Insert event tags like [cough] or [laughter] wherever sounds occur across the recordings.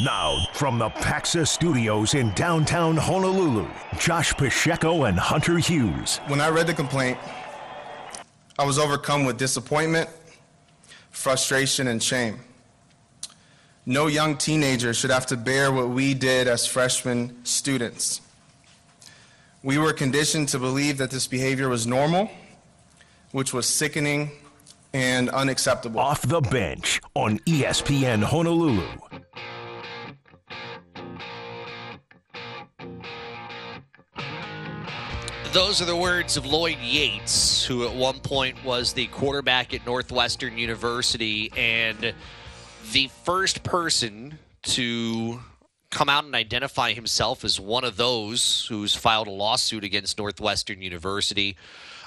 Now, from the Paxa Studios in downtown Honolulu, Josh Pacheco and Hunter Hughes. When I read the complaint, I was overcome with disappointment, frustration, and shame. No young teenager should have to bear what we did as freshman students. We were conditioned to believe that this behavior was normal, which was sickening and unacceptable. Off the bench on ESPN Honolulu. Those are the words of Lloyd Yates, who at one point was the quarterback at Northwestern University and the first person to come out and identify himself as one of those who's filed a lawsuit against Northwestern University.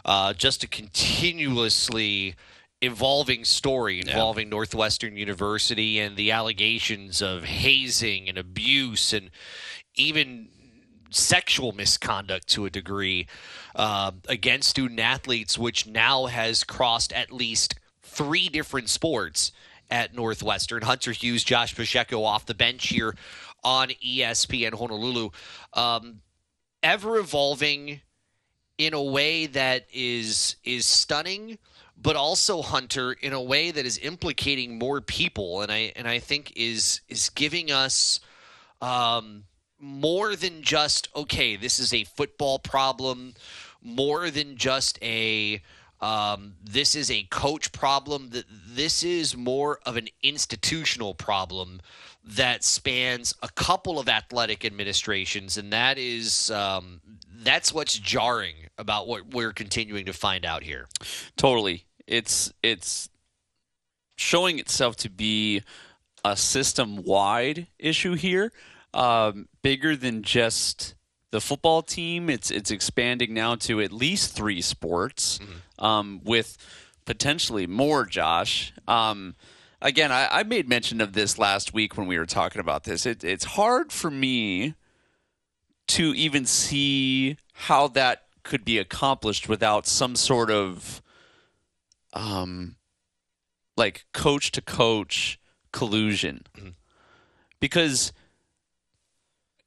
Uh, just a continuously evolving story involving Northwestern University and the allegations of hazing and abuse and even sexual misconduct to a degree uh, against student athletes, which now has crossed at least three different sports at Northwestern. Hunter Hughes, Josh Pacheco off the bench here on ESPN Honolulu. Um, ever evolving in a way that is is stunning but also hunter in a way that is implicating more people and i and i think is is giving us um more than just okay this is a football problem more than just a um, this is a coach problem that this is more of an institutional problem that spans a couple of athletic administrations and that is um, that's what's jarring about what we're continuing to find out here Totally. It's it's showing itself to be a system wide issue here, um, bigger than just the football team. It's it's expanding now to at least three sports, um, with potentially more. Josh. Um, again, I, I made mention of this last week when we were talking about this. It, it's hard for me to even see how that could be accomplished without some sort of um like coach to coach collusion because er,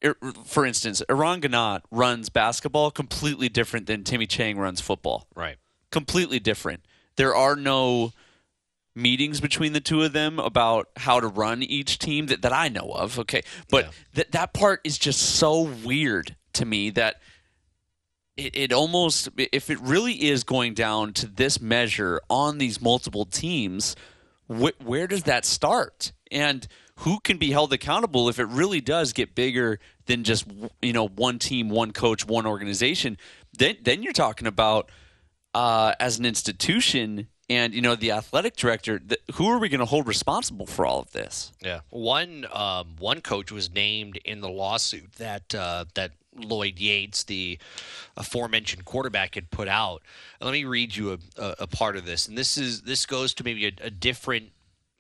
Er, for instance Eran Ganot runs basketball completely different than Timmy Chang runs football right completely different there are no meetings between the two of them about how to run each team that, that I know of. Okay. But Yeah. that that part is just so weird to me that it, it almost if it really is going down to this measure on these multiple teams, wh- where does that start? And who can be held accountable if it really does get bigger than just you know one team, one coach, one organization? Then then you're talking about uh, as an institution and you know the athletic director. th- who are we going to hold responsible for all of this? Yeah, one um, one coach was named in the lawsuit that uh, that Lloyd Yates, the aforementioned quarterback, had put out. Let me read you a, a, a part of this, and this is this goes to maybe a, a different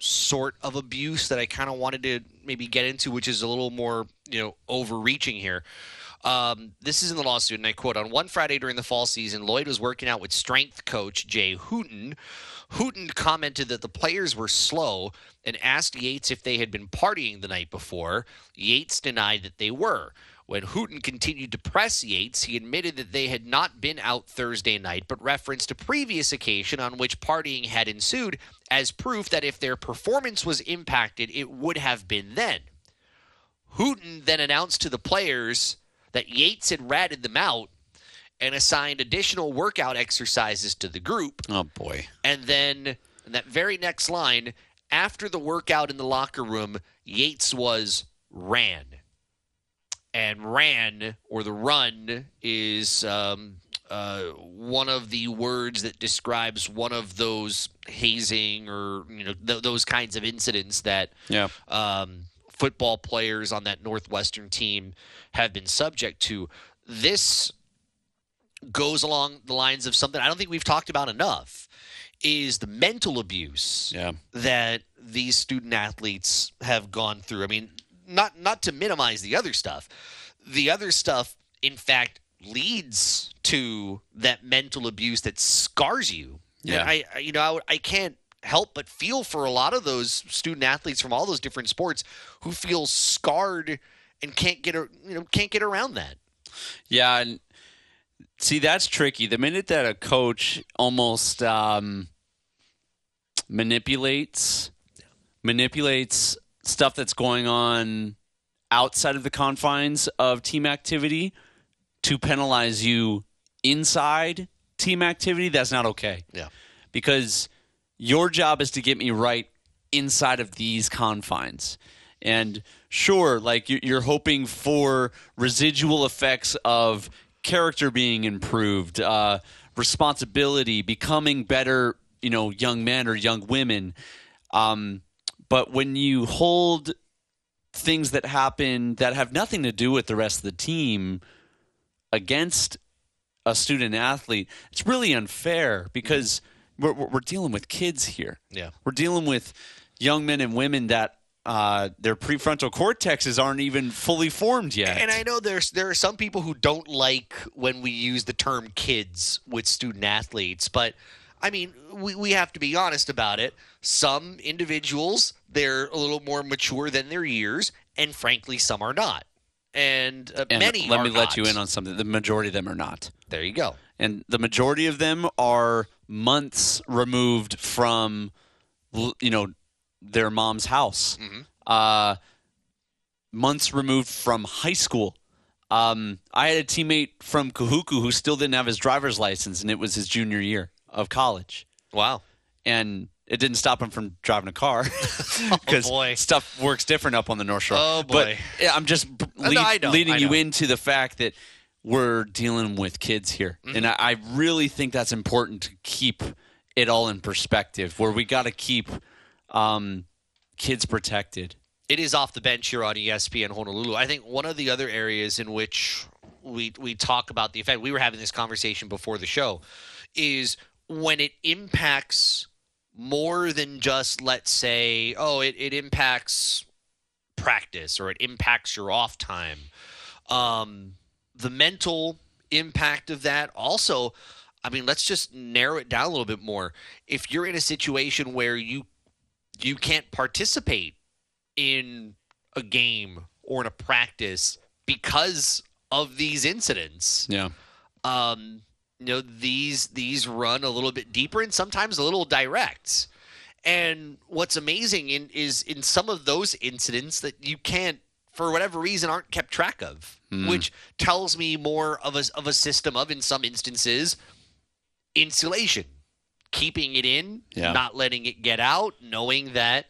sort of abuse that I kind of wanted to maybe get into, which is a little more you know overreaching here. Um, this is in the lawsuit, and I quote On one Friday during the fall season, Lloyd was working out with strength coach Jay Hooten. Hooten commented that the players were slow and asked Yates if they had been partying the night before. Yates denied that they were. When Hooten continued to press Yates, he admitted that they had not been out Thursday night, but referenced a previous occasion on which partying had ensued as proof that if their performance was impacted, it would have been then. Hooten then announced to the players that Yates had ratted them out and assigned additional workout exercises to the group. Oh boy. And then in that very next line, after the workout in the locker room, Yates was ran. And ran, or the run, is um, uh, one of the words that describes one of those hazing or you know th- those kinds of incidents that Yeah. um, football players on that Northwestern team have been subject to. This goes along the lines of something I don't think we've talked about enough is the mental abuse Yeah. that these student athletes have gone through. I mean, not not to minimize the other stuff. The other stuff in fact leads to that mental abuse that scars you. Yeah. And I I- you know I, I can't help but feel for a lot of those student athletes from all those different sports who feel scarred and can't get you know can't get around that. Yeah, and see that's tricky. The minute that a coach almost um, manipulates manipulates stuff that's going on outside of the confines of team activity to penalize you inside team activity, that's not okay. Yeah. Because your job is to get me right inside of these confines. And sure, like you- you're hoping for residual effects of character being improved, uh, responsibility, becoming better, you know, young men or young women. Um, but when you hold things that happen that have nothing to do with the rest of the team against a student athlete, it's really unfair because we're, we're dealing with kids here. Yeah. We're dealing with young men and women that uh, their prefrontal cortexes aren't even fully formed yet. And I know there's there are some people who don't like when we use the term kids with student athletes, but I mean, we, we have to be honest about it. Some individuals, they're a little more mature than their years, and frankly, some are not. And, uh, And many let me let you in on something. The majority of them are not. There you go. and the majority of them are months removed from you know their mom's house uh, months removed from high school um, i had a teammate from kahuku who still didn't have his driver's license and it was his junior year of college Wow. and it didn't stop him from driving a car [laughs] because boy. stuff works different up on the North Shore. Oh, But boy. yeah, I'm just no, I know, leading I you into the fact that we're dealing with kids here, Mm-hmm. and I, I really think that's important to keep it all in perspective. Where we got to keep um, kids protected. it is off the bench here on ESPN Honolulu. I think one of the other areas in which we we talk about the effect we were having this conversation before the show is when it impacts more than just let's say oh it, it impacts practice or it impacts your off time. Um, the mental impact of that also i mean let's just narrow it down a little bit more. If you're in a situation where you you can't participate in a game or in a practice because of these incidents Yeah, um, you know these these run a little bit deeper and sometimes a little direct. And what's amazing in, is in some of those incidents that you can't, for whatever reason, aren't kept track of, which tells me more of a of a system of, in some instances, insulation, keeping it in, Yeah. not letting it get out, knowing that.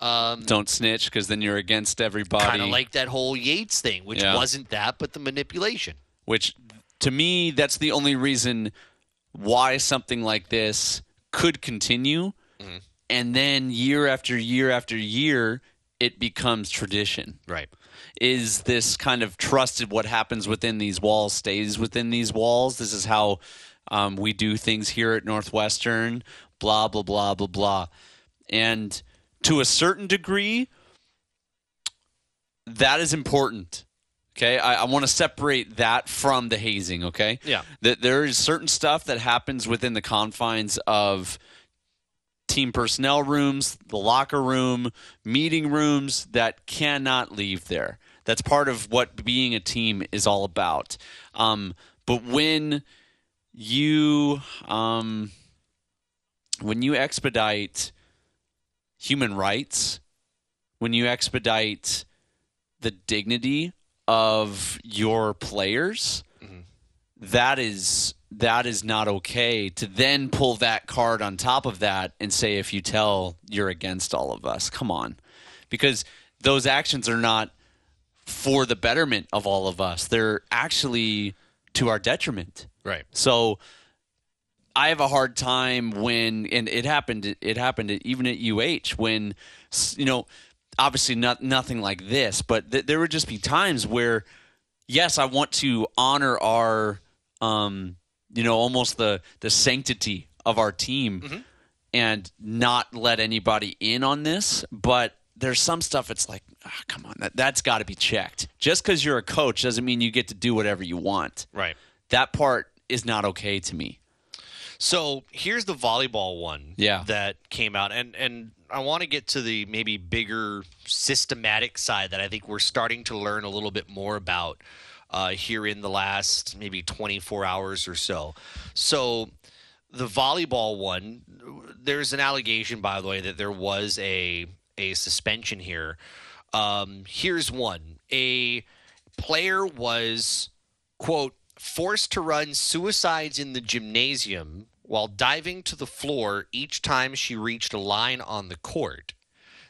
Um, don't snitch because then you're against everybody. Kind of like that whole Yates thing, which Yeah. wasn't that, but the manipulation. which to me that's the only reason why something like this could continue. And then year after year after year it becomes tradition. Right. is this kind of trusted what happens within these walls stays within these walls? This is how um, we do things here at northwestern blah blah blah blah blah. And to a certain degree that is important okay i, I want to separate that from the hazing okay Yeah. that there is certain stuff that happens within the confines of team personnel rooms, the locker room, meeting rooms that cannot leave there. That's part of what being a team is all about. Um, but when you um, when you expedite human rights, when you expedite the dignity of your players, that is that is not okay to then pull that card on top of that and say if you tell you're against all of us come on because those actions are not for the betterment of all of us they're actually to our detriment Right. so I have a hard time when, and it happened. It happened even at UH when, you know, obviously not nothing like this, but th- there would just be times where, yes, I want to honor our, um, you know, almost the the sanctity of our team, and not let anybody in on this, but. There's some stuff it's like, ah, come on, that, that's got to be checked. Just because you're a coach doesn't mean you get to do whatever you want Right. that part is not okay to me. So here's the volleyball one Yeah. that came out, and and I want to get to the maybe bigger systematic side that I think we're starting to learn a little bit more about uh, here in the last maybe 24 hours or so. So the volleyball one, there's an allegation, by the way, that there was a a suspension here. Um, here's one: a player was quote forced to run suicides in the gymnasium while diving to the floor each time she reached a line on the court.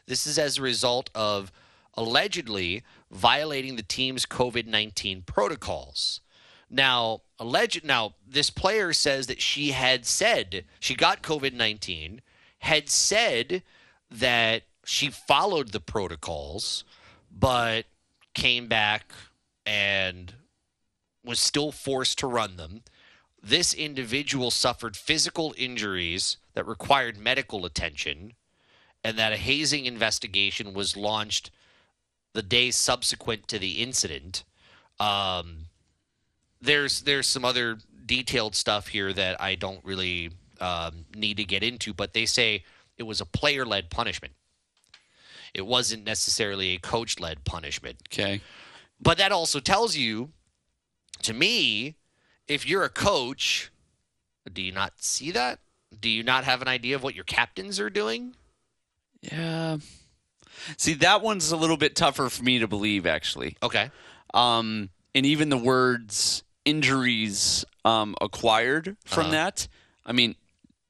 This is as a result of allegedly violating the team's COVID 19 protocols. Now, alleged now this player says that she had said she got COVID 19, had said that she followed the protocols, but came back and was still forced to run them. This individual suffered physical injuries that required medical attention, and that a hazing investigation was launched the day subsequent to the incident. Um, there's there's some other detailed stuff here that I don't really um, need to get into, but they say it was a player-led punishment. It wasn't necessarily a coach-led punishment. Okay. But that also tells you, to me, if you're a coach, do you not see that? Do you not have an idea of what your captains are doing? Yeah. See, that one's a little bit tougher for me to believe, actually. Okay. Um, and even the words injuries um, acquired from Uh-huh. that. I mean,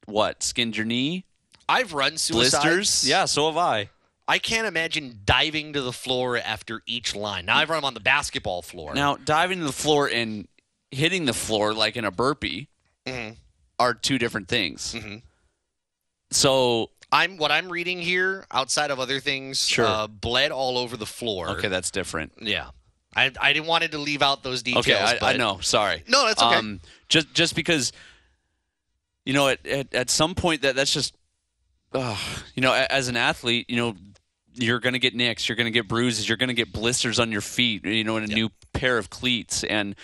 what? Skinned your knee? I've run suicides. Blisters? Yeah, so have I. I can't imagine diving to the floor after each line. Now I've run them on the basketball floor. Now, diving to the floor and hitting the floor like in a burpee Mhm. are two different things. Mhm. So, I'm what I'm reading here, outside of other things, Sure. uh, bled all over the floor. okay, that's different. Yeah. I, I didn't wanted to leave out those details. Okay, I, I know. Sorry. No, that's okay. Um, just just because, you know, at, at at some point that that's just, uh, you know, as an athlete, you know, you're going to get nicks, you're going to get bruises, you're going to get blisters on your feet, you know, in a new pair of cleats, and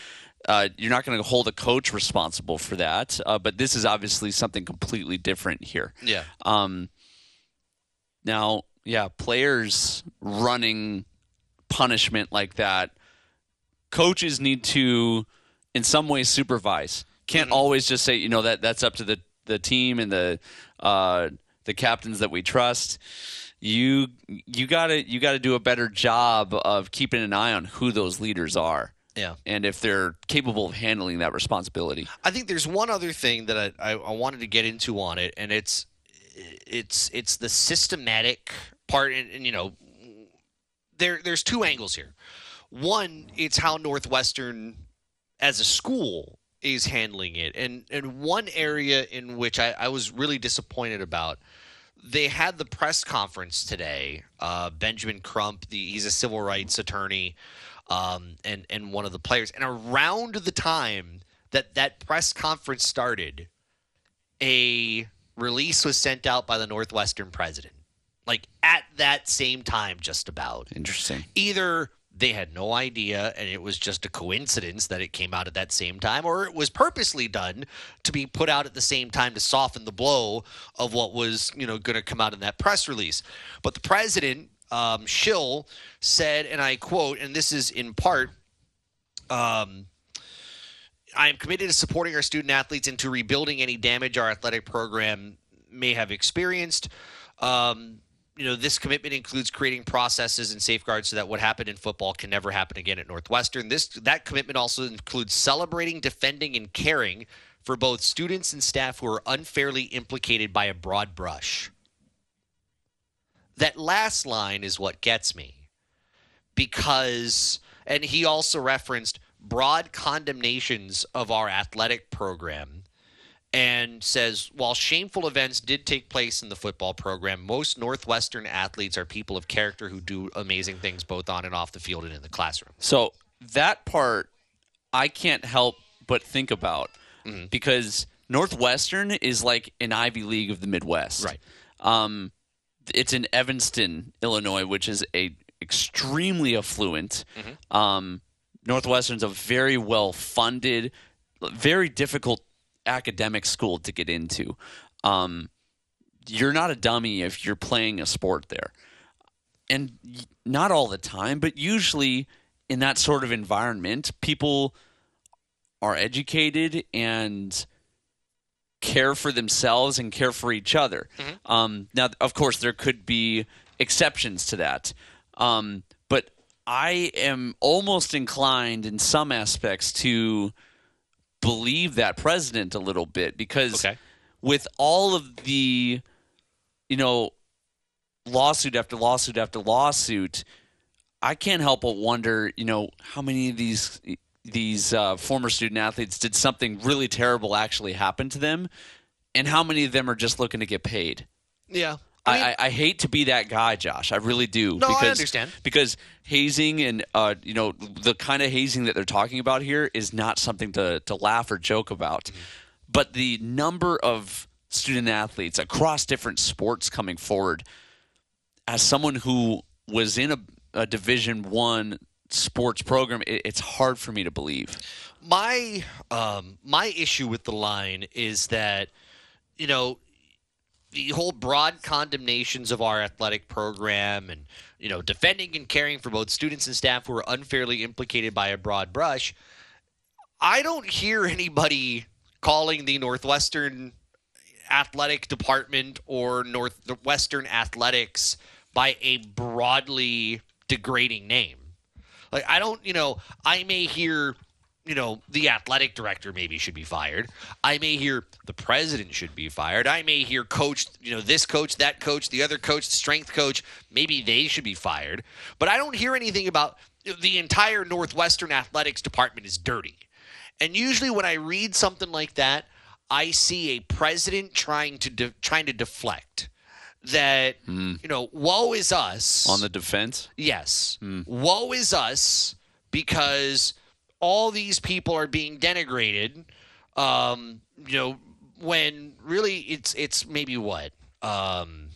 uh, you're not going to hold a coach responsible for that. Uh, but this is obviously something completely different here. yeah. Um, now, yeah, players running punishment like that, coaches need to, in some way, supervise. Can't always just say, you know, that that's up to the the team and the uh, the captains that we trust. You you gotta you gotta do a better job of keeping an eye on who those leaders are Yeah. and if they're capable of handling that responsibility. I think there's one other thing that I, I, I wanted to get into on it, and it's it's it's the systematic part, and, and you know, there there's two angles here. One, it's how Northwestern, as a school, is handling it, and and one area in which I, I was really disappointed about. They had the press conference today. Uh, Benjamin Crump, the, he's a civil rights attorney, um, and and one of the players. And around the time that that press conference started, a release was sent out by the Northwestern president. Like at that same time, just about. Interesting. Either they had no idea and it was just a coincidence that it came out at that same time, or it was purposely done to be put out at the same time to soften the blow of what was, you know, going to come out in that press release. But the president, um, Schill, said, and I quote, and this is in part, um, I am committed to supporting our student athletes and to rebuilding any damage our athletic program may have experienced. Um, you know, this commitment includes creating processes and safeguards so that what happened in football can never happen again at Northwestern. This that commitment also includes celebrating, defending, and caring for both students and staff who are unfairly implicated by a broad brush. That last line is what gets me because and he also referenced broad condemnations of our athletic program and says while shameful events did take place in the football program most northwestern athletes are people of character who do amazing things both on and off the field and in the classroom So that part I can't help but think about Mm-hmm. because Northwestern is like an Ivy League of the Midwest. Right. Um, it's in Evanston, Illinois, which is a extremely affluent. Mm-hmm. Um, Northwestern's a very well funded, very difficult academic school to get into. Um, you're not a dummy if you're playing a sport there. And not all the time, but usually in that sort of environment, people are educated and care for themselves and care for each other. Um, now, of course, there could be exceptions to that. Um, but I am almost inclined in some aspects to believe that president a little bit because Okay. with all of the, you know, lawsuit after lawsuit after lawsuit, I can't help but wonder, you know, how many of these these uh, former student athletes did something really terrible actually happen to them, and how many of them are just looking to get paid. Yeah. I, I, I hate to be that guy, Josh. I really do. No, I understand. Because hazing and uh, you know the kind of hazing that they're talking about here is not something to to laugh or joke about. Mm-hmm. But the number of student athletes across different sports coming forward, as someone who was in a, a Division One sports program, it, it's hard for me to believe. my um my issue with the line is that you know the whole broad condemnations of our athletic program and you know defending and caring for both students and staff who are unfairly implicated by a broad brush i don't hear anybody calling the northwestern athletic department or northwestern athletics by a broadly degrading name like I don't, you know, I may hear, you know, the athletic director maybe should be fired. I may hear the president should be fired. I may hear coach, you know, this coach, that coach, the other coach, strength coach, maybe they should be fired. But I don't hear anything about the entire Northwestern athletics department is dirty. And usually when I read something like that, I see a president trying to de- trying to deflect that you know, woe is us On the defense, Yes. Woe is us because all these people are being denigrated. Um, you know, when really it's it's maybe what um,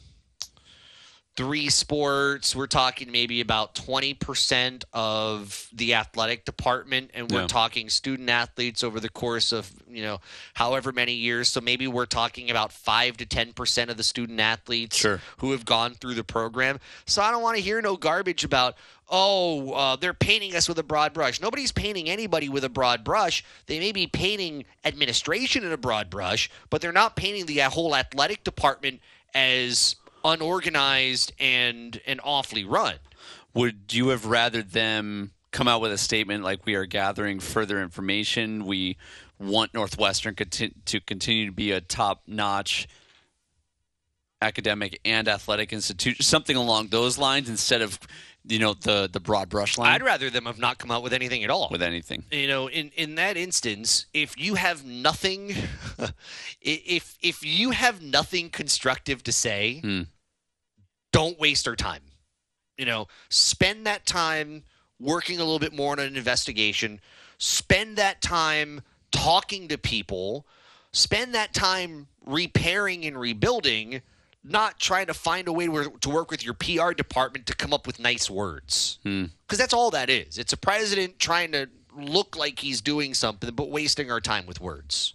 three sports. We're talking maybe about twenty percent of the athletic department, and we're Yeah. talking student athletes over the course of you know however many years. So maybe we're talking about five to ten percent of the student athletes Sure. who have gone through the program. So I don't want to hear no garbage about, oh, uh, they're painting us with a broad brush. Nobody's painting anybody with a broad brush. They may be painting administration in a broad brush, but they're not painting the whole athletic department as unorganized and and awfully run. would you have rather them come out with a statement like we are gathering further information we want northwestern conti- to continue to be a top-notch academic and athletic institution something along those lines instead of you know the the broad brush line I'd rather them have not come out with anything at all. with anything you know in in that instance if you have nothing [laughs] if if you have nothing constructive to say Hmm. don't waste our time you know spend that time working a little bit more on an investigation spend that time talking to people spend that time repairing and rebuilding not trying to find a way to work with your PR department to come up with nice words because that's all that is. It's a president trying to look like he's doing something, but wasting our time with words.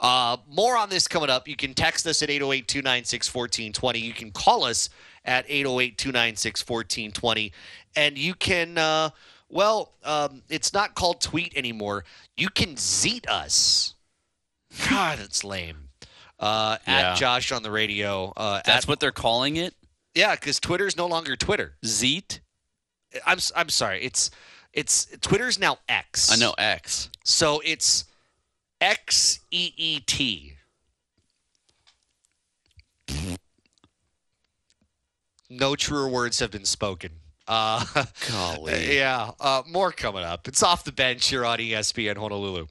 Uh, more on this coming up. You can text us at 808 296 1420. You can call us at 808 296 1420. And you can, uh, well, um, it's not called tweet anymore. You can zeet us. God, that's lame. Uh, Yeah. At Josh on the radio. Uh, that's at- what they're calling it yeah, because Twitter's no longer Twitter. zeet I'm I'm sorry. It's it's Twitter's now X. i know x So it's X E E T. No truer words have been spoken. Uh, [laughs] Golly. yeah, uh, more coming up. It's off the bench here on ESPN Honolulu.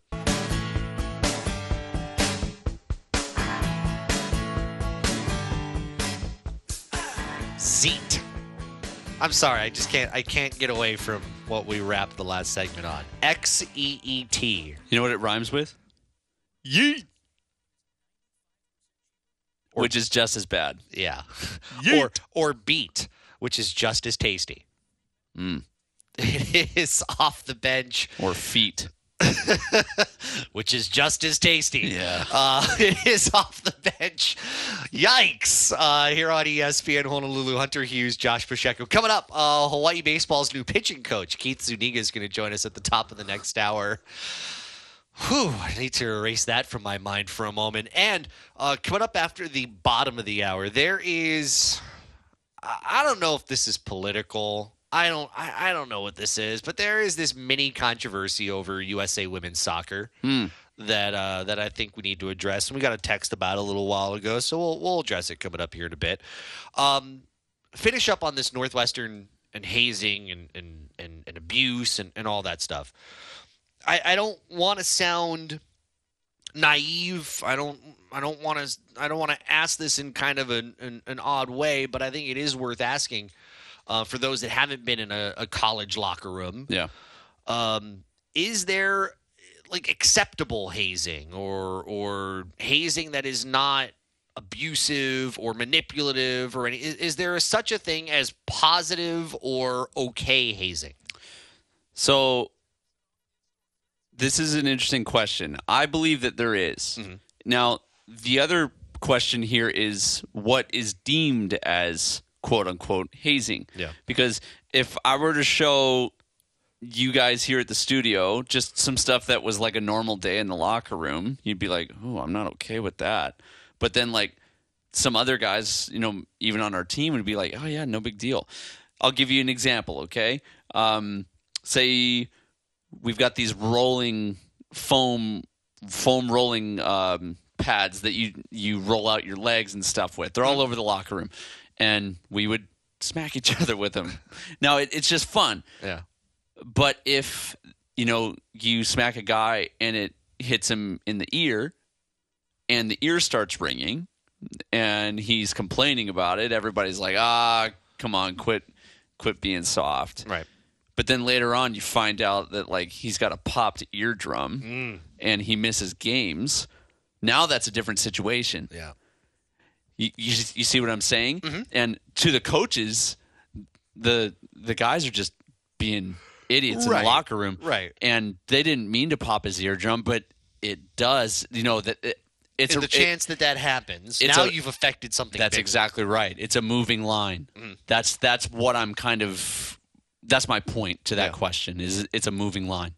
Zeet. I'm sorry, I just can't. I can't get away from what we wrapped the last segment on. X E E T. you know what it rhymes with Yeet. which is just as bad Yeah. [laughs] Or or beat, which is just as tasty. Mm. [laughs] It is off the bench. or feet [laughs] which is just as tasty. Yeah. Uh, [laughs] it is off the bench. Yikes. Uh, here on ESPN Honolulu, Hunter Hughes, Josh Pacheco. Coming up, uh, Hawaii Baseball's new pitching coach, Keith Zuniga, is going to join us at the top of the next hour. Whew, I need to erase that from my mind for a moment. And uh, coming up after the bottom of the hour, there is. I don't know if this is political. I don't. I, I don't know what this is, but there is this mini controversy over USA women's soccer that uh, that I think we need to address. And we got a text about it a little while ago, so we'll we'll address it coming up here in a bit. Um, finish up on this Northwestern and hazing and and, and, and abuse and, and all that stuff. I, I don't want to sound naive. I don't I don't want to I don't want to ask this in kind of an, an, an odd way, but I think it is worth asking uh, for those that haven't been in a, a college locker room. Yeah. Um, is there like acceptable hazing or or hazing that is not abusive or manipulative or any is, is there such a thing as positive or okay hazing? So this is an interesting question. I believe that there is. Mm-hmm. Now, the other question here is what is deemed as quote unquote hazing? Yeah. Because if I were to show you guys here at the studio just some stuff that was like a normal day in the locker room, you'd be like, "Oh, I'm not okay with that." But then like some other guys, you know, even on our team would be like, "Oh yeah, no big deal." I'll give you an example, okay? Um, say we've got these rolling foam foam rolling um, pads that you you roll out your legs and stuff with. They're all over the locker room, and we would smack each [laughs] other with them. Now it, it's just fun. Yeah. But if you know you smack a guy and it hits him in the ear, and the ear starts ringing, and he's complaining about it, everybody's like, "Ah, come on, quit, quit being soft." Right. But then later on, you find out that like he's got a popped eardrum Mm. and he misses games. Now that's a different situation. Yeah. You, you, you see what I'm saying? Mm-hmm. And to the coaches, the the guys are just being idiots in the locker room, Right. And they didn't mean to pop his eardrum, but it does. You know that it, it's a the it- chance that that happens, now a- you've affected something. that's bigger. exactly right. It's a moving line. Mm-hmm. That's that's what I'm kind of. That's my point to that Yeah. question. Is it's a moving line.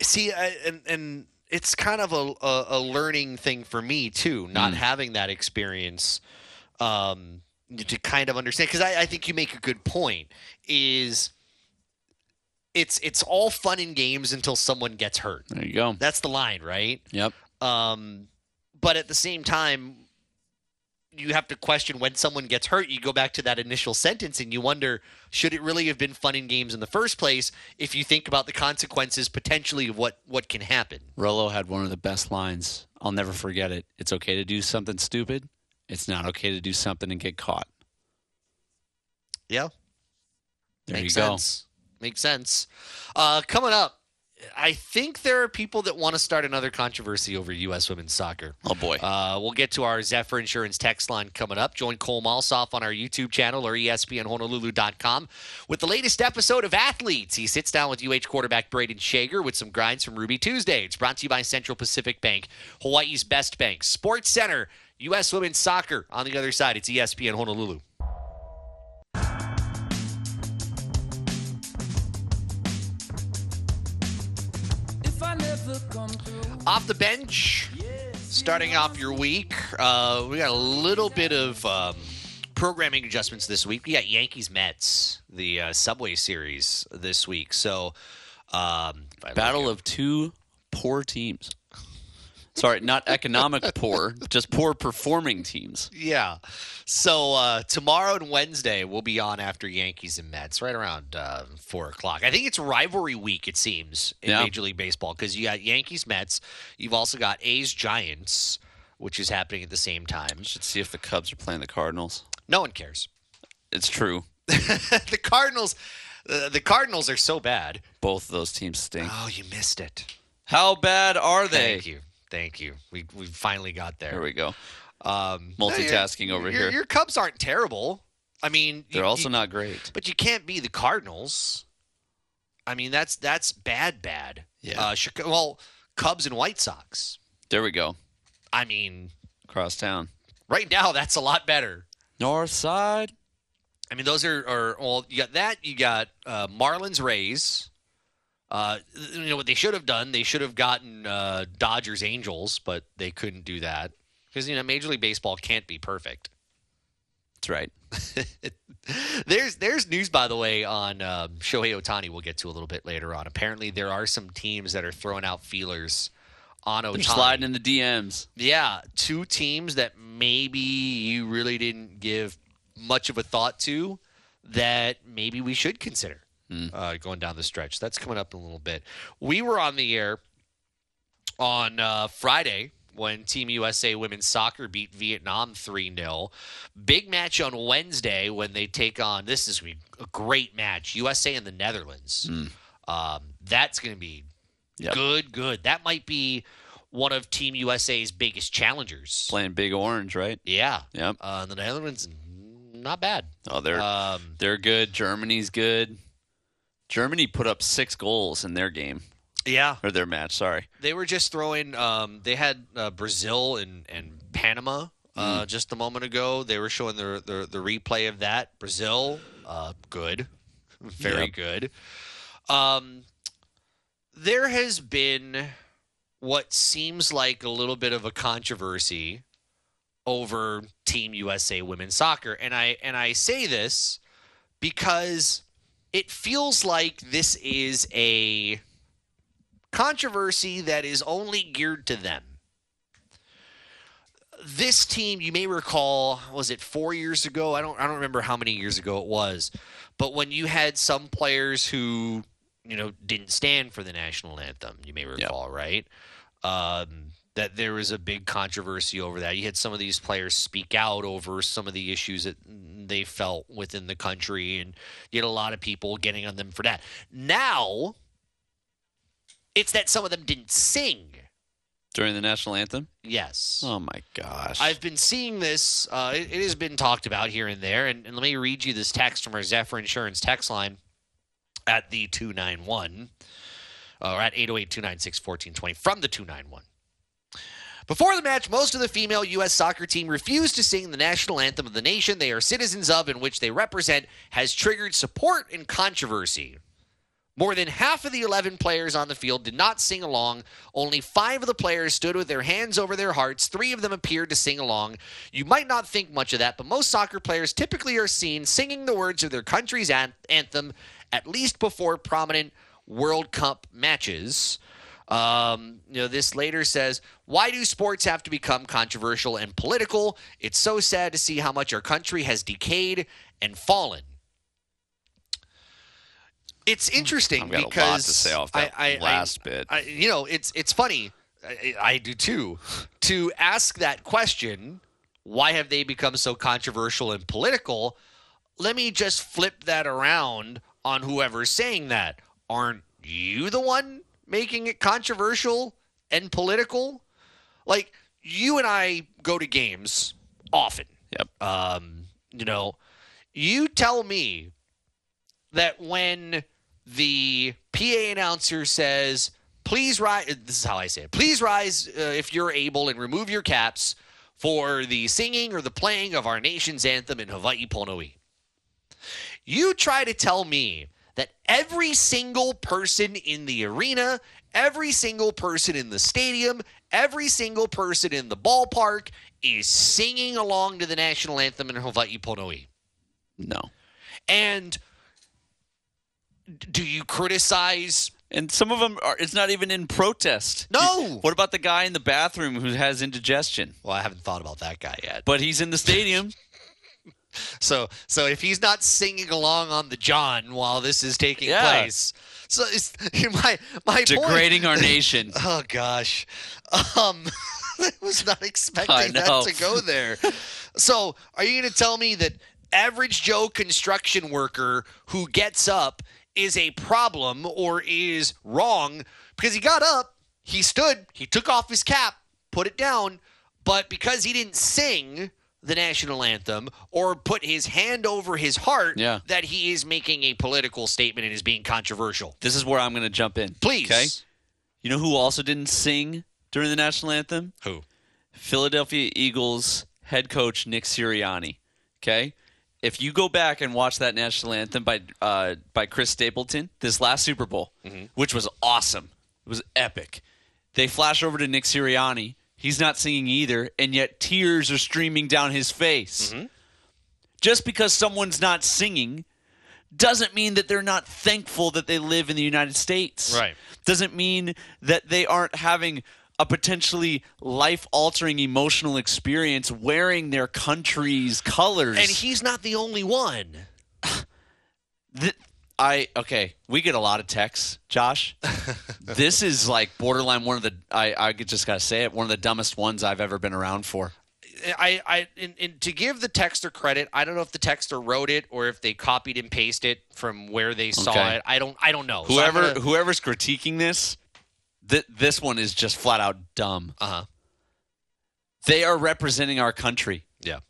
see I, and and it's kind of a, a, a learning thing for me too not having that experience um to kind of understand because I, I think you make a good point is it's it's all fun and games until someone gets hurt There you go. that's the line right Yep. um but at the same time you have to question when someone gets hurt you go back to that initial sentence and you wonder should it really have been fun and games in the first place if you think about the consequences potentially of what what can happen Rolo had one of the best lines. I'll never forget it. It's okay to do something stupid. It's not okay to do something and get caught. yeah There makes you go. sense makes sense uh coming up I think there are people that want to start another controversy over U.S. women's soccer. Oh boy. Uh, we'll get to our Zephyr Insurance text line coming up. Join Cole Malsoff on our YouTube channel or ESPNHonolulu.com with the latest episode of Athletes. He sits down with UH quarterback Brayden Schager with some grinds from Ruby Tuesday. It's brought to you by Central Pacific Bank, Hawaii's best bank, Sports Center, U.S. women's soccer. On the other side, it's ESPN Honolulu. Off the bench, starting off your week, uh, we got a little bit of um, programming adjustments this week. We got Yankees Mets, the uh, Subway Series this week. So, um, if I look Battle of two poor teams. Sorry, not economic poor, just poor performing teams. Yeah. So uh, tomorrow and Wednesday we'll be on after Yankees and Mets, right around uh, four o'clock. I think it's rivalry week. It seems in Yeah. Major League Baseball because you got Yankees Mets. You've also got A's Giants, which is happening at the same time. Should see if the Cubs are playing the Cardinals. No one cares. It's true. [laughs] the Cardinals. Uh, the Cardinals are so bad. Both of those teams stink. Oh, you missed it. How bad are they? Thank you. Thank you. We we finally got there. There we go. Um, Multitasking your- over your- here. Your Cubs aren't terrible. I mean, They're you- also you- not great. But you can't be the Cardinals. I mean, that's that's bad, bad. Yeah. Uh, Chicago, well, Cubs and White Sox. There we go. I mean, Across town. right now that's a lot better. North side. I mean, those are, are well, you got that. You got uh, Marlins, Rays. Uh, you know what they should have done? They should have gotten uh, Dodgers, Angels, but they couldn't do that because you know Major League Baseball can't be perfect. That's right. [laughs] There's there's news by the way on um, Shohei Ohtani. We'll get to a little bit later on. Apparently, there are some teams that are throwing out feelers on Ohtani. sliding in the DMs. Yeah, two teams that maybe you really didn't give much of a thought to that maybe we should consider uh, going down the stretch. That's coming up in a little bit. We were on the air on uh, Friday when Team USA women's soccer beat Vietnam 3 0. Big match on Wednesday when they take on, this is a great match, USA and the Netherlands. Um, that's going to be Yep. good, good. That might be one of Team USA's biggest challengers. Playing Big Orange, right? Yeah. Yep. Uh, the Netherlands, not bad. Oh, they're Um, they're good. Germany's good. Germany put up six goals in their game yeah. or their match. Sorry. They were just throwing. Um, they had uh, Brazil and and Panama uh, Mm. just a moment ago. They were showing the the, the replay of that. Brazil, uh, good, [laughs] very Yep. good. Um, there has been what seems like a little bit of a controversy over Team USA women's soccer, and I and I say this because it feels like this is a controversy that is only geared to them. This team, you may recall, was it four years ago? I don't I don't remember how many years ago it was. But when you had some players who, you know, didn't stand for the national anthem, you may recall, right? Um, that there was a big controversy over that. You had some of these players speak out over some of the issues that they felt within the country, and you had a lot of people getting on them for that. Now, it's that some of them didn't sing. During the national anthem. Yes. Oh my gosh. I've been seeing this. Uh, it, it has been talked about here and there. And, and let me read you this text from our Zephyr Insurance text line at the 291, uh, or at 808 296 1420 from the 291. Before the match, most of the female U.S. soccer team refused to sing the national anthem of the nation they are citizens of and which they represent, has triggered support and controversy. More than half of the 11 players on the field did not sing along. Only five of the players stood with their hands over their hearts. Three of them appeared to sing along. You might not think much of that, but most soccer players typically are seen singing the words of their country's an- anthem at least before prominent World Cup matches. Um, you know, this later says, Why do sports have to become controversial and political? It's so sad to see how much our country has decayed and fallen. It's hmm, interesting I've got a lot because to say off that I, I, last I- bit. I, you know, it's it's funny. I, I do too. To ask that question, why have they become so controversial and political? Let me just flip that around on whoever's saying that. Aren't you the one making it controversial and political? Like you and I go to games often. Yep. Um, you know, you tell me that when the PA announcer says, please rise, this is how I say it, please rise uh, if you're able and remove your caps for the singing or the playing of our nation's anthem in Hawaii Pono'i. You try to tell me that every single person in the arena, every single person in the stadium, every single person in the ballpark is singing along to the national anthem in Hawaii Pono'i. no. And do you criticize? And some of them are. It's not even in protest. No. What about the guy in the bathroom who has indigestion? Well, I haven't thought about that guy yet. But he's in the stadium. [laughs] So, so if he's not singing along on the John while this is taking Yeah. place, so it's, [laughs] my my [laughs] degrading point, our nation. [laughs] Oh gosh, um, I was not expecting that to go there. So, are you going to tell me that average Joe construction worker who gets up is a problem or is wrong because he got up, he stood, he took off his cap, put it down, but because he didn't sing the national anthem or put his hand over his heart, Yeah. that he is making a political statement and is being controversial. This is where I'm going to jump in. Please. Okay. You know who also didn't sing during the national anthem? Who? Philadelphia Eagles head coach Nick Sirianni. Okay, if you go back and watch that national anthem by uh, by Chris Stapleton this last Super Bowl, which was awesome, it was epic. They flash over to Nick Sirianni. He's not singing either, and yet tears are streaming down his face. Mm-hmm. Just because someone's not singing doesn't mean that they're not thankful that they live in the United States. Right. Doesn't mean that they aren't having a potentially life altering emotional experience wearing their country's colors. And he's not the only one. [sighs] Th- I okay, we get a lot of texts, Josh. [laughs] this is like borderline one of the I I just gotta say it one of the dumbest ones I've ever been around for. I, I, in, in, to give the texter credit, I don't know if the texter wrote it or if they copied and pasted it from where they saw Okay. it. I don't, I don't know. So Whoever gonna- whoever's critiquing this, th- this one is just flat out dumb. uh-huh. They are representing our country. Yeah.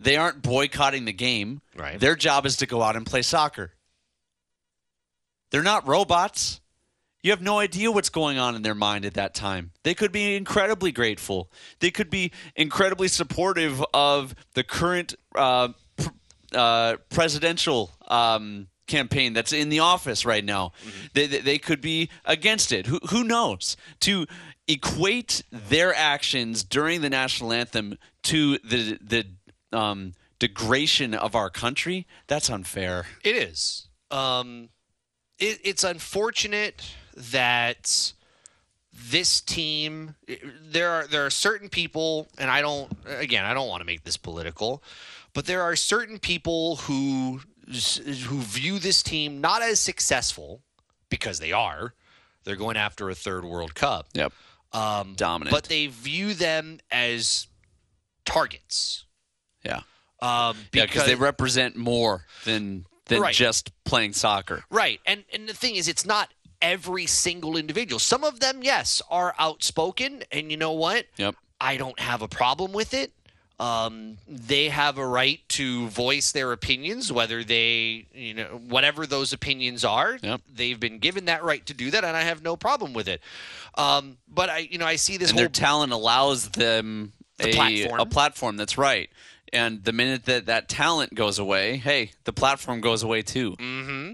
They aren't boycotting the game. Right. Their job is to go out and play soccer. They're not robots. You have no idea what's going on in their mind at that time. They could be incredibly grateful. They could be incredibly supportive of the current uh, pr- uh, presidential um, campaign that's in the office right now. They, they, they could be against it. Who, who knows? To equate their actions during the national anthem to the the um, degradation of our country, that's unfair. It is. Um, it, it's unfortunate that this team. There are there are certain people, and I don't. Again, I don't want to make this political, but there are certain people who who view this team not as successful because they are. They're going after a third World Cup. Yep. Um, Dominant. But they view them as targets. Yeah. Um, Yeah, because they represent more than than Right. just playing soccer. Right. And and the thing is it's not every single individual. Some of them, yes, are outspoken and you know what? Yep. I don't have a problem with it. Um, they have a right to voice their opinions, whether they, you know, whatever those opinions are. Yep. They've been given that right to do that, and I have no problem with it. Um, but I, you know, I see this And whole their talent allows them The a platform. a platform. That's right. And the minute that that talent goes away, hey, the platform goes away too. Mm-hmm.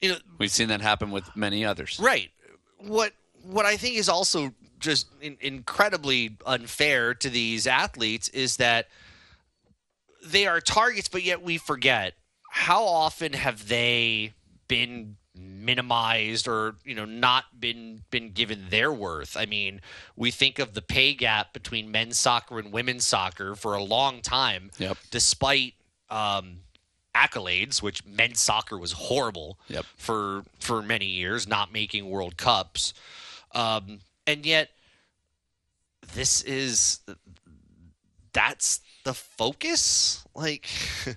you know, We've seen that happen with many others. Right. What what I think is also just in, incredibly unfair to these athletes is that they are targets, but yet we forget how often have they been minimized or you know not been been given their worth i mean we think of the pay gap between men's soccer and women's soccer for a long time Yep. despite um accolades which men's soccer was horrible Yep. for for many years not making world cups um and yet this is that's the focus like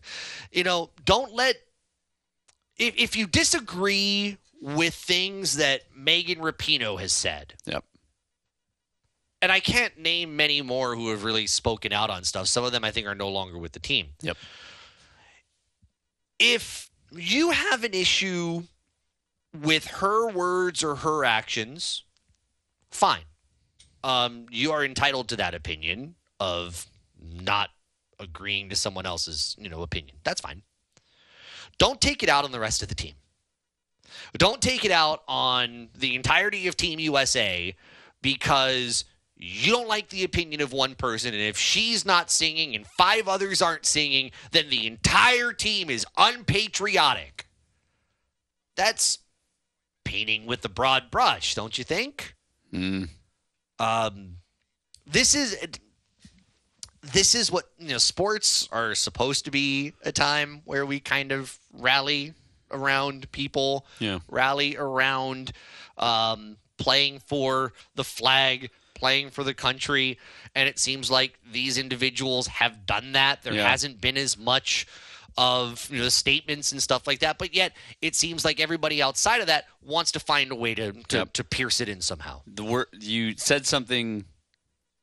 [laughs] you know don't let if, if you disagree with things that Megan Rapinoe has said, Yep. and I can't name many more who have really spoken out on stuff. Some of them I think are no longer with the team. Yep. If you have an issue with her words or her actions, fine. Um, you are entitled to that opinion of not agreeing to someone else's, you know, opinion. That's fine. Don't take it out on the rest of the team. Don't take it out on the entirety of Team USA because you don't like the opinion of one person. And if she's not singing and five others aren't singing, then the entire team is unpatriotic. That's painting with the broad brush, don't you think? Mm. Um, this is this is what you know sports are supposed to be a time where we kind of rally around people Yeah. rally around um, playing for the flag playing for the country and it seems like these individuals have done that there Yeah. hasn't been as much of you know statements and stuff like that but yet it seems like everybody outside of that wants to find a way to to, Yep. to pierce it in somehow The word you said something.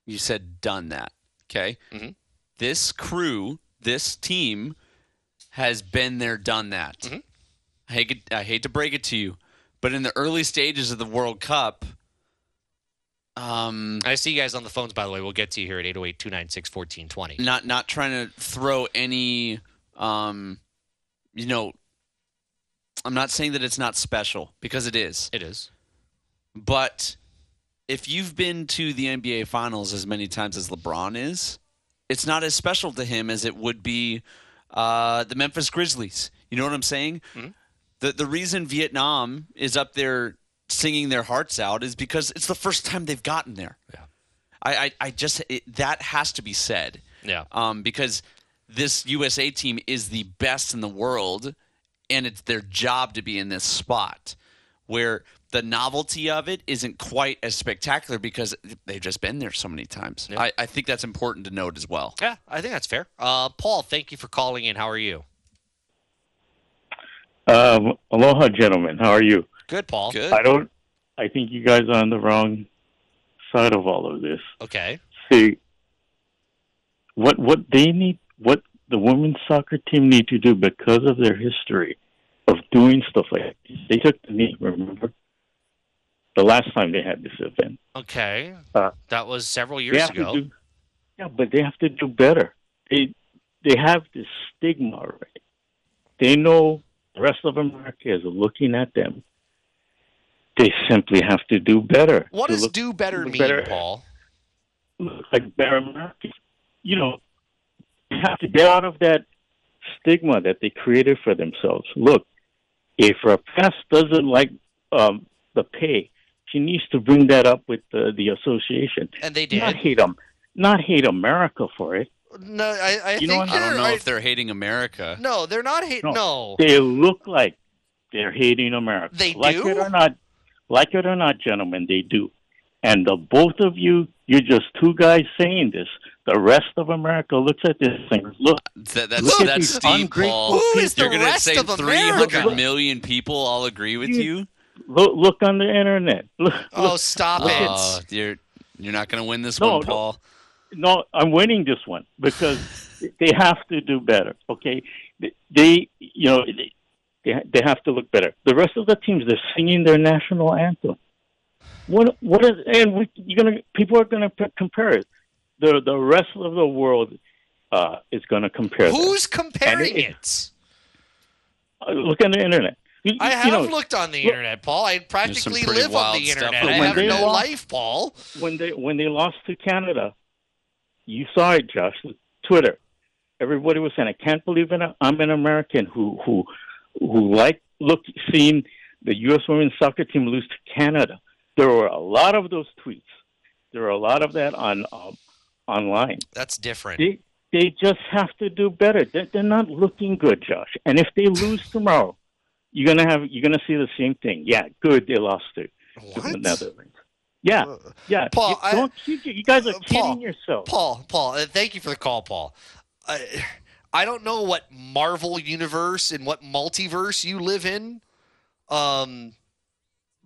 You said done that. Okay. Mhm. This crew, this team, has been there, done that. Mm-hmm. I hate I hate to break it to you, but in the early stages of the World Cup, um, I see you guys on the phones, by the way. We'll get to you here at 808 296 1420. not not trying to throw any um, you know I'm not saying that it's not special because it is. It is. But if you've been to the NBA finals as many times as LeBron is, it's not as special to him as it would be uh, the Memphis Grizzlies. You know what I'm saying? The the reason Vietnam is up there singing their hearts out is because it's the first time they've gotten there. Yeah. I I, I just it, that has to be said. Yeah. Um, because this USA team is the best in the world, and it's their job to be in this spot where the novelty of it isn't quite as spectacular because they've just been there so many times. I, I think that's important to note as well. Yeah, I think that's fair. Uh, Paul, thank you for calling in. How are you? Um, aloha, gentlemen. How are you? Good, Paul. Good. I don't. I think you guys are on the wrong side of all of this. Okay. See, what what they need, what the women's soccer team need to do because of their history of doing stuff like this. They took the knee. Remember, the last time they had this event. Okay. Uh, that was several years ago. do, yeah, but they have to do better. They they have this stigma already. They know the rest of America is looking at them. They simply have to do better. what does look, do better mean, better. Paul? look like better Americans. You know, they have to get out of that stigma that they created for themselves. Look, if a Rapace doesn't like um, the pay, she needs to bring that up with the, the association. And they did. Not hate them, not hate America for it. No, I, I You think what? I don't know right. if they're hating America. No, they're not hating. No. No. They look like they're hating America. They like do? it or not, like it or not, gentlemen, they do. And the both of you, you're just two guys saying this. The rest of America looks at this thing. Look, That, that's Look at that's these Steve ungrateful Paul. Who is You're gonna say of 300 America? million people all agree with You- you? look, look on the internet. Look, Oh, look. stop Oh, it. you're you're not going to win this No, one, no. Paul. no, I'm winning this one because [laughs] they have to do better. Okay, they, you know, they, they they have to look better. The rest of the teams, they're singing their national anthem. What what is and we, you're gonna people are gonna p- compare it. The the rest of the world uh, is gonna compare. them. Who's comparing And it- it? Uh, look on the internet. You, I you have know, looked on the look- internet, Paul. I practically live on the internet. on I the have no When they life, Paul. when they when they lost to Canada, you saw it, Josh. Twitter, everybody was saying, "I can't believe it. I'm an American who who who like look seeing the U.S. women's soccer team lose to Canada." There were a lot of those tweets. There were a lot of that on um, online. That's different. They they just have to do better. They're, they're not looking good, Josh. And if they lose [laughs] tomorrow, you're gonna have you're gonna see the same thing. Yeah, good. They lost to, to the Netherlands. Yeah, yeah. Paul, you, don't, you, you guys are Uh, kidding Paul, yourself. Paul, Paul, uh, thank you for the call, Paul. I, I don't know what Marvel universe and what multiverse you live in, um,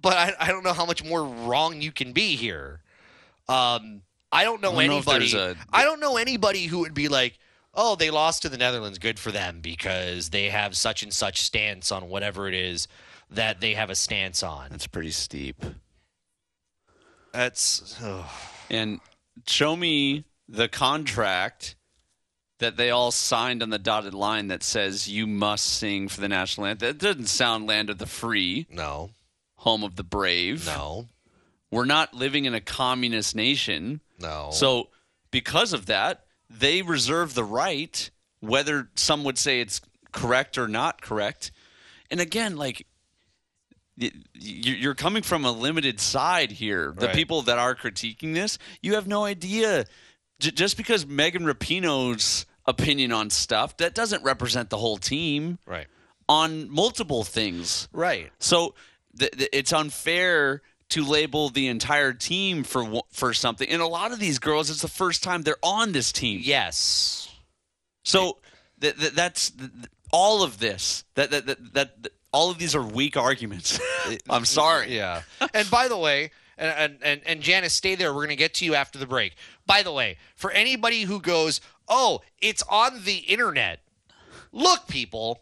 but I, I don't know how much more wrong you can be here. Um, I don't know I don't anybody. there's a- I don't know anybody who would be like, "Oh, they lost to the Netherlands. Good for them because they have such and such stance on whatever it is that they have a stance on." That's pretty steep. That's oh. And show me the contract that they all signed on the dotted line that says you must sing for the national anthem. That doesn't sound land of the free, no, home of the brave. no, We're not living in a communist nation. No. So, because of that, they reserve the right, whether some would say it's correct or not correct. And again, like, you're coming from a limited side here. The Right. people that are critiquing this, you have no idea. Just because Megan Rapinoe's opinion on stuff, that doesn't represent the whole team right, on multiple things. right. So th- th- it's unfair to label the entire team for for something. And a lot of these girls, it's the first time they're on this team. Yes. So th- th- that's th- all of this. That that, that that that all of these are weak arguments. [laughs] I'm sorry. Yeah. and by the way, and, and, and, and Janice, stay there. We're going to get to you after the break. By the way, for anybody who goes, oh, it's on the internet. Look, people,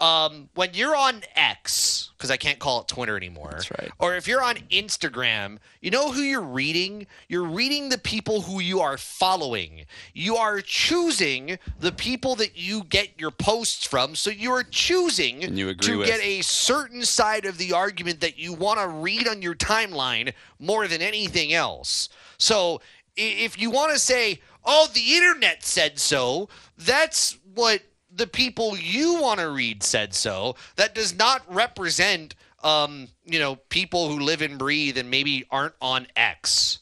um, when you're on X, because I can't call it Twitter anymore. That's right. Or if you're on Instagram, you know who you're reading? You're reading the people who you are following. You are choosing the people that you get your posts from. So you are choosing you to with. get a certain side of the argument that you want to read on your timeline more than anything else. So if you want to say, oh, the internet said so, that's what the people you want to read said so. That does not represent, um, you know, people who live and breathe and maybe aren't on X.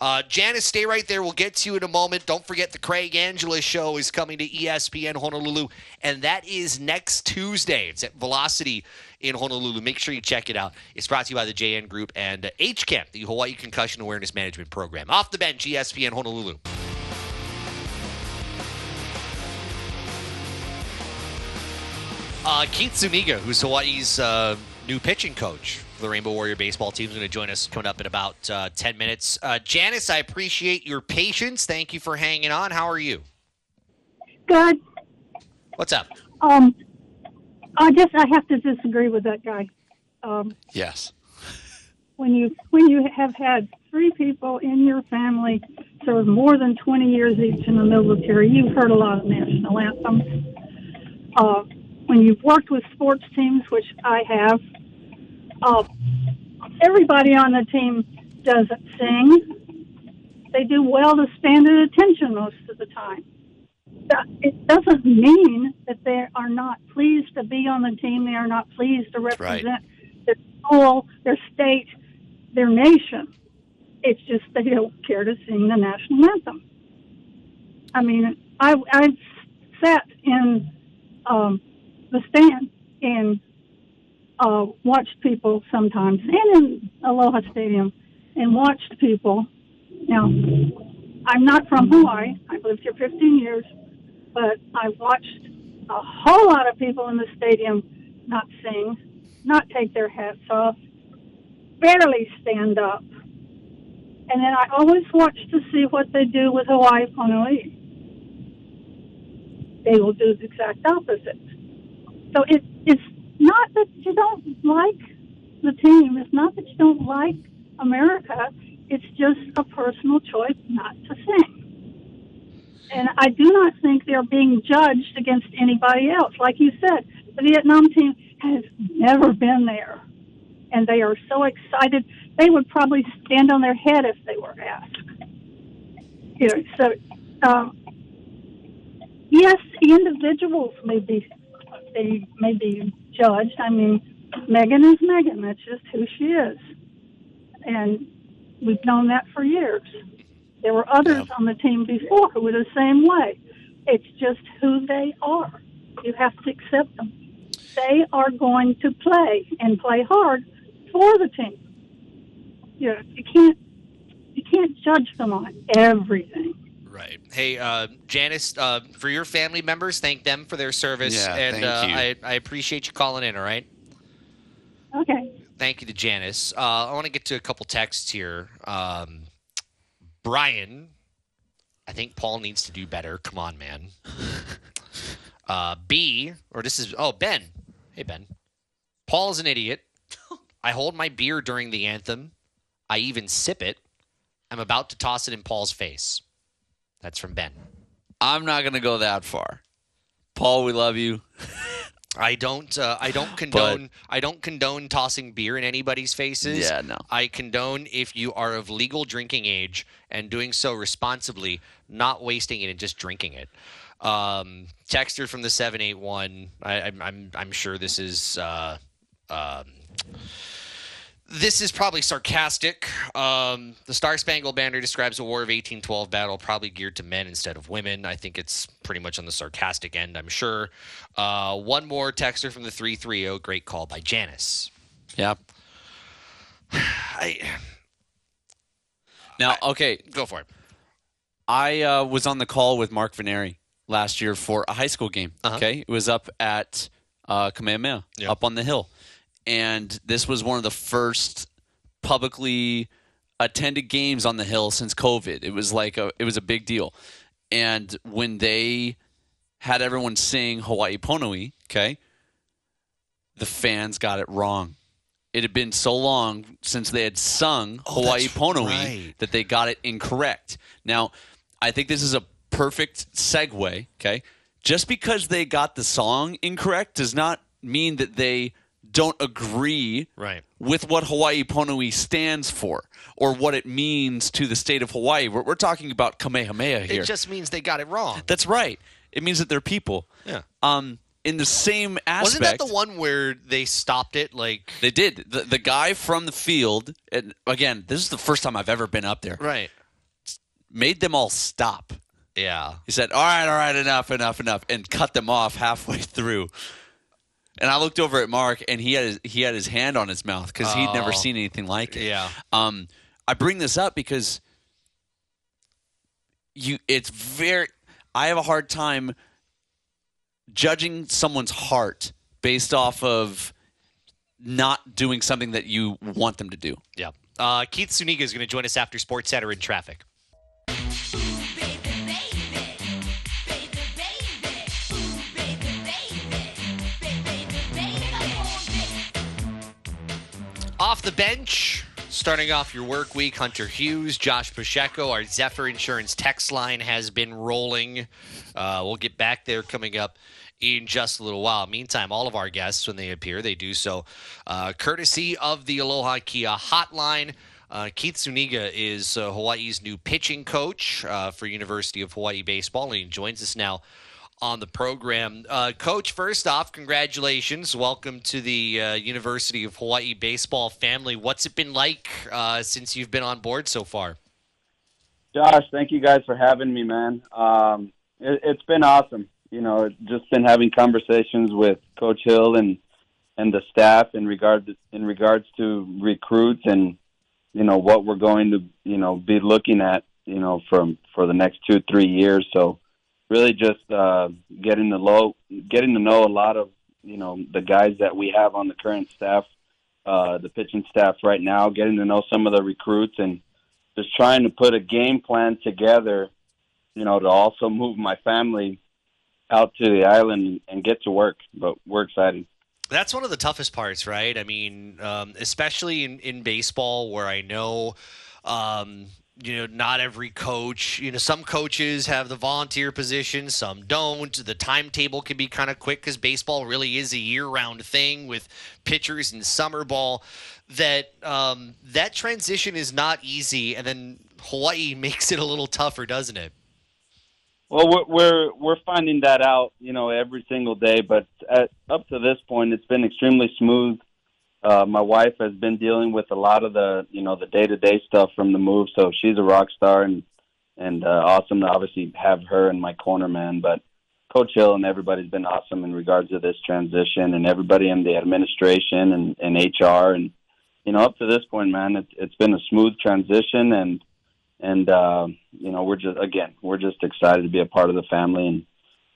Uh, Janice, stay right there. We'll get to you in a moment. Don't forget the Craig Angela show is coming to ESPN Honolulu, and that is next Tuesday. It's at Velocity in Honolulu. Make sure you check it out. It's brought to you by the JN Group and uh, HCAMP, the Hawaii Concussion Awareness Management Program. Off the bench, ESPN Honolulu. Uh, Keith Zuniga, who's Hawaii's uh, new pitching coach for the Rainbow Warrior baseball team, is going to join us coming up in about uh, 10 minutes. Uh, Janice, I appreciate your patience. Thank you for hanging on. How are you? Good. What's up? Um, I just I have to disagree with that guy. Um, Yes. when you when you have had three people in your family serve more than 20 years each in the military, you've heard a lot of national anthems. When you've worked with sports teams, which I have, uh, everybody on the team doesn't sing. They do well to stand at attention most of the time. It doesn't mean that they are not pleased to be on the team. They are not pleased to right. represent their school, their state, their nation. It's just they don't care to sing the national anthem. I mean, I I've sat in um, the stand and uh, watched people sometimes, and in Aloha Stadium, and watched people. Now, I'm not from Hawaii. I've lived here 15 years, but I've watched a whole lot of people in the stadium not sing, not take their hats off, barely stand up. And then I always watch to see what they do with Hawaii Honolulu. They will do the exact opposite. So it, it's not that you don't like the team. It's not that you don't like America. It's just a personal choice not to sing. And I do not think they're being judged against anybody else. Like you said, the Vietnam team has never been there. And they are so excited. They would probably stand on their head if they were asked. So, um, yes, individuals may be, they may be judged. I mean, Megan is Megan. That's just who she is. And we've known that for years. There were others on the team before who were the same way. It's just who they are. You have to accept them. They are going to play and play hard for the team. You know, you can't you can't judge them on everything. Right. Hey, uh, Janice, uh, for your family members, thank them for their service. Yeah, and thank uh, you. I, I appreciate you calling in, all right? Okay. Thank you to Janice. Uh, I want to get to a couple texts here. Um, Brian, I think Paul needs to do better. Come on, man. Uh, B, or this is, oh, Ben. Hey, Ben. Paul is an idiot. [laughs] I hold my beer during the anthem. I even sip it. I'm about to toss it in Paul's face. That's from Ben. I'm not going to go that far. Paul, we love you. [laughs] I don't. Uh, I don't condone. I don't condone tossing beer in anybody's faces. Yeah, no. I condone if you are of legal drinking age and doing so responsibly, not wasting it and just drinking it. Um, texter from the seven eight one. I'm. I'm. I'm sure this is. Uh, um, this is probably sarcastic. Um, the Star Spangled Banner describes a War of 1812 battle probably geared to men instead of women. I think it's pretty much on the sarcastic end, I'm sure. Uh, one more texter from the 330. Great call by Janice. Yeah. [sighs] I, Now, okay, go for it. I uh, was on the call with Mark Veneri last year for a high school game. Uh-huh. Okay, it was up at uh, Kamehameha, Yep. up on the hill, and this was one of the first publicly attended games on the hill since COVID. It was like a, it was a big deal, and when they had everyone sing Hawaii Pono'i, okay, the fans got it wrong. It had been so long since they had sung Oh, Hawaii Pono'i right. that they got it incorrect. Now, I think this is a perfect segue, okay? Just because they got the song incorrect does not mean that they don't agree Right. with what Hawaii Pono'i stands for or what it means to the state of Hawaii. We're, we're talking about Kamehameha here. It just means they got it wrong. That's right. It means that they're people. Yeah. Um, in the same aspect, Wasn't that the one where they stopped it? Like, they did. The, the guy from the field, and again, this is the first time I've ever been up there, right? made them all stop. Yeah. He said, "All right, all right, enough, enough, enough," and cut them off halfway [laughs] through. And I looked over at Mark, and he had his, he had his hand on his mouth because he'd never Oh. seen anything like it. Yeah. Um, I bring this up because you it's very I have a hard time judging someone's heart based off of not doing something that you want them to do. Yeah. Uh, Keith Zuniga is going to join us after Sports Center in traffic. Off the bench, starting off your work week, Hunter Hughes, Josh Pacheco, our Zephyr Insurance text line has been rolling. Uh, we'll get back there coming up in just a little while. Meantime, all of our guests, when they appear, they do so uh, courtesy of the Aloha Kia hotline. Uh, Keith Zuniga is uh, Hawaii's new pitching coach uh, for University of Hawaii baseball, and he joins us now on the program. Uh, coach, first off, congratulations. Welcome to the uh, University of Hawaii baseball family. What's it been like uh, since you've been on board so far? Josh, thank you guys for having me, man. Um, it, it's been awesome. You know, just been having conversations with Coach Hill and and the staff in regard in regards to recruits and you know what we're going to you know be looking at you know from for the next two three years. So really just uh, getting to low getting to know a lot of you know the guys that we have on the current staff, uh, the pitching staff right now, getting to know some of the recruits and just trying to put a game plan together, you know, to also move my family out to the island and get to work. But we're excited. That's one of the toughest parts, right? I mean, um, especially in, in baseball, where I know, um, you know, not every coach, you know, some coaches have the volunteer position, some don't. The timetable can be kind of quick because baseball really is a year round thing with pitchers and summer ball. That um, that transition is not easy, and then Hawaii [laughs] makes it a little tougher, doesn't it? Well, we're we're, we're finding that out, you know, every single day. But at, up to this point, it's been extremely smooth. Uh, my wife has been dealing with a lot of the, you know, the day to day stuff from the move. So she's a rock star, and and uh, awesome to obviously have her in my corner, man. But Coach Hill and everybody's been awesome in regards to this transition, and everybody in the administration and, and HR, and you know, up to this point, man, it, it's been a smooth transition, and and uh, you know we're just again we're just excited to be a part of the family and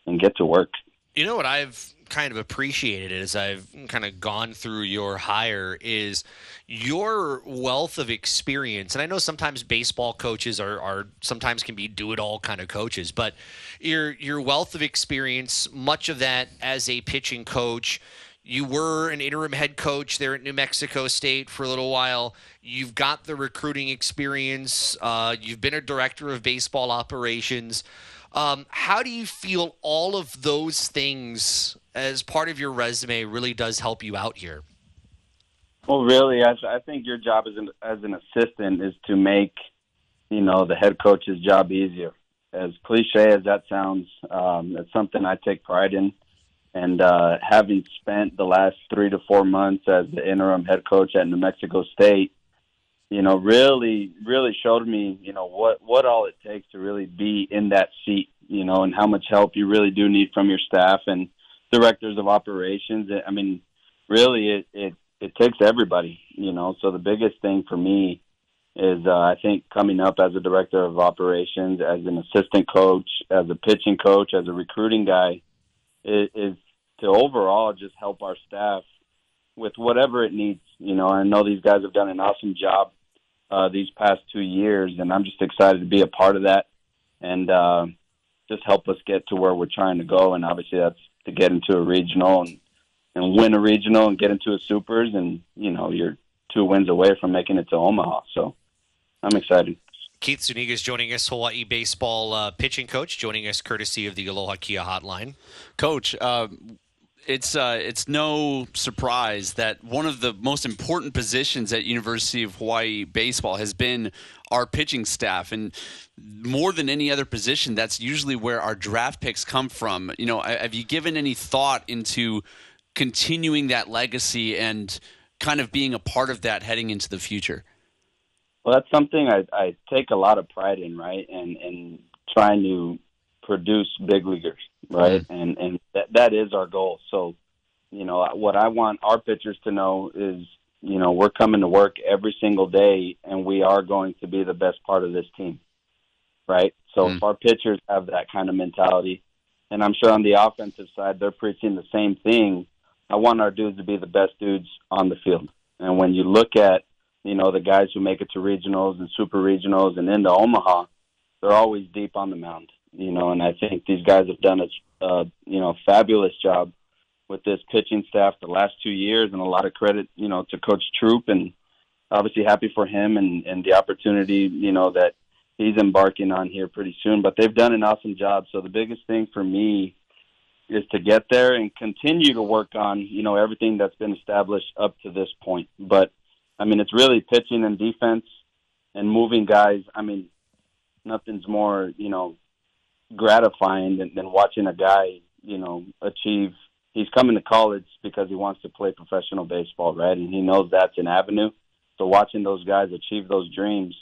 and get to work. You know what I've kind of appreciated it as I've kind of gone through your hire is your wealth of experience. And I know sometimes baseball coaches are, are sometimes can be do it all kind of coaches, but your your wealth of experience, much of that as a pitching coach. You were an interim head coach there at New Mexico State for a little while. You've got the recruiting experience. Uh, you've been a director of baseball operations. Um, how do you feel all of those things as part of your resume really does help you out here? Well, really, I, I think your job as an as an assistant is to make you know the head coach's job easier. As cliche as that sounds, um, it's something I take pride in. And uh, having spent the last three to four months as the interim head coach at New Mexico State, you know, really, really showed me, you know, what what all it takes to really be in that seat, you know, and how much help you really do need from your staff and directors of operations. I mean, really, it it it takes everybody, you know. So the biggest thing for me is uh, I think coming up as a director of operations, as an assistant coach, as a pitching coach, as a recruiting guy, is, is to overall just help our staff with whatever it needs. You know, I know these guys have done an awesome job uh, these past two years, and I'm just excited to be a part of that and uh, just help us get to where we're trying to go. And obviously, that's to get into a regional and and win a regional and get into a supers, and you know you're two wins away from making it to Omaha. So I'm excited. Keith Zuniga is joining us, Hawaii baseball uh, pitching coach, joining us courtesy of the Aloha Kia hotline. Coach, uh, it's uh, it's no surprise that one of the most important positions at University of Hawaii baseball has been our pitching staff, and more than any other position, that's usually where our draft picks come from. You know, have you given any thought into continuing that legacy and kind of being a part of that heading into the future? Well, that's something I, I take a lot of pride in, right? And and trying to produce big leaguers, right? Mm-hmm. And and that that is our goal. So, you know, what I want our pitchers to know is, you know, we're coming to work every single day, and we are going to be the best part of this team, right? So mm-hmm. if our pitchers have that kind of mentality, and I'm sure on the offensive side they're preaching the same thing. I want our dudes to be the best dudes on the field. And when you look at, you know, the guys who make it to regionals and super regionals and into Omaha, they're always deep on the mound you know, and I think these guys have done a, uh, you know, fabulous job with this pitching staff the last two years, and a lot of credit, you know, to Coach Troop, and obviously happy for him and and the opportunity, you know, that he's embarking on here pretty soon. But they've done an awesome job. So the biggest thing for me is to get there and continue to work on, you know, everything that's been established up to this point. But I mean, it's really pitching and defense and moving guys. I mean, nothing's more, you know, gratifying than, than watching a guy, you know, achieve. He's coming to college because he wants to play professional baseball, right? And he knows that's an avenue. So watching those guys achieve those dreams,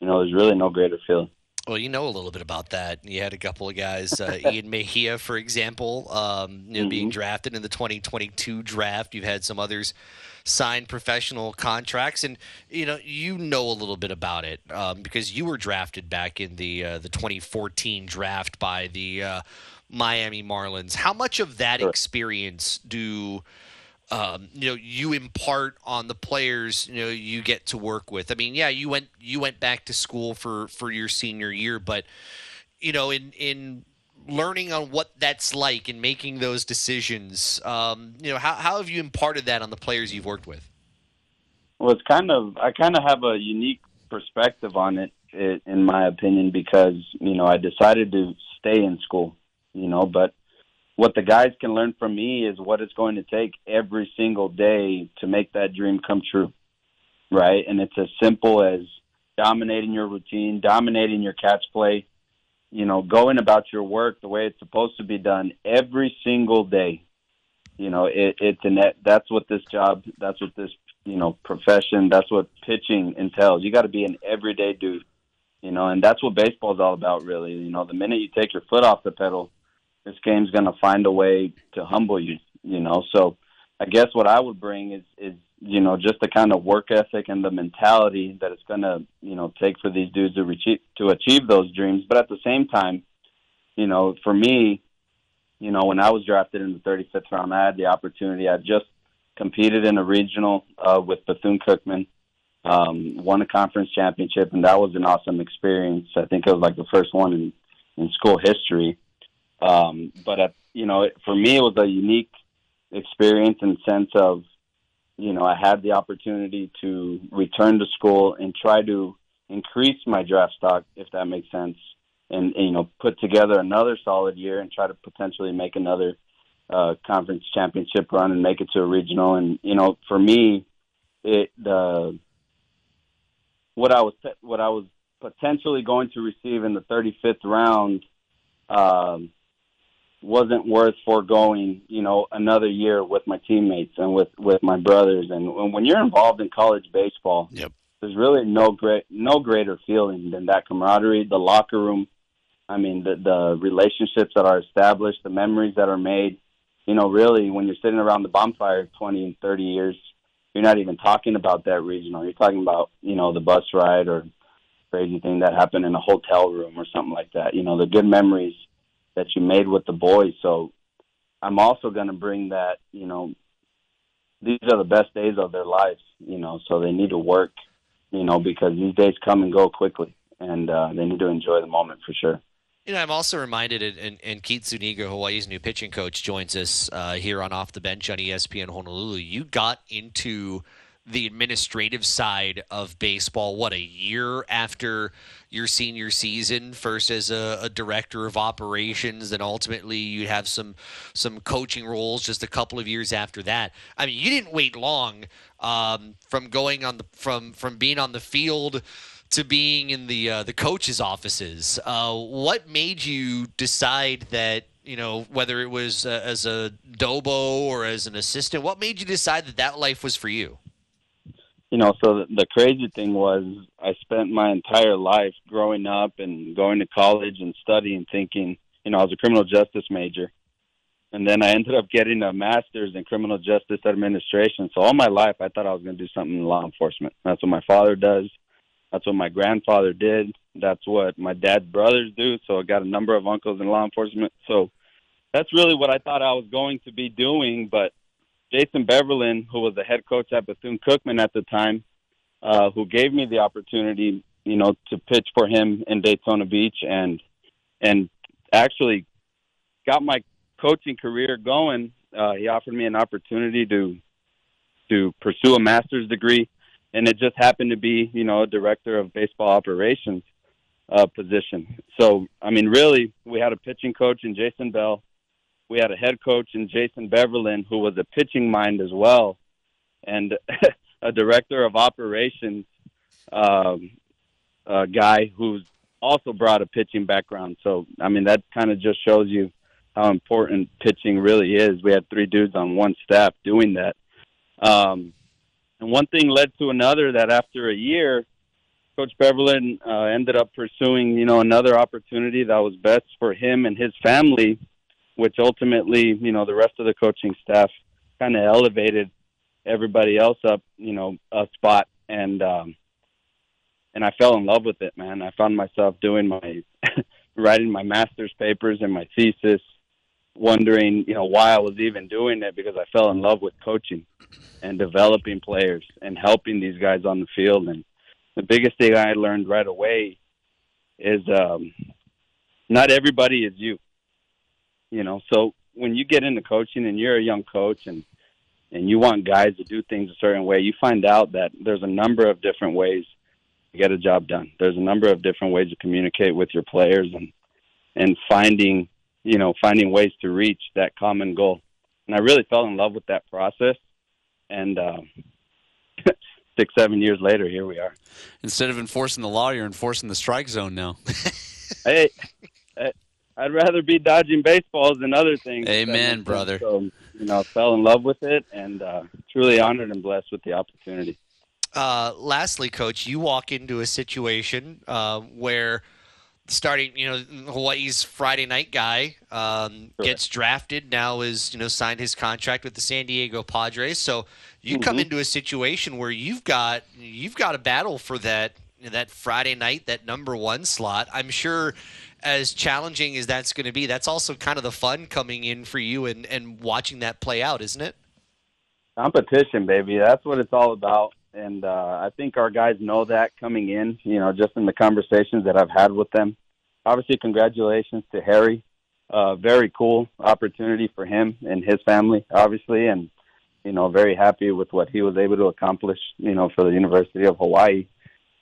you know, there's really no greater feeling. Well, you know a little bit about that. You had a couple of guys, uh, [laughs] Ian Mejia, for example, um, you know, mm-hmm. being drafted in the 2022 draft. You've had some others sign professional contracts, and you know you know a little bit about it um, because you were drafted back in the uh, the 2014 draft by the uh, Miami Marlins. How much of that sure. experience do um, you know you impart on the players you know you get to work with? I mean, yeah, you went you went back to school for for your senior year, but you know in in learning on what that's like and making those decisions. Um, you know, how, how have you imparted that on the players you've worked with? Well, it's kind of I kind of have a unique perspective on it, it, in my opinion, because you know I decided to stay in school. You know, but what the guys can learn from me is what it's going to take every single day to make that dream come true, right? And it's as simple as dominating your routine, dominating your catch play, you know, going about your work the way it's supposed to be done every single day. You know, it, it's an that's what this job, that's what this you know profession, that's what pitching entails. You got to be an everyday dude. You know, and that's what baseball is all about, really. You know, the minute you take your foot off the pedal, this game's going to find a way to humble you. You know, so I guess what I would bring is is you know, just the kind of work ethic and the mentality that it's going to, you know, take for these dudes to achieve, to achieve those dreams. But at the same time, you know, for me, you know, when I was drafted in the 35th round, I had the opportunity. I just competed in a regional uh, with Bethune Cookman, um, won a conference championship, and that was an awesome experience. I think it was like the first one in, in school history. Um, but, at, you know, for me, it was a unique experience in sense of, you know, I had the opportunity to return to school and try to increase my draft stock, if that makes sense, and, and you know, put together another solid year and try to potentially make another uh, conference championship run and make it to a regional. And you know, for me, it the what I was what I was potentially going to receive in the 35th round. Um, wasn't worth foregoing, you know, another year with my teammates and with with my brothers. And when you're involved in college baseball, yep. there's really no great no greater feeling than that camaraderie, the locker room. I mean, the the relationships that are established, the memories that are made. You know, really, when you're sitting around the bonfire 20 and 30 years, you're not even talking about that regional. You're talking about, you know, the bus ride or crazy thing that happened in a hotel room or something like that. You know, the good memories that you made with the boys. So I'm also going to bring that, you know, these are the best days of their lives, you know, so they need to work, you know, because these days come and go quickly and uh, they need to enjoy the moment for sure. You know, I'm also reminded, and, and Keith Zuniga, Hawaii's new pitching coach, joins us uh, here on Off the Bench on ESPN Honolulu. You got into the administrative side of baseball, what, a year after your senior season, first as a, a director of operations, then ultimately you'd have some some coaching roles just a couple of years after that. I mean, you didn't wait long um, from going on the from from being on the field to being in the uh, the coaches' offices. Uh, what made you decide that you know whether it was uh, as a dobo or as an assistant? What made you decide that that life was for you? You know, so the, crazy thing was I spent my entire life growing up and going to college and studying, thinking, you know, I was a criminal justice major. And then I ended up getting a master's in criminal justice administration. So all my life, I thought I was going to do something in law enforcement. That's what my father does. That's what my grandfather did. That's what my dad's brothers do. So I got a number of uncles in law enforcement. So that's really what I thought I was going to be doing. But Jason Beverlin, who was the head coach at Bethune Cookman at the time, uh, who gave me the opportunity, you know, to pitch for him in Daytona Beach and and actually got my coaching career going. Uh, he offered me an opportunity to to pursue a master's degree and it just happened to be, you know, a director of baseball operations uh, position. So, I mean, really, we had a pitching coach in Jason Bell. We had a head coach in Jason Beverlin, who was a pitching mind as well, and [laughs] a director of operations um, a guy who's also brought a pitching background. So, I mean, that kind of just shows you how important pitching really is. We had three dudes on one staff doing that. Um, and one thing led to another that after a year, Coach Beverlin uh, ended up pursuing, you know, another opportunity that was best for him and his family, which ultimately, you know, the rest of the coaching staff kind of elevated everybody else up, you know, a spot. And, um, and I fell in love with it, man. I found myself doing my, [laughs] writing my master's papers and my thesis, wondering, you know, why I was even doing it because I fell in love with coaching and developing players and helping these guys on the field. And the biggest thing I learned right away is um, not everybody is you. You know, so when you get into coaching and you're a young coach and and you want guys to do things a certain way, you find out that there's a number of different ways to get a job done. There's a number of different ways to communicate with your players and and finding you know finding ways to reach that common goal. And I really fell in love with that process and um, [laughs] six, seven years later, here we are. Instead of enforcing the law, you're enforcing the strike zone now. [laughs] hey, I'd rather be dodging baseballs than other things. Amen, brother. So, you know, fell in love with it and uh, truly honored and blessed with the opportunity. Uh, lastly, coach, you walk into a situation uh, where – starting, you know, Hawaii's Friday night guy um, gets drafted. Now is you know signed his contract with the San Diego Padres. So you mm-hmm. come into a situation where you've got you've got a battle for that that Friday night that number one slot. I'm sure. As challenging as that's going to be, that's also kind of the fun coming in for you and, and watching that play out, isn't it? Competition, baby. That's what it's all about and uh, I think our guys know that coming in. You know, just in the conversations that I've had with them. Obviously, congratulations to Harry. Uh, very cool opportunity for him and his family, obviously, and you know, very happy with what he was able to accomplish. You know, for the University of Hawaii.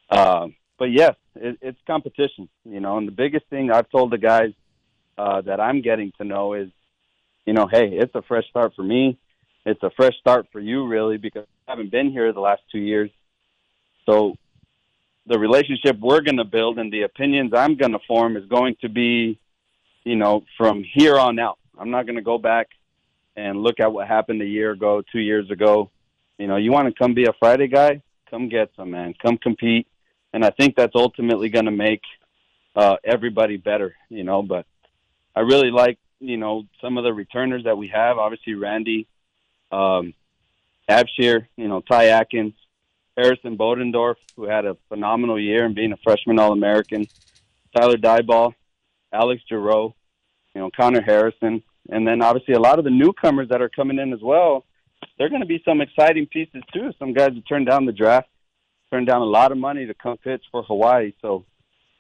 Uh, but yes, it, it's competition. You know, and the biggest thing I've told the guys uh, that I'm getting to know is, you know, hey, it's a fresh start for me it's a fresh start for you, really, because I haven't been here the last two years. So the relationship we're going to build and the opinions I'm going to form is going to be, you know, from here on out. I'm not going to go back and look at what happened a year ago, two years ago. You know, you want to come be a Friday guy? Come get some, man. Come compete. And I think that's ultimately going to make uh, everybody better, you know. But I really like, you know, some of the returners that we have. Obviously, Randy um, Abshir, you know, Ty Atkins, Harrison Bodendorf, who had a phenomenal year and being a freshman All American, Tyler Dyball, Alex Giroux, you know, Connor Harrison, and then obviously a lot of the newcomers that are coming in as well. They're going to be some exciting pieces too. Some guys have turned down the draft, turned down a lot of money to come pitch for Hawaii. So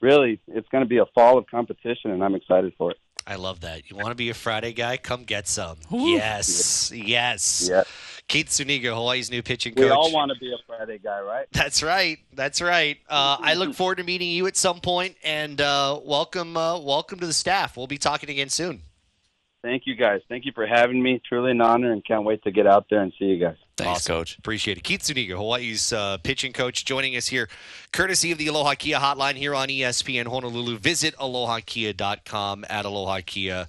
really, it's going to be a fall of competition, and I'm excited for it. I love that. You want to be a Friday guy? Come get some. Yes, yes. Yeah. Keith Zuniga, Hawaii's new pitching coach. We all want to be a Friday guy, right? [laughs] That's right. That's right. Uh, I look forward to meeting you at some point, and uh, welcome, uh, welcome to the staff. We'll be talking again soon. Thank you guys. Thank you for having me. Truly an honor, and can't wait to get out there and see you guys. Thanks, Awesome. coach. Appreciate it. Keith Zuniga, Hawaii's uh, pitching coach, joining us here, courtesy of the Aloha Kia hotline here on ESPN Honolulu. Visit alohakia.com at Aloha Kia.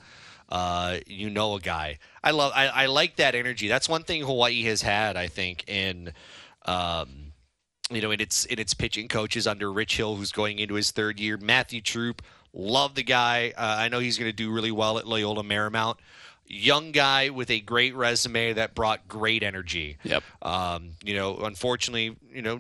Uh, you know a guy. I love. I, I like that energy. That's one thing Hawaii has had. I think in. Um, you know, in its in its pitching coaches under Rich Hill, who's going into his third year. Matthew Troop, love the guy. Uh, I know he's going to do really well at Loyola Marymount. Young guy with a great resume that brought great energy. Yep. Um, you know, unfortunately, you know,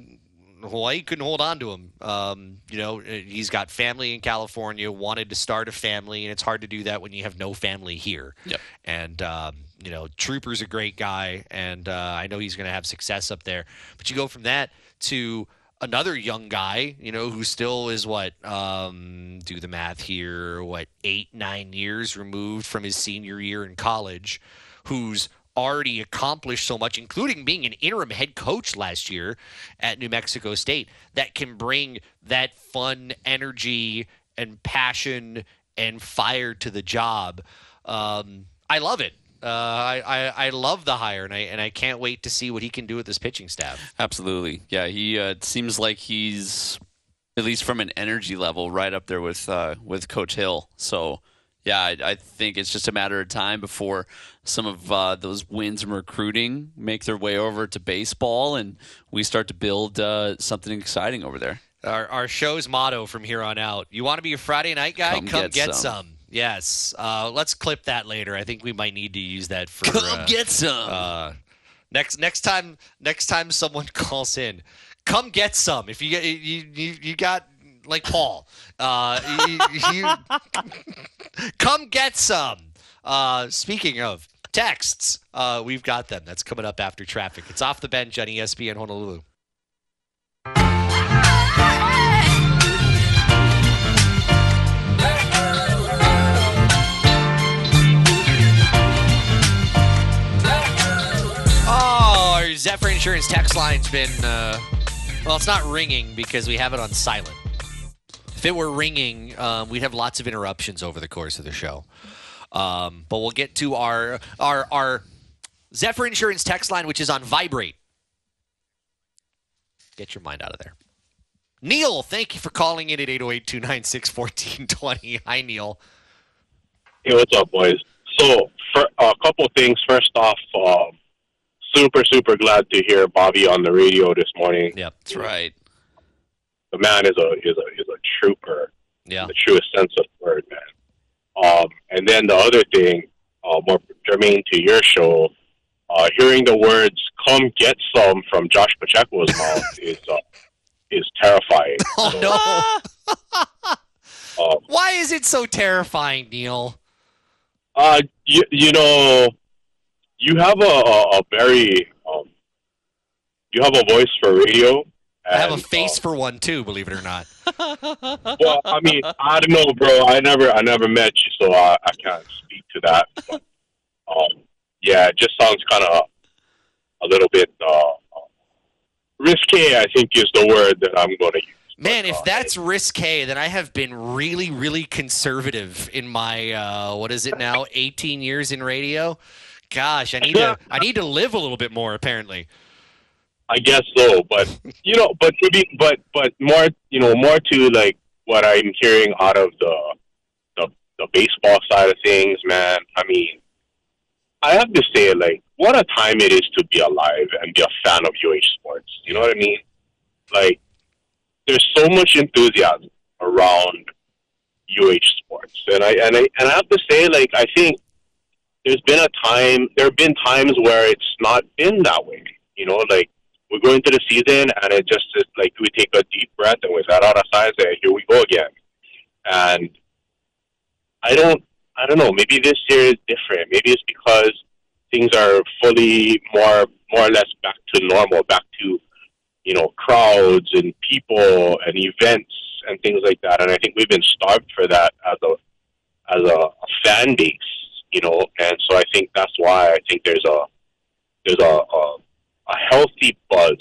Hawaii couldn't hold on to him. Um, you know, he's got family in California, wanted to start a family, and it's hard to do that when you have no family here. Yep. And um, you know, Trooper's a great guy, and uh, I know he's going to have success up there. But you go from that to another young guy, you know, who still is what um, do the math here, what eight nine years removed from his senior year in college, who's already accomplished so much, including being an interim head coach last year at New Mexico State, that can bring that fun energy and passion and fire to the job. Um, I love it. Uh, I, I I love the hire, and I and I can't wait to see what he can do with this pitching staff. Absolutely. Yeah, he uh, it seems like he's at least from an energy level right up there with uh, with Coach Hill. So yeah, I, I think it's just a matter of time before some of uh, those wins in recruiting make their way over to baseball, and we start to build uh, something exciting over there. Our, our show's motto from here on out: You want to be a Friday night guy? Come Come, get get, some. some. Yes. Uh, let's clip that later. I think we might need to use that for. Come uh, get some. uh, next next time next time someone [laughs] calls in, come get some. If you get you you, you got like Paul, uh, you, you- [laughs] come get some. Uh, speaking of texts, uh, we've got them. That's coming up after traffic. It's off the bench on ESPN Honolulu. Zephyr Insurance text line's been, uh, well, it's not ringing because we have it on silent. If it were ringing, um, we'd have lots of interruptions over the course of the show. Um, but we'll get to our our our Zephyr Insurance text line, which is on vibrate. Get your mind out of there. Neil, thank you for calling in at 808 296 1420. Hi, Neil. Hey, what's up, boys? So, for a couple things. First off, um, super, super glad to hear Bobby on the radio this morning. Yep. That's right. The man is a is a is a trooper Yeah. in the truest sense of the word, man. Um, and then the other thing, uh, more germane to your show, uh, hearing the words "Come get some" from Josh Pacheco's [laughs] mouth is uh, is terrifying. Oh, no. [laughs] Um, Why is it so terrifying, Neil? Uh, you, you know, you have a, a, a very, um, you have a voice for radio. I have a face uh, for one too, believe it or not. [laughs] well, I mean, I don't know, bro. I never, I never met you, so I, I can't speak to that. But, um, yeah, it just sounds kind of a little bit uh, risque. I think is the word that I'm going to use. Man, if uh, that's risque, then I have been really, really conservative in my uh, what is it now? 18 years in radio. Gosh, I need to I need to live a little bit more. Apparently, I guess so, but [laughs] you know, but to be, but but more, you know, more to like what I'm hearing out of the the the baseball side of things, man. I mean, I have to say, like, what a time it is to be alive and be a fan of UH sports. You know what I mean? Like, there's so much enthusiasm around UH sports, and I and I and I have to say, like, I think there's been a time, there have been times where it's not been that way. You know, like we go into the season and it just is like we take a deep breath and we let out our sighs eh, and here we go again. And I don't I don't know, maybe this year is different. Maybe it's because things are fully more more or less back to normal, back to, you know, crowds and people and events and things like that. And I think we've been starved for that as a as a fan base, you know. And so I think that's why I think there's a there's a a, a healthy buzz.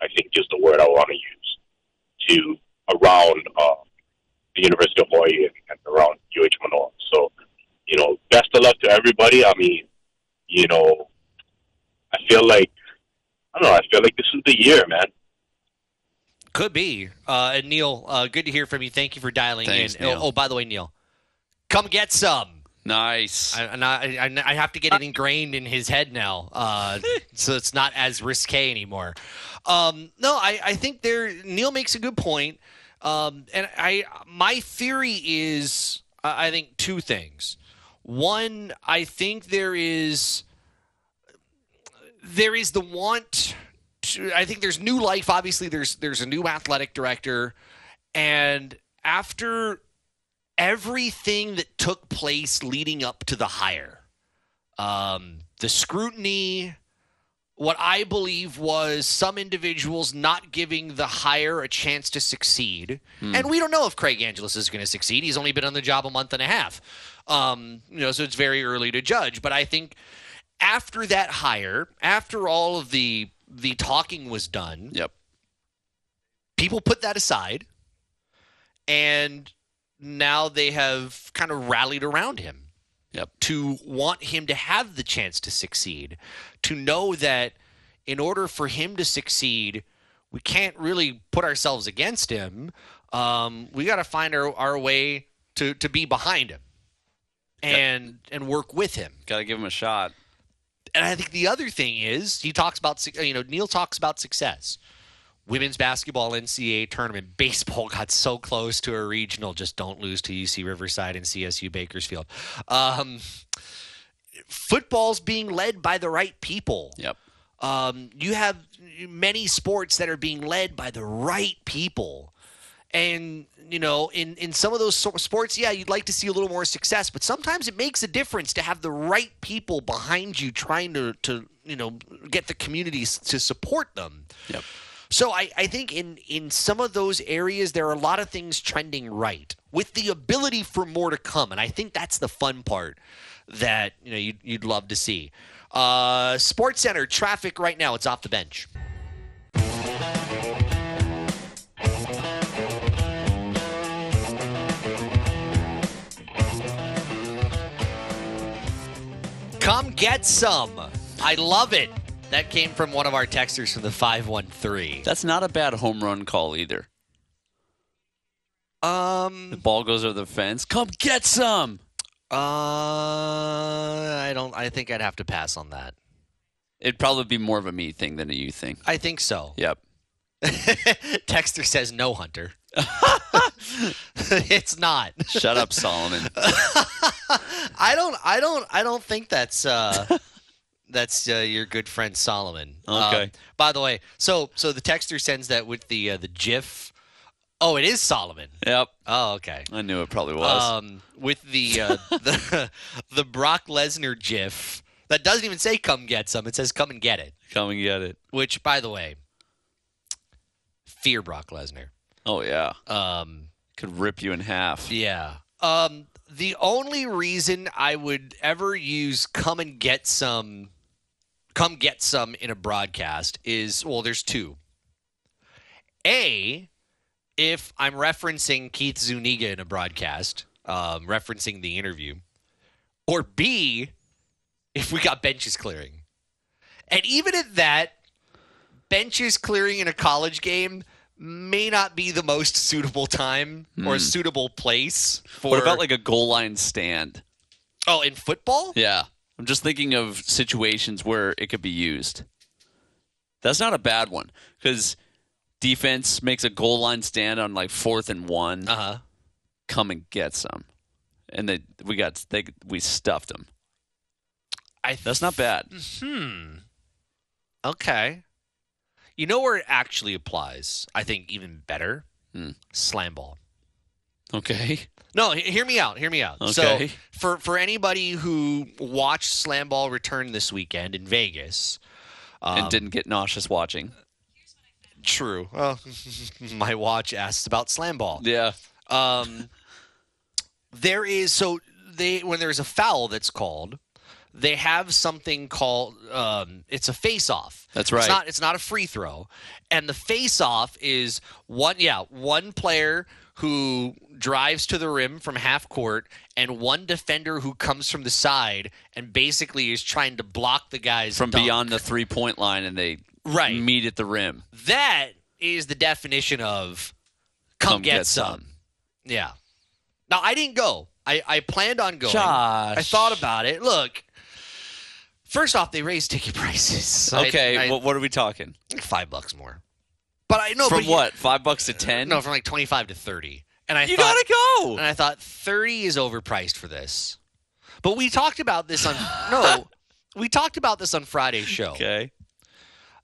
I think is the word I want to use to around uh, the University of Hawaii and, and around UH Manoa. So, you know, best of luck to everybody. I mean, you know, I feel like I don't know. I feel like this is the year, man. Could be. Uh, and Neil, uh, good to hear from you. Thank you for dialing Thanks, in. Neil. Oh, oh, by the way, Neil, come get some. Nice. I, and I, I, I have to get it ingrained in his head now, uh, [laughs] so it's not as risque anymore. Um, no, I, I think there. Neil makes a good point, um, and I my theory is I I think two things. One, I think there is there is the want. To, I think there's new life. Obviously, there's there's a new athletic director, and after everything that took place leading up to the hire, um, the scrutiny, what I believe was some individuals not giving the hire a chance to succeed. And we don't know if Craig Angelos is going to succeed. He's only been on the job a month and a half. Um, you know, so it's very early to judge. But I think after that hire, after all of the the talking was done, Yep. people put that aside and now they have kind of rallied around him Yep. to want him to have the chance to succeed to know that in order for him to succeed we can't really put ourselves against him um, we got to find our, our way to, to be behind him and and work with him Got to give him a shot. and I think the other thing is he talks about you know Neil talks about success. Women's basketball NCAA tournament, baseball got so close to a regional. Just don't lose to UC Riverside and CSU Bakersfield. Um, football's being led by the right people. Yep. Um, you have many sports that are being led by the right people. And you know, in in some of those sports, yeah, you'd like to see a little more success, but sometimes it makes a difference to have the right people behind you, trying to to you know get the communities to support them. Yep. So I, I think in in some of those areas there are a lot of things trending right with the ability for more to come, and I think that's the fun part that you know you'd, you'd love to see. Uh, Sports Center traffic right now. It's off the bench. Come get some. I love it. That came from one of our texters from the 513. That's not a bad home run call either. Um, the ball goes over the fence. Come get some. uh, I don't. I think I'd have to pass on that. It'd probably be more of a me thing than a you thing. I think so. Yep. [laughs] Texter says no, Hunter. [laughs] it's not. Shut up, Solomon. [laughs] I don't. I don't. I don't think that's. uh That's uh, your good friend Solomon. Okay. Um, by the way, so so the texter sends that with the uh, the GIF. Oh, it is Solomon. Yep. Oh, okay. I knew it probably was. um, with the uh, [laughs] the the Brock Lesnar GIF that doesn't even say "come get some." It says "come and get it." Come and get it. Which, by the way, fear Brock Lesnar. Oh yeah. Um, Could rip you in half. yeah. Um, the only reason I would ever use "come and get some," "come get some" in a broadcast is well, there's two. A, if I'm referencing Keith Zuniga in a broadcast, um, referencing the interview, or B, if we got benches clearing. And even at that, benches clearing in a college game may not be the most suitable time or suitable place for. What about like a goal line stand? oh, in football? Yeah. I'm just thinking of situations where it could be used. That's not a bad one because defense makes a goal line stand on like fourth and one. Uh huh. Come and get some, and they we got they we stuffed them. I th- That's not bad. Hmm. Okay. You know where it actually applies? I think even better. Hmm. Slam ball. Okay. No, hear me out. Hear me out. Okay. So for for anybody who watched Slam Ball return this weekend in Vegas, um, and didn't get nauseous watching. True. Well, [laughs] my watch asks about slam ball. Yeah. Um, there is so they when there's a foul that's called, they have something called um, it's a face off. That's right. It's not it's not a free throw, and the face off is one yeah one player who drives to the rim from half court and one defender who comes from the side and basically is trying to block the guys From dunk. beyond the three point line and they Right. meet at the rim. That is the definition of come, Come get, get some. some. Yeah. Now I didn't go. I, I planned on going. Josh. I thought about it. Look, first off, they raised ticket prices. [laughs] Okay, I, what, what are we talking? five bucks more. But I know From but what? Five bucks to ten? No, from like twenty five to thirty. And I you thought, gotta go. and I thought thirty is overpriced for this. But we talked about this on [laughs] no, we talked about this on Friday's show Okay.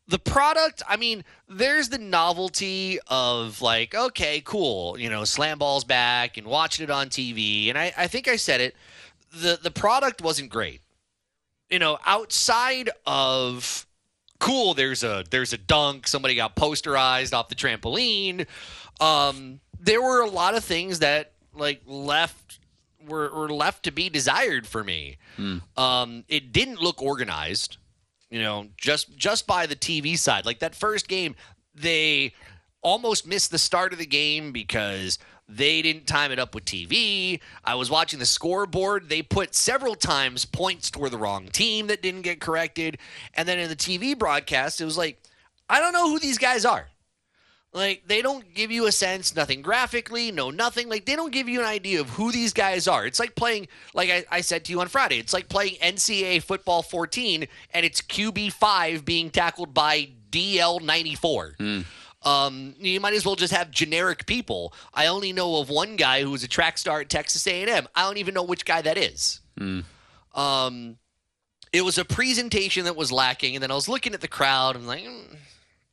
the product i mean there's the novelty of like okay cool you know slam balls back and watching it on tv and i, I think i said it the the product wasn't great you know outside of cool. There's a there's a dunk. Somebody got posterized off the trampoline. Um there were a lot of things that like left were, were left to be desired for me. Um it didn't look organized you know just just by the tv side. Like that first game they almost missed the start of the game because they didn't time it up with tv i was watching the scoreboard they put several times points toward the wrong team that didn't get corrected and then in the tv broadcast it was like i don't know who these guys are like they don't give you a sense, nothing graphically, no nothing. Like they don't give you an idea of who these guys are. It's like playing, like I, I said to you on Friday, it's like playing NCAA football 14 and it's QB five being tackled by DL 94. Hmm. Um, you might as well just have generic people. I only know of one guy who was a track star at Texas A&M. I don't even know which guy that is. Um, it was a presentation that was lacking, and then I was looking at the crowd and like, mm,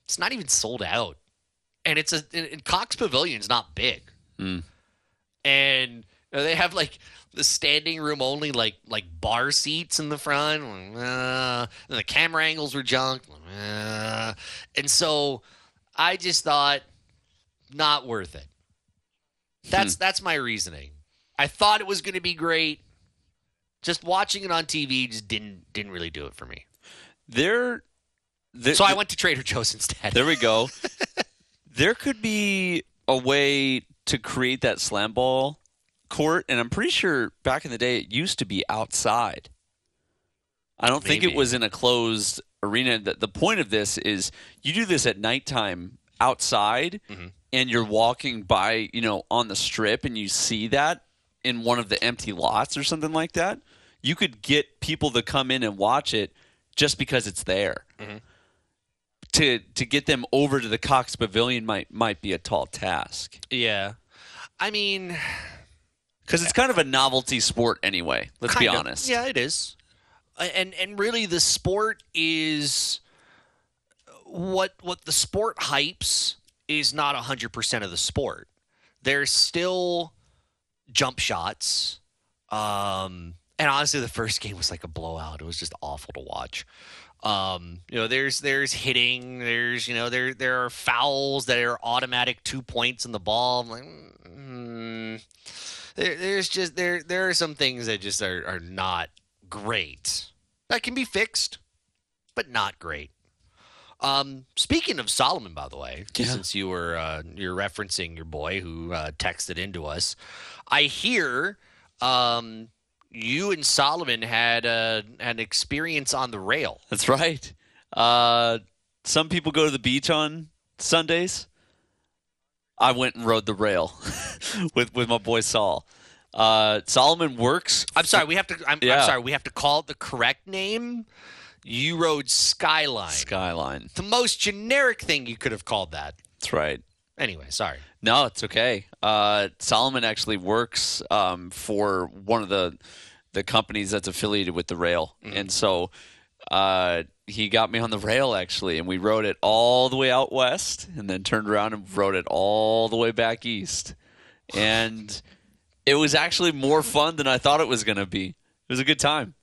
it's not even sold out and it's a and- Cox Pavilion's not big, Hmm. and you know, they have like the standing room only like like bar seats in the front. Uh, and the camera angles were junk, uh, and so I just thought not worth it. That's hmm. that's my reasoning. I thought it was going to be great. Just watching it on TV just didn't didn't really do it for me. There, there So I went to Trader Joe's instead. There we go. [laughs] there could be a way to create that slam ball court, and I'm pretty sure back in the day it used to be outside. I don't think it was in a closed arena. The, the point of this is you do this at nighttime outside, Mm-hmm. and you're walking by, you know, on the strip, and you see that in one of the empty lots or something like that. You could get people to come in and watch it just because it's there to to get them over to the Cox Pavilion might might be a tall task yeah, I mean. [sighs] because it's kind of a novelty sport anyway. Let's be of. honest. Yeah, it is. And and really the sport is what what the sport hypes is not 100% of the sport. There's still jump shots. Um and honestly the first game was like a blowout. It was just awful to watch. Um, you know, there's there's hitting, there's you know, there there are fouls that are automatic two points in the ball. I'm like, mm, there, there's just there there are some things that just are, are not great that can be fixed but not great um speaking of solomon by the way since you were uh, you're referencing your boy who uh, texted into us i hear um you and solomon had uh, an experience on the rail That's right. Uh, some people go to the beach on Sundays. I went and rode the rail [laughs] with with my boy Saul. Uh, Solomon works. i'm sorry we have to I'm, Yeah. I'm sorry we have to call it the correct name you rode skyline Skyline. the most generic thing you could have called that That's right. anyway sorry No, it's okay. Uh, Solomon actually works um, for one of the the companies that's affiliated with the rail, and so uh, he got me on the rail actually, and we rode it all the way out west, and then turned around and rode it all the way back east, and it was actually more fun than I thought it was going to be. It was a good time.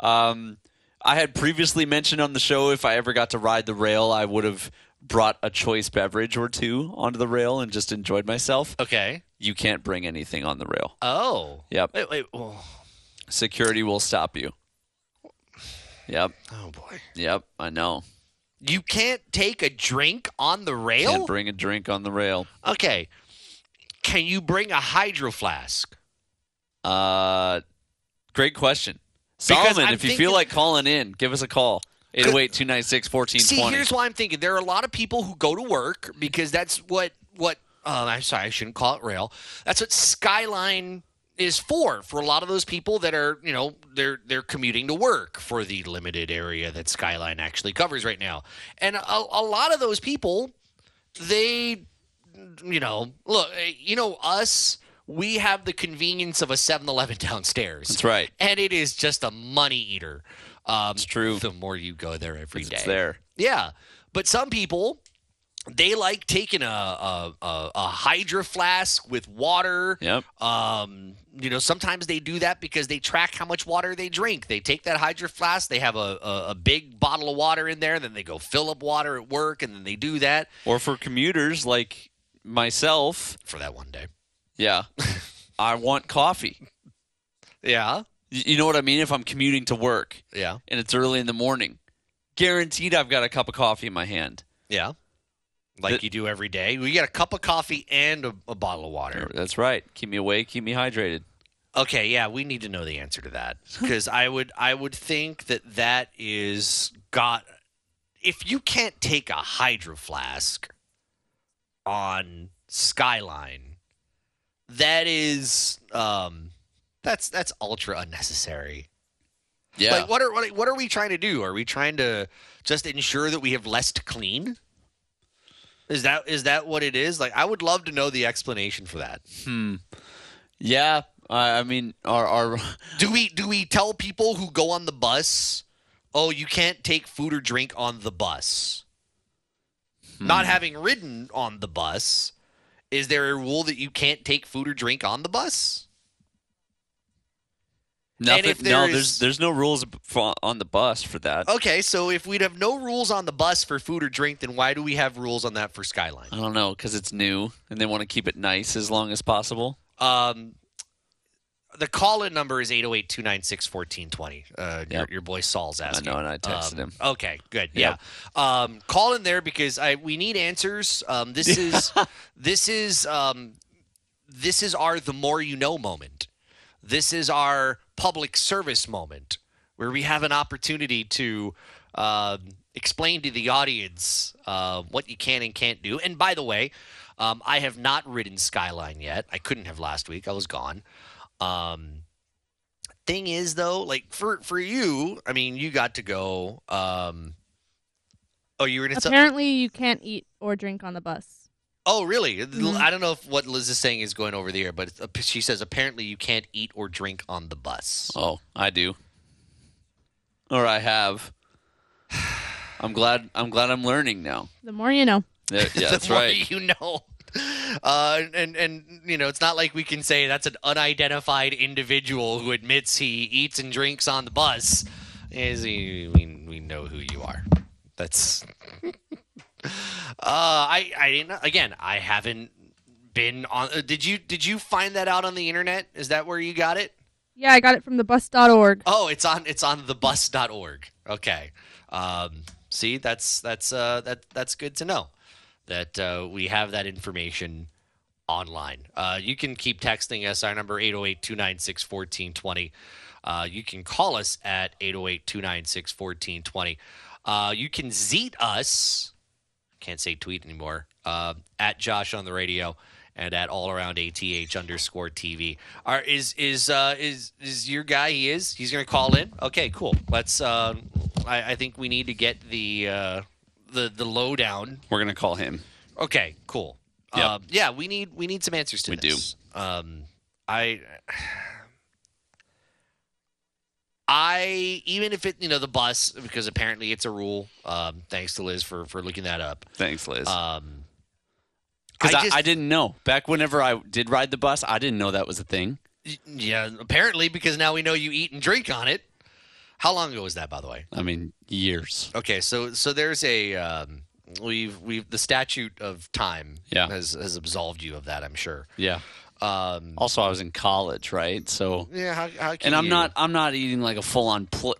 Um, I had previously mentioned on the show if I ever got to ride the rail, I would have brought a choice beverage or two onto the rail and just enjoyed myself, Okay. you can't bring anything on the rail. Oh. Yep. Wait, wait. Oh, Security will stop you. Yep. oh boy. Yep. I know. You can't take a drink on the rail? Can't bring a drink on the rail. okay. Can you bring a hydro flask? Uh, great question. Because Solomon, I'm if you thinking- feel like calling in, give us a call. 808 296 See, 1420. here's why I'm thinking. There are a lot of people who go to work because that's what what. Uh, I'm sorry, I shouldn't call it rail. That's what Skyline is for. For a lot of those people that are, you know, they're they're commuting to work for the limited area that Skyline actually covers right now, and a, a lot of those people, they, you know, look, eh, you know, us. We have the convenience of a 7-Eleven [laughs] downstairs. That's right. And it is just a money eater. Um, It's true. The more you go there every day. It's there. Yeah, but some people they like taking a a, a, a hydro flask with water. Yep. Um, you know, sometimes they do that because they track how much water they drink. They take that hydro flask, they have a, a, a big bottle of water in there, then they go fill up water at work, and then they do that Or for commuters like myself, for that one day. yeah, [laughs] I want coffee. Yeah, You know what I mean? If I'm commuting to work yeah, and it's early in the morning, guaranteed I've got a cup of coffee in my hand. yeah. Like That- you do every day. We get a cup of coffee and a, a bottle of water. That's right. Keep me awake, keep me hydrated. Okay, yeah, we need to know the answer to that because I would I would think that that is got if you can't take a hydro flask on Skyline, that is um that's that's ultra unnecessary. Yeah. Like what are what, what are we trying to do? Are we trying to just ensure that we have less to clean? Is that is that what it is? Like I would love to know the explanation for that. Hmm. Yeah. I I mean, our, our [laughs] Do we do we tell people who go on the bus, "Oh, you can't take food or drink on the bus"? Not having ridden on the bus, is there a rule that you can't take food or drink on the bus? nothing. if no, there there's there's no rules for, on the bus for that. Okay, so if we'd have no rules on the bus for food or drink, then why do we have rules on that for Skyline? I don't know because it's new and they want to keep it nice as long as possible. Um, the call-in number is 808-296-1420. Uh, your, your boy Saul's asking. I know, and I texted Um, him. Okay, good. Yep. Yeah. Um, call in there because I we need answers. Um, this [laughs] is this is um, this is our the more you know moment. This is our public service moment where we have an opportunity to um, explain to the audience uh, what you can and can't do. And by the way, um, I have not ridden Skyline yet. I couldn't have last week. I was gone. Um, thing is, though, like for for you, I mean, you got to go. Um, oh, you were in. Apparently, you can't eat or drink on the bus. Oh, really? Mhm. I don't know if what Liz is saying is going over the air, but uh, she says apparently you can't eat or drink on the bus. Oh, I do. Or I have. [sighs] I'm glad. I'm glad I'm learning now. The more you know. Yeah, yeah, [laughs] the that's more right. You know. Uh, and and you know it's not like we can say that's an unidentified individual who admits he eats and drinks on the bus. Is he? We, we know who you are. That's. [laughs] uh, I I didn't again. I haven't been on. Uh, did you did you find that out on the internet? Is that where you got it? Yeah, I got it from the bus.org. Oh, it's on it's on thebus.org. Okay. Um, see, that's that's uh, that that's good to know that uh, we have that information online. Uh, you can keep texting us. Our number 808-296-1420. Uh, you can call us at 808-296-1420. Uh, you can zeet us. Can't say tweet anymore. Uh, at Josh on the radio and at all around ATH underscore TV. Are is is uh, is is your guy? He is. He's gonna call in. Okay, cool. Let's. Uh, I, I think we need to get the uh, the the lowdown. We're gonna call him. Okay, cool. Yep. Um, yeah, we need we need some answers to this. We this. do. Um, I. I even if it you know the bus because apparently it's a rule. Um, thanks to Liz for for looking that up. Thanks, Liz. Um, Because I, just- I didn't know. Back whenever I did ride the bus, I didn't know that was a thing. Yeah, apparently because now we know you eat and drink on it. How long ago was that, by the way? I mean, years. Okay, so so there's a um, we've we've the statute of time Yeah. has has absolved you of that. I'm sure. Yeah. Um, Also, I was in college, right? So, yeah, how, how and I'm you- not I'm not eating like a full on pl-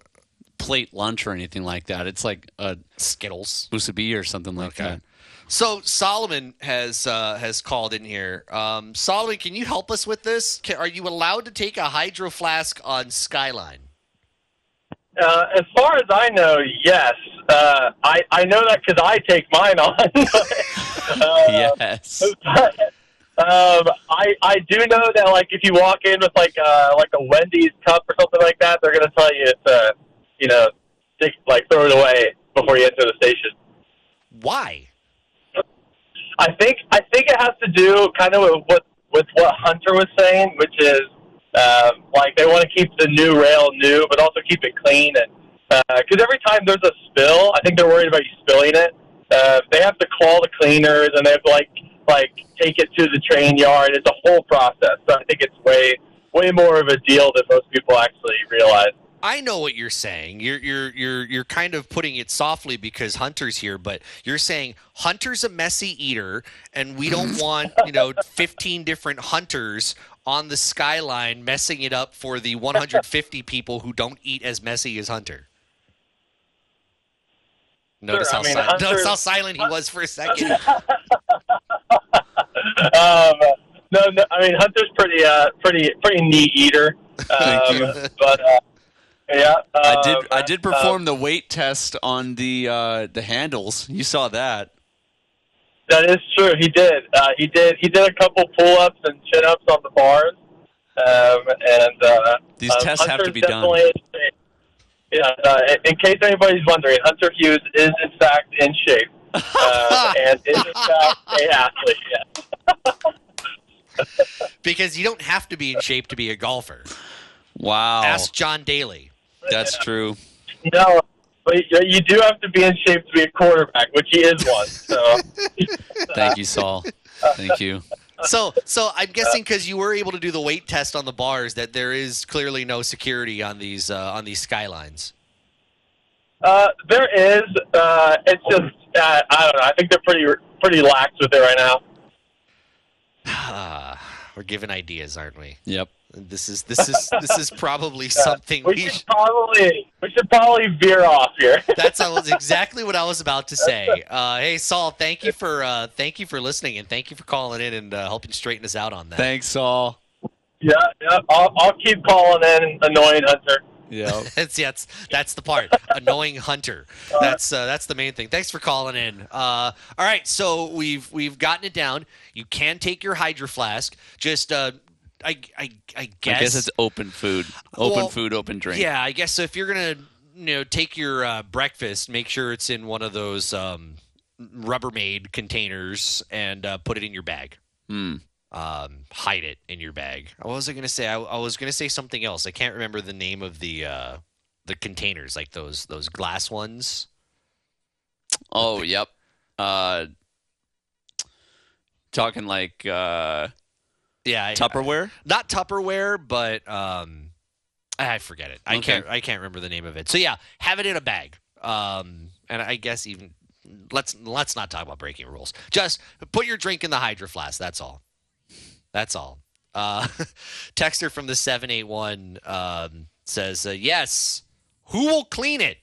plate lunch or anything like that. It's like a Skittles. musubi or something like Okay. that. So Solomon has uh, has called in here. Um, Solomon, can you help us with this? Can, are you allowed to take a hydro flask on Skyline? Uh, as far as I know, yes. Uh, I I know that because I take mine on. [laughs] uh, Yes. [laughs] um, I I do know that like if you walk in with like uh like a Wendy's cup or something like that, they're gonna tell you it's uh you know take, like throw it away before you enter the station. Why? I think I think it has to do kind of with what with what Hunter was saying, which is um, like they want to keep the new rail new, but also keep it clean. And because every time there's a spill, I think they're worried about you spilling it. Uh, they have to call the cleaners, and they have to like like take it to the train yard. It's a whole process. So I think it's way way more of a deal than most people actually realize. I know what you're saying. You're you're you're you're kind of putting it softly because Hunter's here, but you're saying Hunter's a messy eater, and we don't [laughs] want you know 15 different hunters on the skyline messing it up for the 150 [laughs] people who don't eat as messy as Hunter. Notice Sure, I how mean, si- notice how silent he was for a second. [laughs] um, no, no, I mean Hunter's pretty uh pretty pretty neat eater. [laughs] Thank you. Um, but uh, yeah, I did um, I did uh, perform the weight test on the uh, the handles. You saw that. That is true. He did. Uh, he did. He did a couple pull ups and chin ups on the bars. Um, and uh, These um, tests have to be done. in. Yeah. Uh, in- in case anybody's wondering, Hunter Hughes is in fact in shape uh, [laughs] and is in fact a athlete. Yeah. [laughs] because you don't have to be in shape to be a golfer. Wow. Ask John Daly. That's true. No, but you- you do have to be in shape to be a quarterback, which he is one. So [laughs] Thank you, Saul. Thank you. So, so I'm guessing because you were able to do the weight test on the bars that there is clearly no security on these uh, on these skylines. uh, there is. Uh, it's just uh, I don't know. I think they're pretty pretty lax with it right now. [sighs] We're giving ideas, aren't we? Yep. This is this is this is probably [laughs] something We we. should Sh- probably we should probably veer off here. [laughs] that's exactly what I was about to say. [laughs] Uh, hey, Saul, thank you for uh, thank you for listening and thank you for calling in and uh, helping straighten us out on that. Thanks, Saul. yeah, yeah. I'll, I'll keep calling in, annoying Hunter. Yeah. that's yeah, that's that's the part. Annoying Hunter. That's uh, that's the main thing. Thanks for calling in. Uh, all right, so we've we've gotten it down. You can take your hydro flask. Just uh, I I I guess. I guess it's open food. Open Well, food, open drink. Yeah, I guess so. If you're gonna you know take your uh, breakfast, make sure it's in one of those um, Rubbermaid containers and uh, put it in your bag. Hmm. Um, hide it in your bag. What was I gonna say? I, I was gonna say something else. I can't remember the name of the uh, the containers, like those those glass ones. Oh, yep. Uh, talking like uh, Yeah, I, Tupperware. not Tupperware, but um, I forget it. I Okay. can't. I can't remember the name of it. So yeah, have it in a bag. Um, and I guess even let's let's not talk about breaking rules. Just put your drink in the hydro flask. That's all. That's all. Uh, [laughs] Texter from the seven eight one um, says uh, yes. Who will clean it?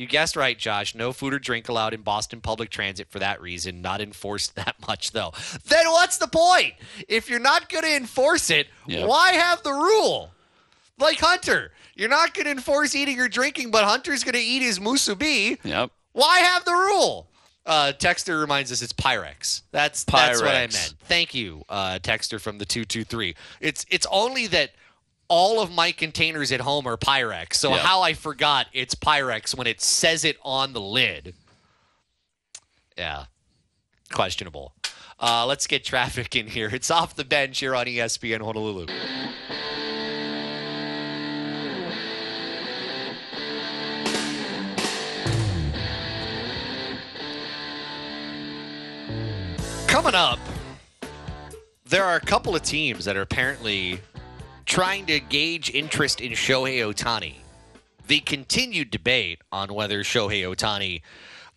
You guessed right, Josh. No food or drink allowed in Boston public transit for that reason. Not enforced [laughs] that much, though. Then what's the point? If you're not going to enforce it, Yep. why have the rule? Like Hunter, you're not going to enforce eating or drinking, but Hunter's going to eat his musubi. Yep. Why have the rule? Uh, Texter reminds us it's Pyrex. That's that's what I meant. Thank you, uh, Texter from the two two three. It's it's only that all of my containers at home are Pyrex. So Yeah. how I forgot it's Pyrex when it says it on the lid. Yeah, questionable. Uh, let's get traffic in here. It's off the bench here on ESPN Honolulu. Coming up, there are a couple of teams that are apparently trying to gauge interest in Shohei Ohtani. The continued debate on whether Shohei Ohtani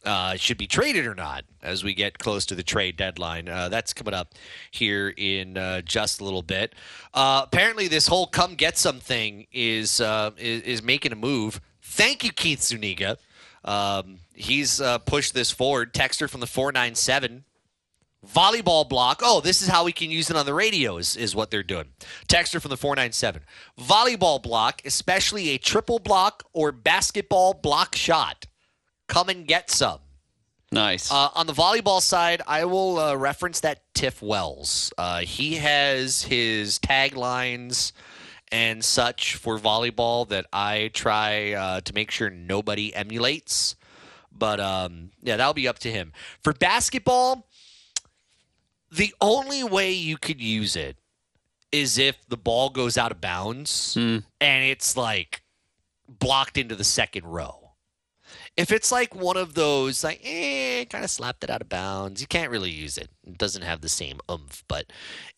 uh, should be traded or not as we get close to the trade deadline. Uh, that's coming up here in uh, just a little bit. Uh, apparently, this whole "come get some" thing is uh, is, is making a move. Thank you, Keith Zuniga. Um, he's uh, pushed this forward. Texter from the four nine seven volleyball block. Oh, this is how we can use it on the radio, is, is what they're doing. Texter from the 497. Volleyball block, especially a triple block or basketball block shot. Come and get some. Nice. Uh, on the volleyball side, I will uh, reference that Tiff Wells. Uh, he has his taglines and such for volleyball that I try uh, to make sure nobody emulates. But um, yeah, that'll be up to him. For basketball, the only way you could use it is if the ball goes out of bounds and it's like blocked into the second row. If it's like one of those, like, eh, kind of slapped it out of bounds, you can't really use it. It doesn't have the same oomph. But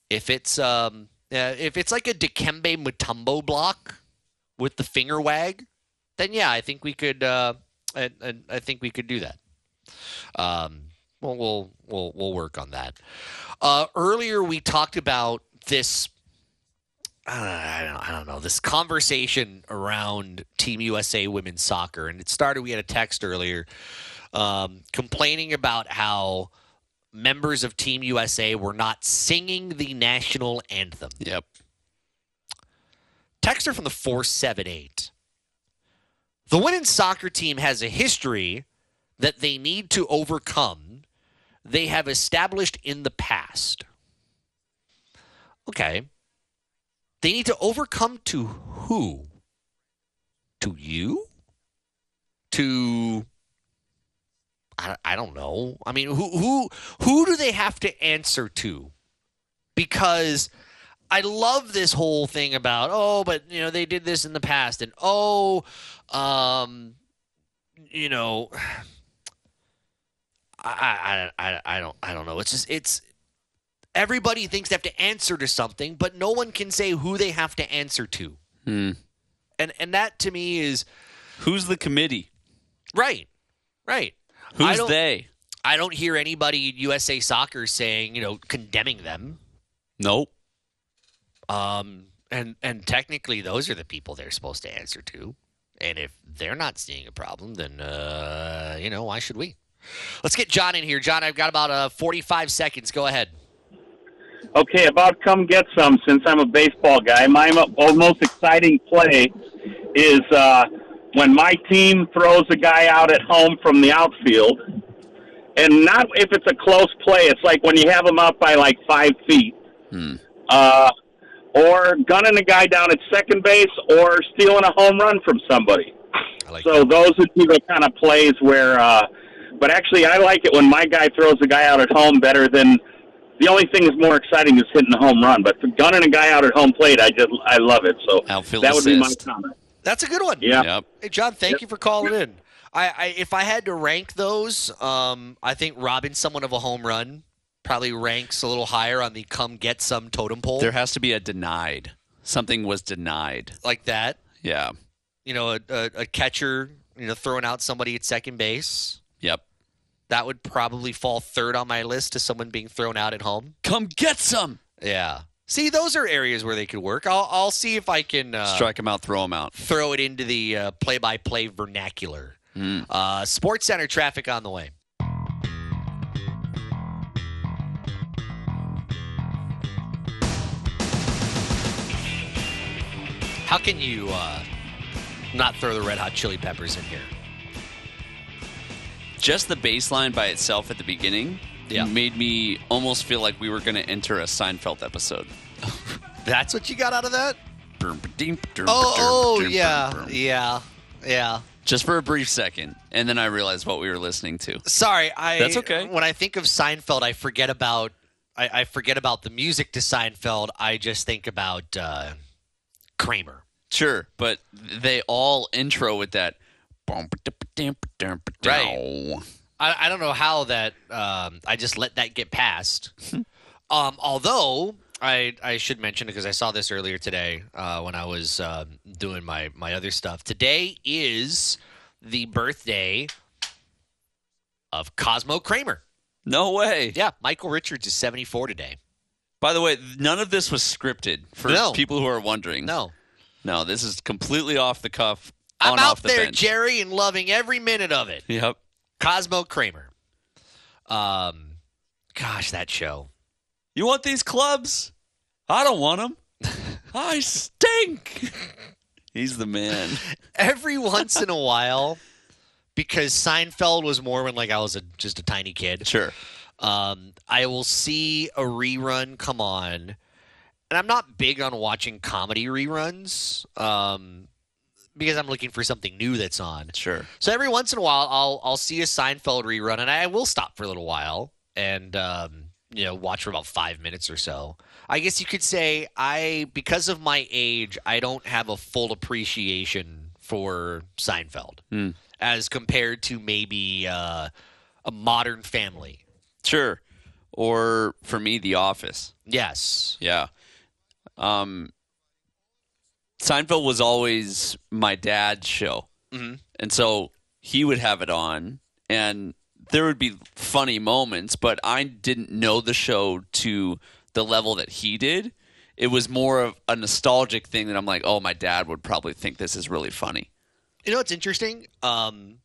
if it's um, uh, if it's like a Dikembe Mutombo block with the finger wag, then yeah, I think we could. Uh, I, I, I think we could do that. Um, well, we'll we'll we'll work on that. Uh, earlier, we talked about this. I don't, I don't know this conversation around Team USA women's soccer, and it started. We had a text earlier um, complaining about how members of Team USA were not singing the national anthem. Yep. Texter from the four seven eight. The women's soccer team has a history that they need to overcome. They have established in the past. Okay. They need to overcome to who? To you? To I, I don't know. I mean, who who who do they have to answer to? Because I love this whole thing about oh, but you know they did this in the past, and oh, um, you know, I I I, I don't I don't know. It's just it's everybody thinks they have to answer to something, but no one can say who they have to answer to. Hmm. And and that to me is Who's the committee? right, right. Who's don't- they? I don't hear anybody in USA Soccer saying you know condemning them. Nope. Um, and and technically, those are the people they're supposed to answer to. And if they're not seeing a problem, then uh, you know why should we? Let's get John in here. John, I've got about uh, 45 seconds. Go ahead. Okay, about come get some. Since I'm a baseball guy, my mo- most exciting play is uh, when my team throws a guy out at home from the outfield, and not if it's a close play. It's like when you have him out by like five feet, uh, or gunning a guy down at second base, or stealing a home run from somebody. so those would be the kind of plays where. Uh, but actually, I like it when my guy throws a guy out at home better than the only thing that's more exciting is hitting a home run. But for gunning a guy out at home plate, I just I love it. So Outfield that would be my assist. comment. That's a good one. Yeah. Yep. Hey, John, thank Yep. you for calling in. I, I if I had to rank those, um, I think robbing someone of a home run probably ranks a little higher on the come get some totem pole. There has to be a denied. Something was denied. like that. Yeah. You know, a, a, a catcher, you know, throwing out somebody at second base. Yep. That would probably fall third on my list to someone being thrown out at home. Come get some. Yeah. See, those are areas where they could work. I'll I'll see if I can uh, Strike them out, throw them out. throw it into the uh, play-by-play vernacular. Uh, Sports Center traffic on the way. How can you uh, not throw the Red Hot Chili Peppers in here? Just the bass line by itself at the beginning Yeah. made me almost feel like we were going to enter a Seinfeld episode. [laughs] That's what you got out of that? Oh, Oh, oh yeah, yeah, yeah. Just for a brief second, and then I realized what we were listening to. Sorry, I. That's okay. When I think of Seinfeld, I forget about I, I forget about the music to Seinfeld. I just think about uh, Kramer. Sure, but they all intro with that. Right. I, I don't know how that. Um, I just let that get past. um, although I I should mention because I saw this earlier today uh, when I was um, doing my my other stuff. Today is the birthday of Cosmo Kramer. No way. Yeah, Michael Richards is 74 today. By the way, none of this was scripted for No. people who are wondering. No. No, this is completely off the cuff. I'm out the there, bench. Jerry, and loving every minute of it. Yep. Cosmo Kramer. Um, gosh, that show. You want these clubs? I don't want them. [laughs] I stink. He's the man. Every once in a while, because Seinfeld was more when like I was a, just a tiny kid. Sure. Um, I will see a rerun come on, and I'm not big on watching comedy reruns. Um, because I'm looking for something new that's on. Sure. So every once in a while, I'll I'll see a Seinfeld rerun, and I will stop for a little while and um, you know watch for about five minutes or so. I guess you could say I, because of my age, I don't have a full appreciation for Seinfeld Hmm. as compared to maybe uh, a Modern Family. Sure. Or for me, The Office. Yes. Yeah. Um, Seinfeld was always my dad's show. Mhm. And so he would have it on, and there would be funny moments, but I didn't know the show to the level that he did. It was more of a nostalgic thing that I'm like, oh, my dad would probably think this is really funny. You know what's interesting? Um,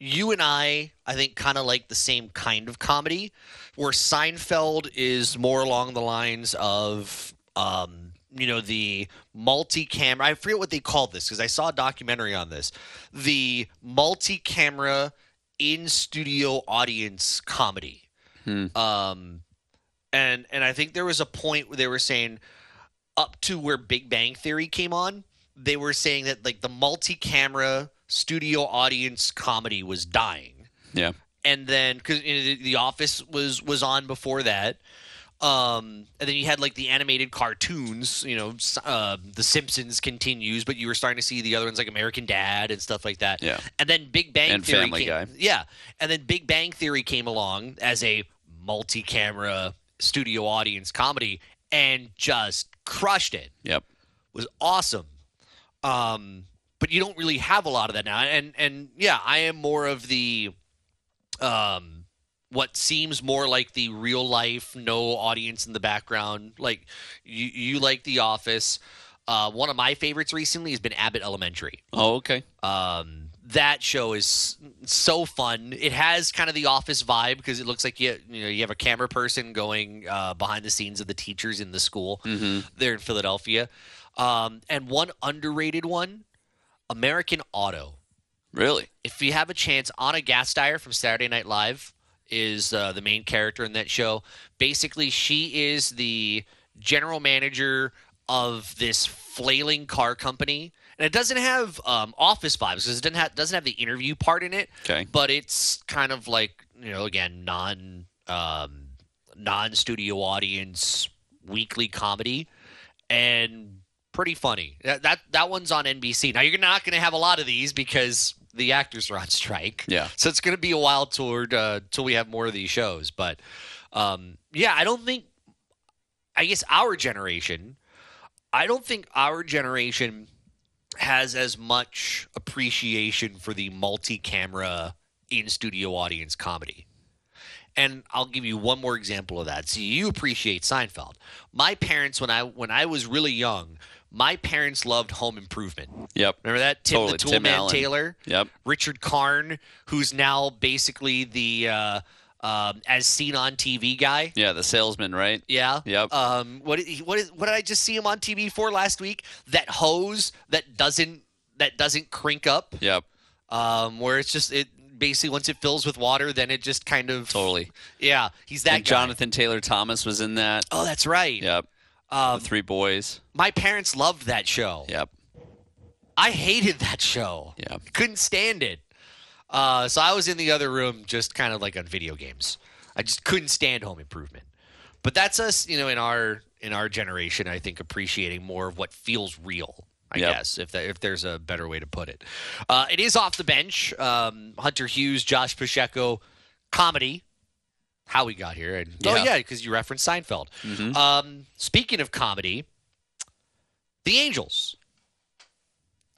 you and I, I think, kind of like the same kind of comedy, where Seinfeld is more along the lines of, um, you know, the multi-camera. I forget what they called this because I saw a documentary on this. The multi-camera in-studio audience comedy. Um, and and I think there was a point where they were saying up to where Big Bang Theory came on, they were saying that like the multi-camera studio audience comedy was dying. Yeah. And then because you know, the, the Office was was on before that, um, and then you had like the animated cartoons. You know, uh, The Simpsons continues, but you were starting to see the other ones like American Dad and stuff like that. Yeah. And then Big Bang And Theory Family came, Guy. Yeah, and then Big Bang Theory came along as a multi-camera studio audience comedy and just crushed it Yep. was awesome. Um, but you don't really have a lot of that now. And and yeah, I am more of the um what seems more like the real life, no audience in the background. Like you you like The Office. Uh, one of my favorites recently has been Abbott Elementary. Oh, okay. Um, that show is so fun. It has kind of the office vibe because it looks like you you know you have a camera person going uh, behind the scenes of the teachers in the school there in Philadelphia. Um, and one underrated one, American Auto. Really? If you have a chance, Anna Gasteyer from Saturday Night Live is uh, the main character in that show. Basically, she is the general manager of this flailing car company, and it doesn't have um, office vibes because it doesn't have doesn't have the interview part in it. Okay. but it's kind of like you know again non um, non studio audience weekly comedy and pretty funny. That, that that one's on NBC. Now you're not going to have a lot of these because the actors are on strike. Yeah. So it's going to be a while toward uh, till we have more of these shows. But um, yeah, I don't think. I guess our generation. I don't think our generation has as much appreciation for the multi-camera in-studio audience comedy. And I'll give you one more example of that. So you appreciate Seinfeld. My parents, when I when I was really young, my parents loved Home Improvement. Yep. Remember that Tim Totally. the Tim Toolman Allen. Taylor? Yep. Richard Karn, who's now basically the uh, um, as seen on TV guy. Yeah, the salesman, right? Yeah. Yep. Um. What? What? Is, what did I just see him on TV for last week? That hose that doesn't that doesn't crink up. Yep. Um. Where it's just it basically once it fills with water, then it just kind of Totally. Yeah. He's that. Jonathan Taylor Thomas was in that. Oh, that's right. Yep. Um, the three boys. My parents loved that show. Yep. I hated that show. Yeah. Couldn't stand it. Uh, so I was in the other room just kind of like on video games. I just couldn't stand home improvement. But that's us, you know, in our in our generation, I think appreciating more of what feels real. I Yep. guess if that, if there's a better way to put it. Uh, it is off the bench. Um, Hunter Hughes, Josh Pacheco, comedy. How we got here? And, Oh Yeah. yeah, because you referenced Seinfeld. Mhm. Um, speaking of comedy, the Angels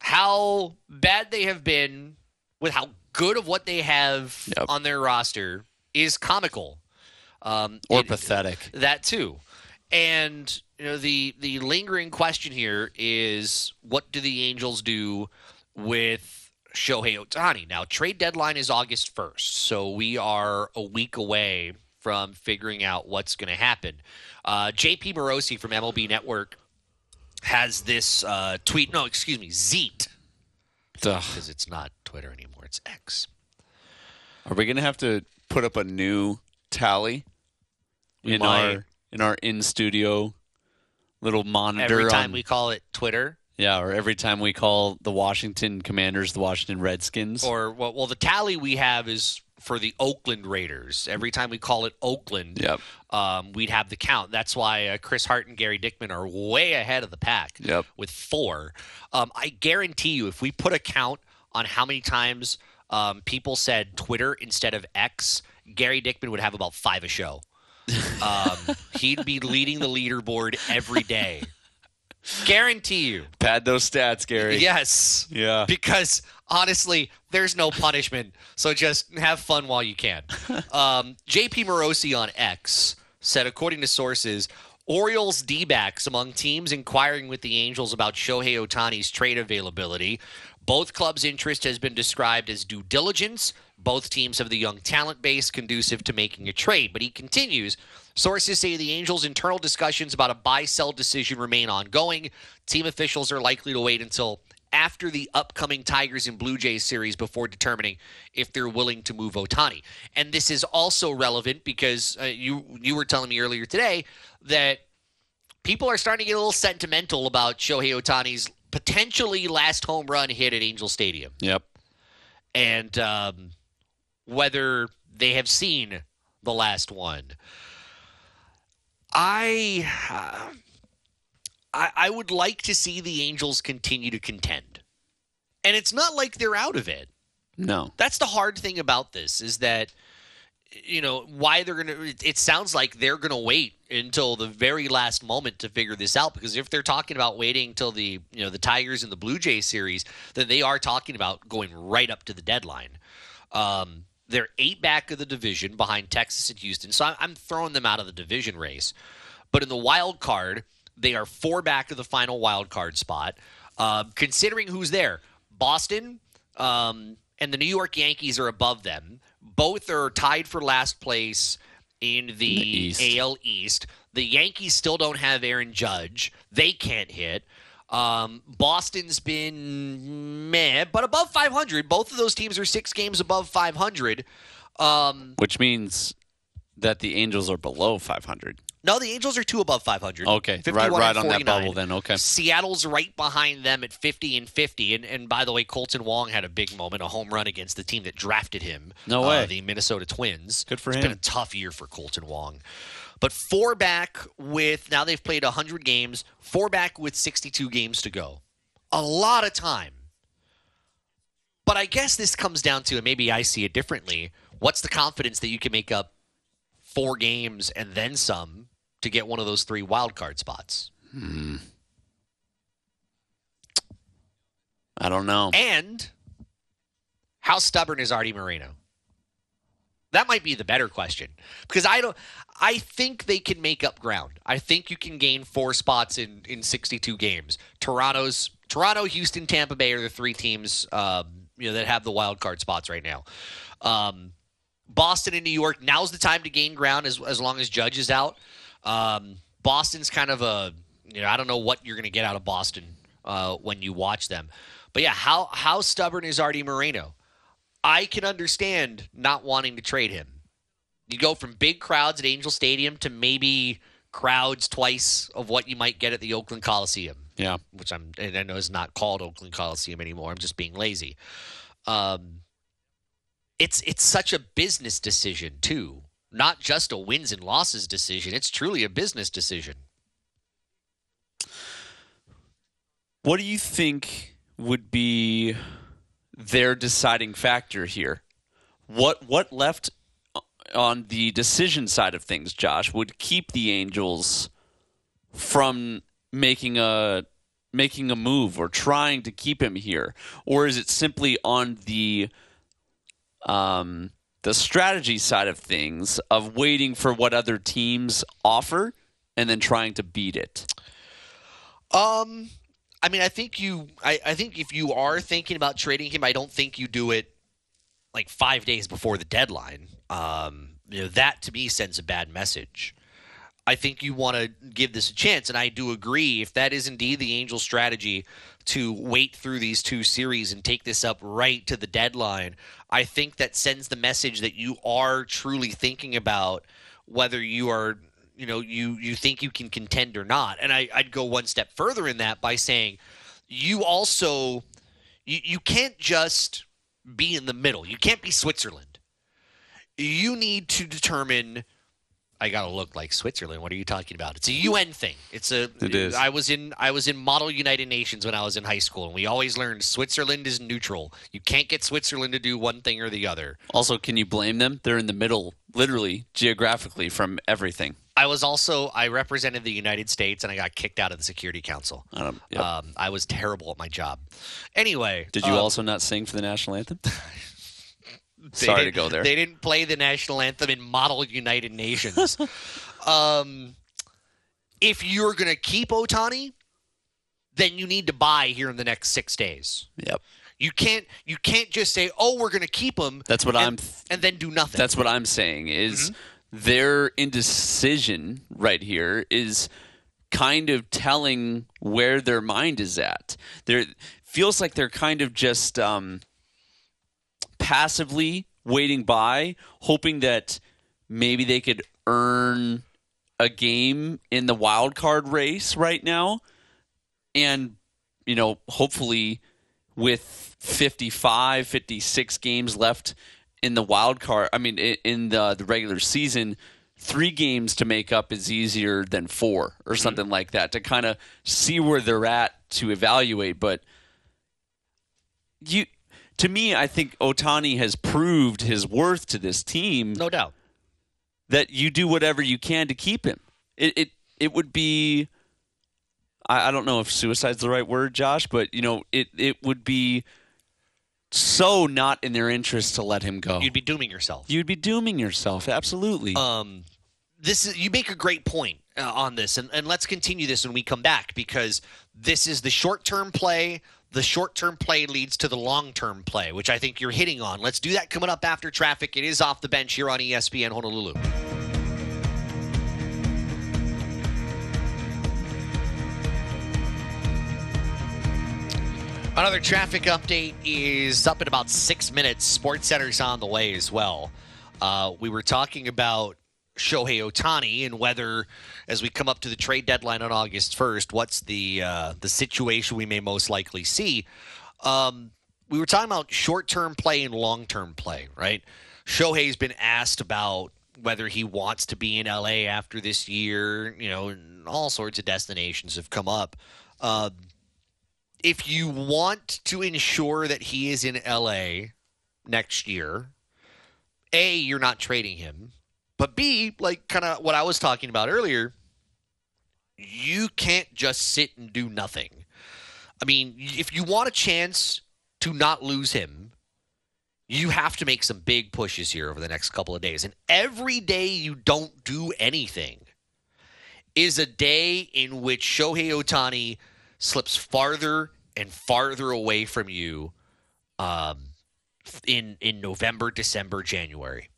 how bad they have been with how good of what they have on their roster is comical. Um, Or pathetic. That too. And you know the the lingering question here is what do the Angels do with Shohei Ohtani? Now trade deadline is August 1st, so we are a week away from figuring out what's going to happen. Uh, JP Morosi from MLB Network has this uh, tweet. No, excuse me, Zeet, because it's not Twitter anymore; it's X. Are we going to have to put up a new tally We in might. our in our in studio little monitor? Every time on- we call it Twitter, yeah, or every time we call the Washington Commanders the Washington Redskins. or well, well, the tally we have is for the Oakland Raiders. Every time we call it Oakland, Yep. um, we'd have the count. That's why uh, Chris Hart and Gary Dickman are way ahead of the pack Yep. with four. Um, I guarantee you, if we put a count on how many times um, people said Twitter instead of X, Gary Dickman would have about five a show. Um, [laughs] he'd be leading the leaderboard every day. Guarantee you. Pad those stats, Gary. Yes. Yeah. Because honestly, there's no punishment. So just have fun while you can. [laughs] Um, JP Morosi on X said, according to sources, Orioles D backs among teams inquiring with the Angels about Shohei Ohtani's trade availability. Both clubs' interest has been described as due diligence. Both teams have the young talent base conducive to making a trade. But he continues sources say the Angels' internal discussions about a buy sell decision remain ongoing. Team officials are likely to wait until after the upcoming Tigers and Blue Jays series before determining if they're willing to move Ohtani. And this is also relevant because uh, you you were telling me earlier today that people are starting to get a little sentimental about Shohei Ohtani's potentially last home run hit at Angel Stadium Yep. and um, whether they have seen the last one. I, uh, I I would like to see the Angels continue to contend, and it's not like they're out of it. No. That's the hard thing about this is that you know why they're gonna. it- It sounds like they're gonna wait until the very last moment to figure this out because if they're talking about waiting until the you know the Tigers and the Blue Jays series, then they are talking about going right up to the deadline. Um, they're eight back of the division behind Texas and Houston, so I'm, I'm throwing them out of the division race. But in the wild card, they are four back of the final wild card spot. Um, considering who's there, Boston um, and the New York Yankees are above them. Both are tied for last place in the, East. AL East. The Yankees still don't have Aaron Judge. They can't hit. Um, Boston's been meh, but above 500. Both of those teams are six games above 500. Um, Which means that the Angels are below 500. No, the Angels are two above 500. Okay, right, right on that bubble then. Okay. Seattle's right behind them at 50 and 50. And, and by the way, Kolten Wong had a big moment, a home run against the team that drafted him. No uh, way. the Minnesota Twins. Good for It's him. It's been a tough year for Kolten Wong. But four back with, now they've played 100 games, four back with 62 games to go. A lot of time. But I guess this comes down to, and maybe I see it differently, what's the confidence that you can make up four games and then some to get one of those three wild card spots? I don't know. And how stubborn is Arte Moreno? That might be the better question because I don't. I think they can make up ground. I think you can gain four spots in in 62 games. Toronto's Toronto, Houston, Tampa Bay are the three teams um, you know that have the wild card spots right now. Um, Boston and New York. Now's the time to gain ground as as long as Judge is out. Um, Boston's kind of a you know I don't know what you're going to get out of Boston uh, when you watch them, but yeah, how how stubborn is Arte Moreno? I can understand not wanting to trade him. You go from big crowds at Angel Stadium to maybe crowds twice of what you might get at the Oakland Coliseum Yeah. which I'm and I know is not called Oakland Coliseum anymore. I'm just being lazy. Um, it's it's such a business decision too, not just a wins and losses decision. It's truly a business decision. What do you think would be their deciding factor here? What what left on the decision side of things, Josh, would keep the Angels from making a making a move or trying to keep him here? Or is it simply on the um, the strategy side of things of waiting for what other teams offer and then trying to beat it? Um, I mean, I think you. I, I think if you are thinking about trading him, I don't think you do it like five days before the deadline. Um, you know, that to me sends a bad message. I think you want to give this a chance, and I do agree. If that is indeed the Angel strategy to wait through these two series and take this up right to the deadline, I think that sends the message that you are truly thinking about whether you are you know you you think you can contend or not. And I, i'd go one step further in that by saying you also you, you can't just be in the middle. You can't be switzerland. You need to determine I gotta look like Switzerland. What are you talking about? It's a UN thing. It's a. It is. I was in I was in Model United Nations when I was in high school, and we always learned Switzerland is neutral. You can't get Switzerland to do one thing or the other. Also, can you blame them? They're in the middle, literally, geographically, from everything. I was also I represented the United States, and I got kicked out of the Security Council. Um, yep. Um, I was terrible at my job. Anyway, Did you um, also not sing for the national anthem? [laughs] They Sorry to go there. They didn't play the national anthem in Model United Nations. [laughs] um, if you're going to keep Ohtani, then you need to buy here in the next six days. Yep. You can't. You can't just say, "Oh, we're going to keep him." That's what and, I'm- and then do nothing. That's what I'm saying is their indecision right here is kind of telling where their mind is at. There feels like they're kind of just um, passively waiting by, hoping that maybe they could earn a game in the wild card race right now, and you know, hopefully with 55, 56 games left in the wild card, I mean, in the, the regular season, three games to make up is easier than four or mm-hmm. something like that to kind of see where they're at to evaluate. But you, to me, I think Ohtani has proved his worth to this team. No doubt. That you do whatever you can to keep him. It it, it would be I, I don't know if suicide's the right word, Josh, but you know, it it would be so not in their interest to let him go. You'd be dooming yourself. You'd be dooming yourself, absolutely. Um, this is you make a great point uh, on this, and, and let's continue this when we come back because this is the short term play. The short term play leads to the long term play, which I think you're hitting on. Let's do that coming up after traffic. It is off the bench here on ESPN Honolulu. Another traffic update is up in about six minutes. Sports Center's on the way as well. Uh, we were talking about Shohei Ohtani and whether, as we come up to the trade deadline on August first, what's the uh, the situation we may most likely see. Um, we were talking about short term play and long term play, right? Shohei's been asked about whether he wants to be in LA after this year. You know, all sorts of destinations have come up. Um, if you want to ensure that he is in LA next year, A, you're not trading him. But B, like kind of what I was talking about earlier, you can't just sit and do nothing. I mean, if you want a chance to not lose him, you have to make some big pushes here over the next couple of days. And every day you don't do anything is a day in which Shohei Ohtani slips farther and farther away from you um, in in November, December, January.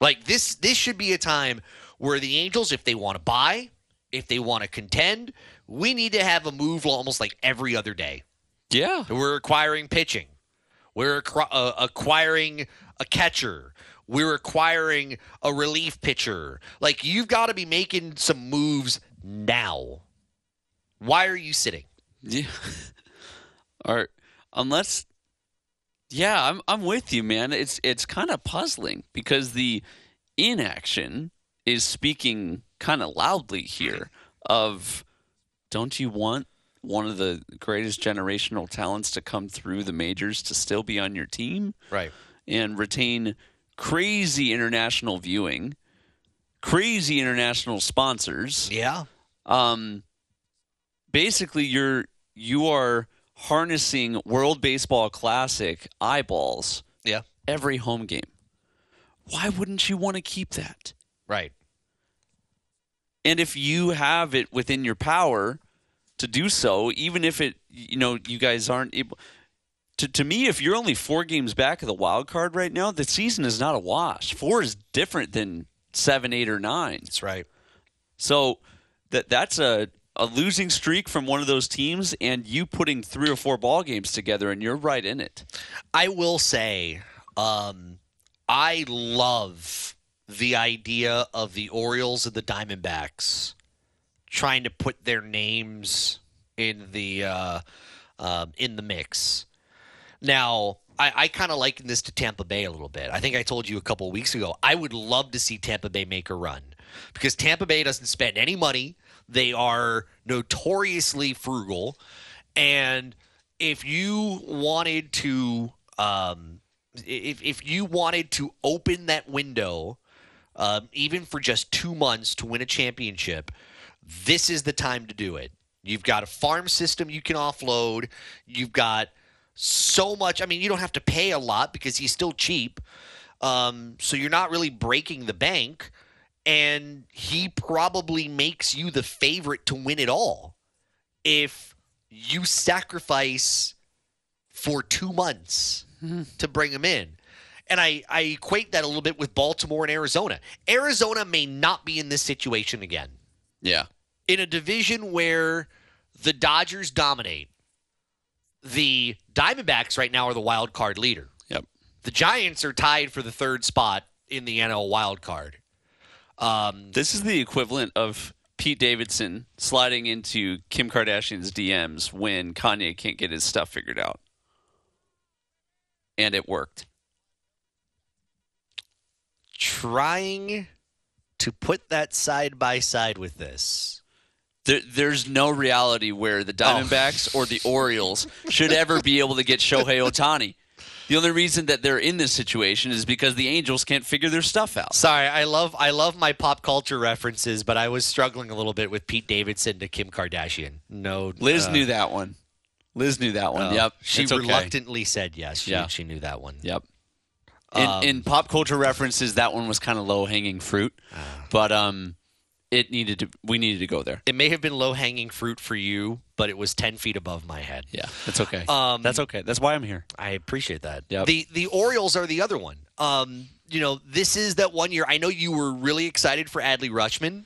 Like this this should be a time where the Angels, if they want to buy, if they want to contend, we need to have a move almost like every other day. Yeah. We're acquiring pitching. We're acqu- uh, acquiring a catcher. We're acquiring a relief pitcher. Like you've got to be making some moves now. Why are you sitting? Yeah. [laughs] All right. unless Yeah, I'm I'm with you, man. It's it's kind of puzzling because the inaction is speaking kind of loudly here of don't you want one of the greatest generational talents to come through the majors to still be on your team? Right. And retain crazy international viewing, crazy international sponsors. Yeah. Um basically you're you are harnessing World Baseball Classic eyeballs Yeah. every home game. Why wouldn't you want to keep that? Right. And if you have it within your power to do so, even if it, you know, you guys aren't able. To, to me, if you're only four games back of the wild card right now, the season is not a wash. Four is different than seven, eight, or nine. That's right. So that that's a a losing streak from one of those teams, and you putting three or four ball games together, and you're right in it. I will say, um, I love the idea of the Orioles and the Diamondbacks trying to put their names in the uh, um, in the mix. Now, I, I kind of liken this to Tampa Bay a little bit. I think I told you a couple weeks ago. I would love to see Tampa Bay make a run because Tampa Bay doesn't spend any money. They are notoriously frugal, and if you wanted to, um, if if you wanted to open that window, um, even for just two months to win a championship, this is the time to do it. You've got a farm system you can offload. You've got so much. I mean, you don't have to pay a lot because he's still cheap. Um, so you're not really breaking the bank. And he probably makes you the favorite to win it all if you sacrifice for two months [laughs] to bring him in. And I, I equate that a little bit with Baltimore and Arizona. Arizona may not be in this situation again Yeah. in a division where the Dodgers dominate. The Diamondbacks right now are the wild card leader. Yep. The Giants are tied for the third spot in the NL wild card. Um, This is the equivalent of Pete Davidson sliding into Kim Kardashian's DMs when Kanye can't get his stuff figured out. And it worked. trying to put that side by side with this. There, there's no reality where the Diamondbacks or the Orioles should ever be able to get Shohei Ohtani. The only reason that they're in this situation is because the Angels can't figure their stuff out. Sorry, I love I love my pop culture references, but I was struggling a little bit with Pete Davidson to Kim Kardashian. No, Liz uh, knew that one. Liz knew that one. oh, yep. she okay. reluctantly said yes. She, Yeah. she knew that one. Yep. In, Um, in pop culture references, that one was kind of low hanging fruit, Ah. but um, it needed to. We needed to go there. It may have been low hanging fruit for you, but it was ten feet above my head. Yeah, that's okay. Um, that's okay. That's why I'm here. I appreciate that. Yep. The the Orioles are the other one. Um, you know, this is that one year. I know you were really excited for Adley Rutschman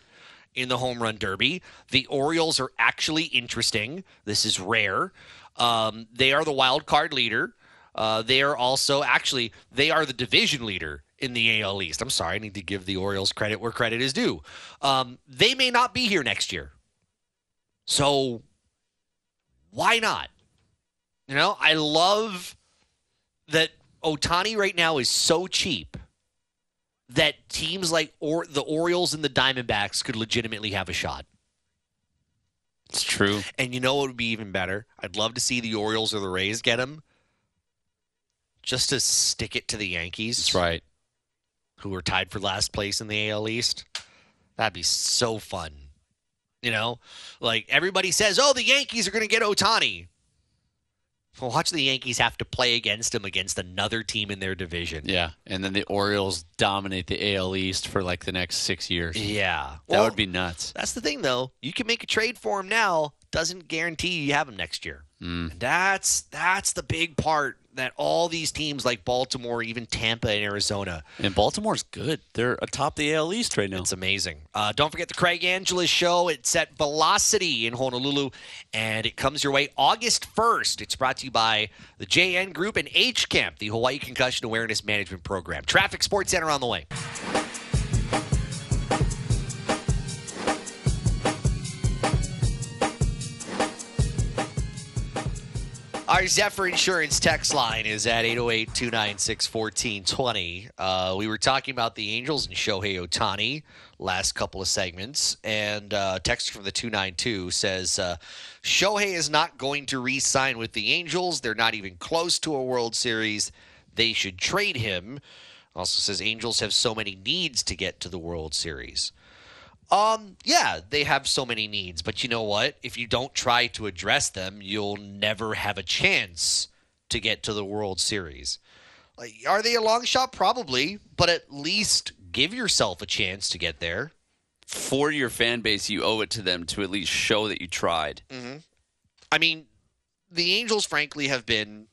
in the home run derby. The Orioles are actually interesting. This is rare. Um, they are the wild card leader. Uh, they are also actually they are the division leader in the AL East. I'm sorry, I need to give the Orioles credit where credit is due. Um, they may not be here next year, so why not? You know, I love that Ohtani right now is so cheap that teams like or the Orioles and the Diamondbacks could legitimately have a shot. It's true. And you know what would be even better? I'd love to see the Orioles or the Rays get him just to stick it to the Yankees. That's right. Who are tied for last place in the AL East. That'd be so fun. You know, like everybody says, oh, the Yankees are going to get Ohtani. Well, watch the Yankees have to play against him against another team in their division. Yeah, and then the Orioles dominate the AL East for like the next six years. Yeah. That Well, would be nuts. That's the thing, though. You can make a trade for him now. Doesn't guarantee you have him next year. Mm. And that's that's the big part that all these teams like Baltimore, even Tampa and Arizona, And Baltimore's good. They're atop the AL East right now. it's amazing. Uh, don't forget the Craig Angeles show. It's at Velocity in Honolulu, and it comes your way August 1st. It's brought to you by the JN Group and H Camp, the Hawaii Concussion Awareness Management Program. Traffic Sports Center on the way. Our Zephyr Insurance text line is at 808 296 1420. Uh, We were talking about the Angels and Shohei Ohtani last couple of segments, and uh, text from the 292 says uh, Shohei is not going to re sign with the Angels. They're not even close to a World Series. They should trade him. Also says Angels have so many needs to get to the World Series. Um, yeah, they have so many needs, but you know what? If you don't try to address them, you'll never have a chance to get to the World Series. Like, are they a long shot? Probably, but at least give yourself a chance to get there. For your fan base, you owe it to them to at least show that you tried. Mm-hmm. I mean, the Angels, frankly, have been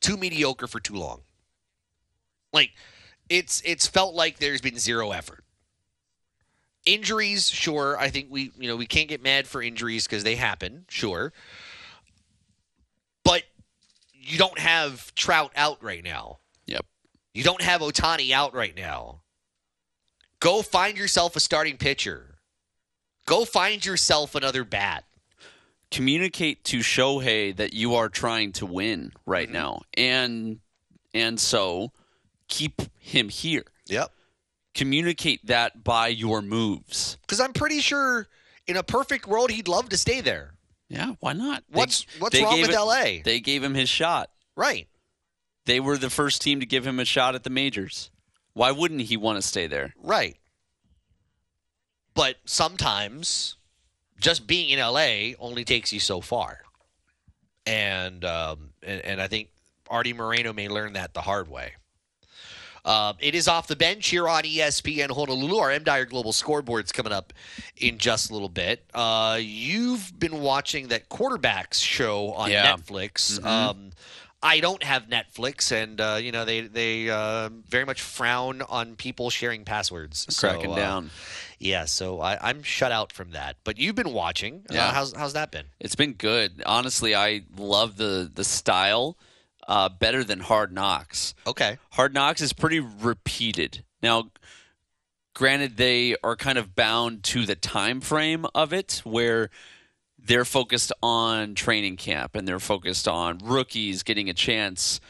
too mediocre for too long. Like, it's it's felt like there's been zero effort. Injuries, sure. I think we you know we can't get mad for injuries because they happen, sure. But you don't have Trout out right now. Yep. You don't have Ohtani out right now. Go find yourself a starting pitcher. Go find yourself another bat. Communicate to Shohei that you are trying to win right Mm-hmm. now, and and so keep him here. Yep. Communicate that by your moves. Because I'm pretty sure in a perfect world he'd love to stay there. Yeah, why not? They- What's what's they wrong with it- LA? They gave him his shot. Right. They were the first team to give him a shot at the majors. Why wouldn't he want to stay there? Right. But sometimes just being in LA only takes you so far. And um, and, and I think Arte Moreno may learn that the hard way. Uh, it is off the bench here on ESPN Honolulu. Our M Dyer Global Scoreboard's coming up in just a little bit. Uh, you've been watching that quarterbacks show on Yeah. Netflix. Mhm. Um, I don't have Netflix, and uh, you know they they uh, very much frown on people sharing passwords. Cracking So, uh, down. Yeah, so I, I'm shut out from that. But you've been watching. Uh, Yeah. how's how's that been? It's been good. Honestly, I love the the style uh, better than Hard Knocks. Okay. Hard Knocks is pretty repeated. Now, granted, they are kind of bound to the time frame of it, where they're focused on training camp and they're focused on rookies getting a chance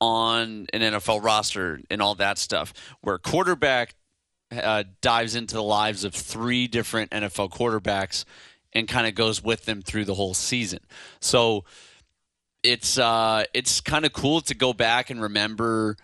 on an NFL roster and all that stuff. Where quarterback uh, dives into the lives of three different NFL quarterbacks and kind of goes with them through the whole season. So it's uh, it's kind of cool to go back and remember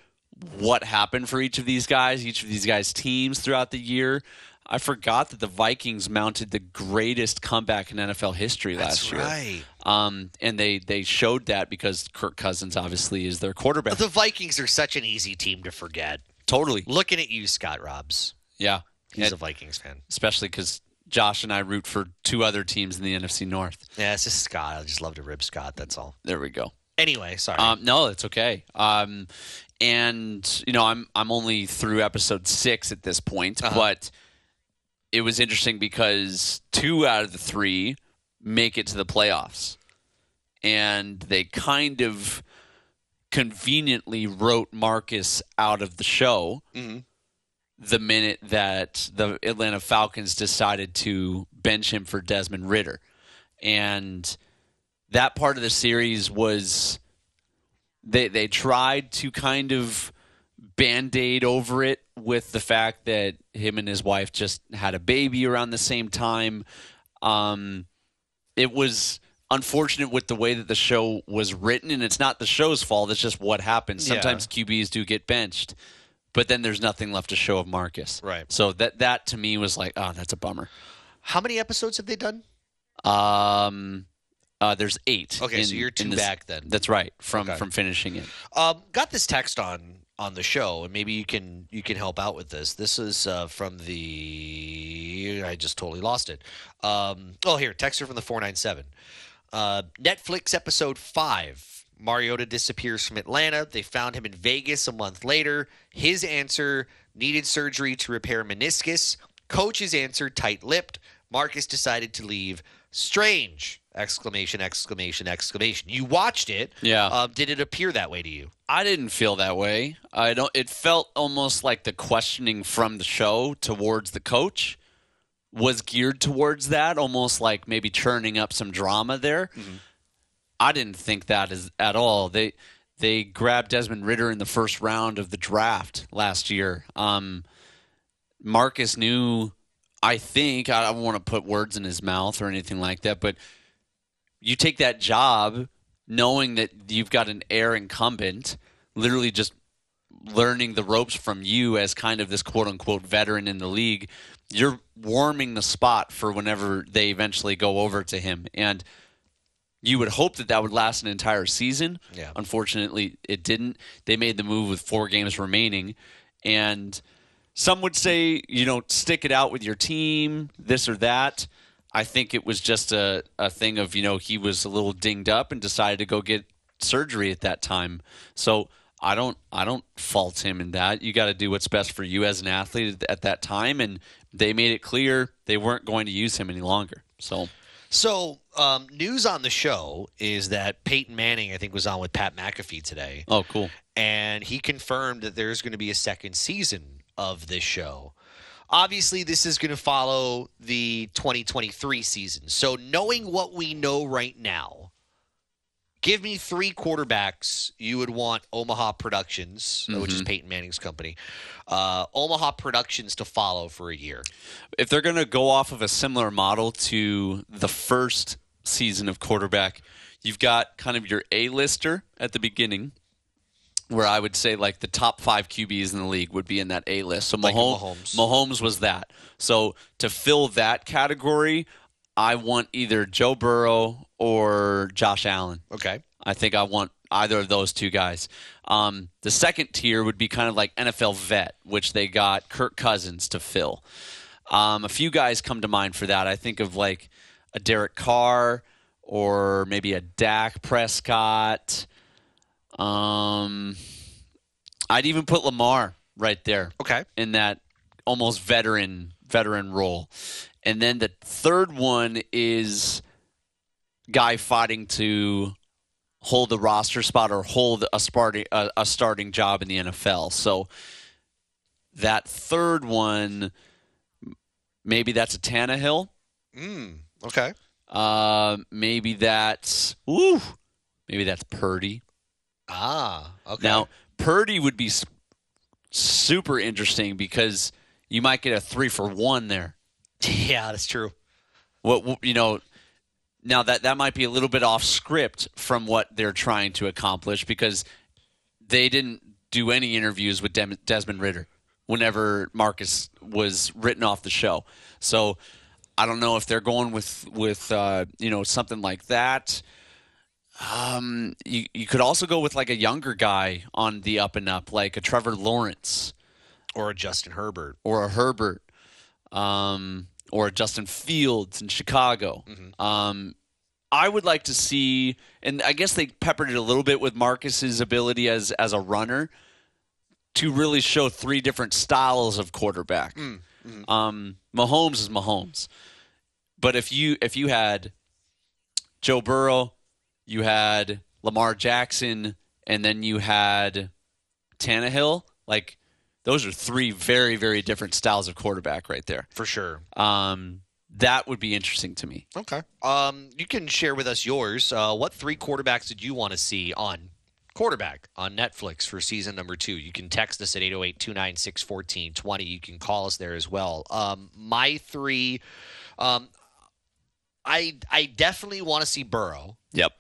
what happened for each of these guys, each of these guys' teams throughout the year. I forgot that the Vikings mounted the greatest comeback in NFL history last year. right. Um, and they they showed that because Kirk Cousins obviously is their quarterback. The Vikings are such an easy team to forget. Totally. Looking at you, Scott Robbs. Yeah. He's And a Vikings fan. especially because Josh and I root for two other teams in the NFC North. Yeah, it's just Scott. I just love to rib Scott. That's all. There we go. Anyway, sorry. Um, no, it's okay. Um, and you know, I'm I'm only through episode six at this point, Uh-huh. but it was interesting because two out of the three make it to the playoffs, and they kind of conveniently wrote Marcus out of the show Mhm. The minute that the Atlanta Falcons decided to bench him for Desmond Ridder. And that part of the series was they they tried to kind of band-aid over it with the fact that him and his wife just had a baby around the same time. Um, it was unfortunate with the way that the show was written, and it's not the show's fault. It's just what happens. Yeah. Sometimes QBs do get benched, but then there's nothing left to show of Marcus. Right. So that that to me was like, oh, that's a bummer. How many episodes have they done? Um, uh, there's eight. Okay, so you're in two this- back then. That's right. From Okay. from finishing it. Um, got this text on on the show, and maybe you can you can help out with this. This is uh, from the I just totally lost it. Um, oh, here, texter from the four nine seven. Uh, Netflix episode five. Mariota disappears from Atlanta. They found him in Vegas a month later. His answer needed surgery to repair meniscus. Coach's answer tight lipped. Marcus decided to leave. Strange! Exclamation! Exclamation! Exclamation! You watched it. Yeah. Um, did it appear that way to you? I didn't feel that way. I don't. It felt almost like the questioning from the show towards the coach was geared towards that, almost like maybe churning up some drama there. I didn't think that is at all. They they grabbed Desmond Ridder in the first round of the draft last year. Um, Marcus knew. I think I don't want to put words in his mouth or anything like that, but you take that job knowing that you've got an heir incumbent literally just learning the ropes from you as kind of this quote unquote veteran in the league, you're warming the spot for whenever they eventually go over to him. And you would hope that that would last an entire season. Yeah. Unfortunately, it didn't. They made the move with four games remaining. And some would say, you know, stick it out with your team, this or that. I think it was just a, a thing of, you know, he was a little dinged up and decided to go get surgery at that time. So I don't I don't fault him in that. You got to do what's best for you as an athlete at that time and they made it clear they weren't going to use him any longer. So So, um, news on the show is that Peyton Manning, I think, was on with Pat McAfee today. Oh, cool. And he confirmed that there's going to be a second season of this show. Obviously, this is going to follow the 2023 season. So, knowing what we know right now, give me three quarterbacks you would want Omaha Productions, uh, which is Mhm. Peyton Manning's company, uh, Omaha Productions to follow for a year. if they're going to go off of a similar model to the first season of quarterback, you've got kind of your A-lister at the beginning, where I would say like the top five QBs in the league would be in that A list. So Like a Mahomes, Mahomes was that. So to fill that category, I want either Joe Burrow or Josh Allen. Okay. I think I want either of those two guys. Um, the second tier would be kind of like NFL vet, which they got Kirk Cousins to fill. Um, a few guys come to mind for that. I think of like a Derek Carr or maybe a Dak Prescott. Um, I'd even put Lamar right there. Okay. In that almost veteran veteran role. And then the third one is guy fighting to hold the roster spot or hold a starting a, a starting job in the NFL. So that third one, maybe that's a Tannehill. Mm, okay. Uh, maybe that's ooh, maybe that's Purdy. Ah, okay. Now Purdy would be super interesting because you might get a three for one there. Yeah, that's true. What you know, now that that might be a little bit off script from what they're trying to accomplish because they didn't do any interviews with Dem- Desmond Ridder whenever Marcus was written off the show. So I don't know if they're going with with uh, you know something like that. Um, you you could also go with like a younger guy on the up and up, like a Trevor Lawrence or a Justin Herbert or a Herbert, um, or a Justin Fields in Chicago. Um, I would like to see, and I guess they peppered it a little bit with Marcus's ability as as a runner to really show three different styles of quarterback. Um, Mahomes is Mahomes, but if you if you had Joe Burrow, you had Lamar Jackson, and then you had Tannehill, like those are three very very different styles of quarterback right there. For sure. Um, that would be interesting to me. Okay. Um, you can share with us yours. Uh, what three quarterbacks did you want to see on quarterback on Netflix for season number two? You can text us at 808 296 1420. You can call us there as well. Um, my three, um, I, I definitely want to see Burrow. Yep.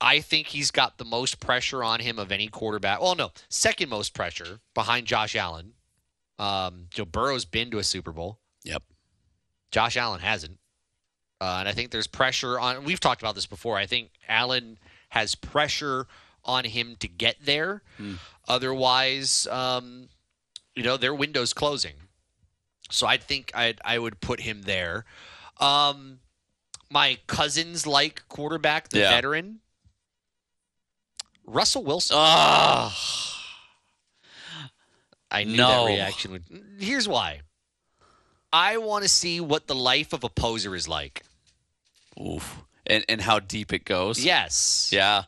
I think he's got the most pressure on him of any quarterback. Well, no, second most pressure behind Josh Allen. Um, Joe Burrow's been to a Super Bowl. Yep. Josh Allen hasn't. Uh, and I think there's pressure on. We've talked about this before. I think Allen has pressure on him to get there. Otherwise, um, you know, their window's closing. So I think I I would put him there. Um, my cousins like quarterback, the Yeah. veteran, Russell Wilson. Ah. I knew No. that reaction would. Here's why. I want to see what the life of a poser is like. Oof. And and how deep it goes. Yes. Yeah.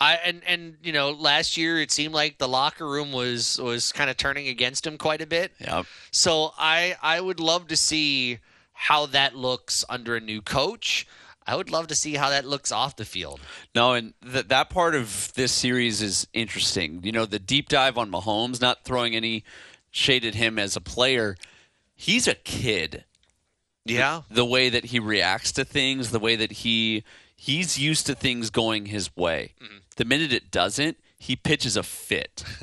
I and and you know last year it seemed like the locker room was was kind of turning against him quite a bit. Yep. So I I would love to see how that looks under a new coach. I would love to see how that looks off the field. No, and th- that part of this series is interesting. You know, the deep dive on Mahomes, not throwing any shade at him as a player. He's a kid. Yeah. The, the way that he reacts to things, the way that he he's used to things going his way. The minute it doesn't, he pitches a fit. [laughs]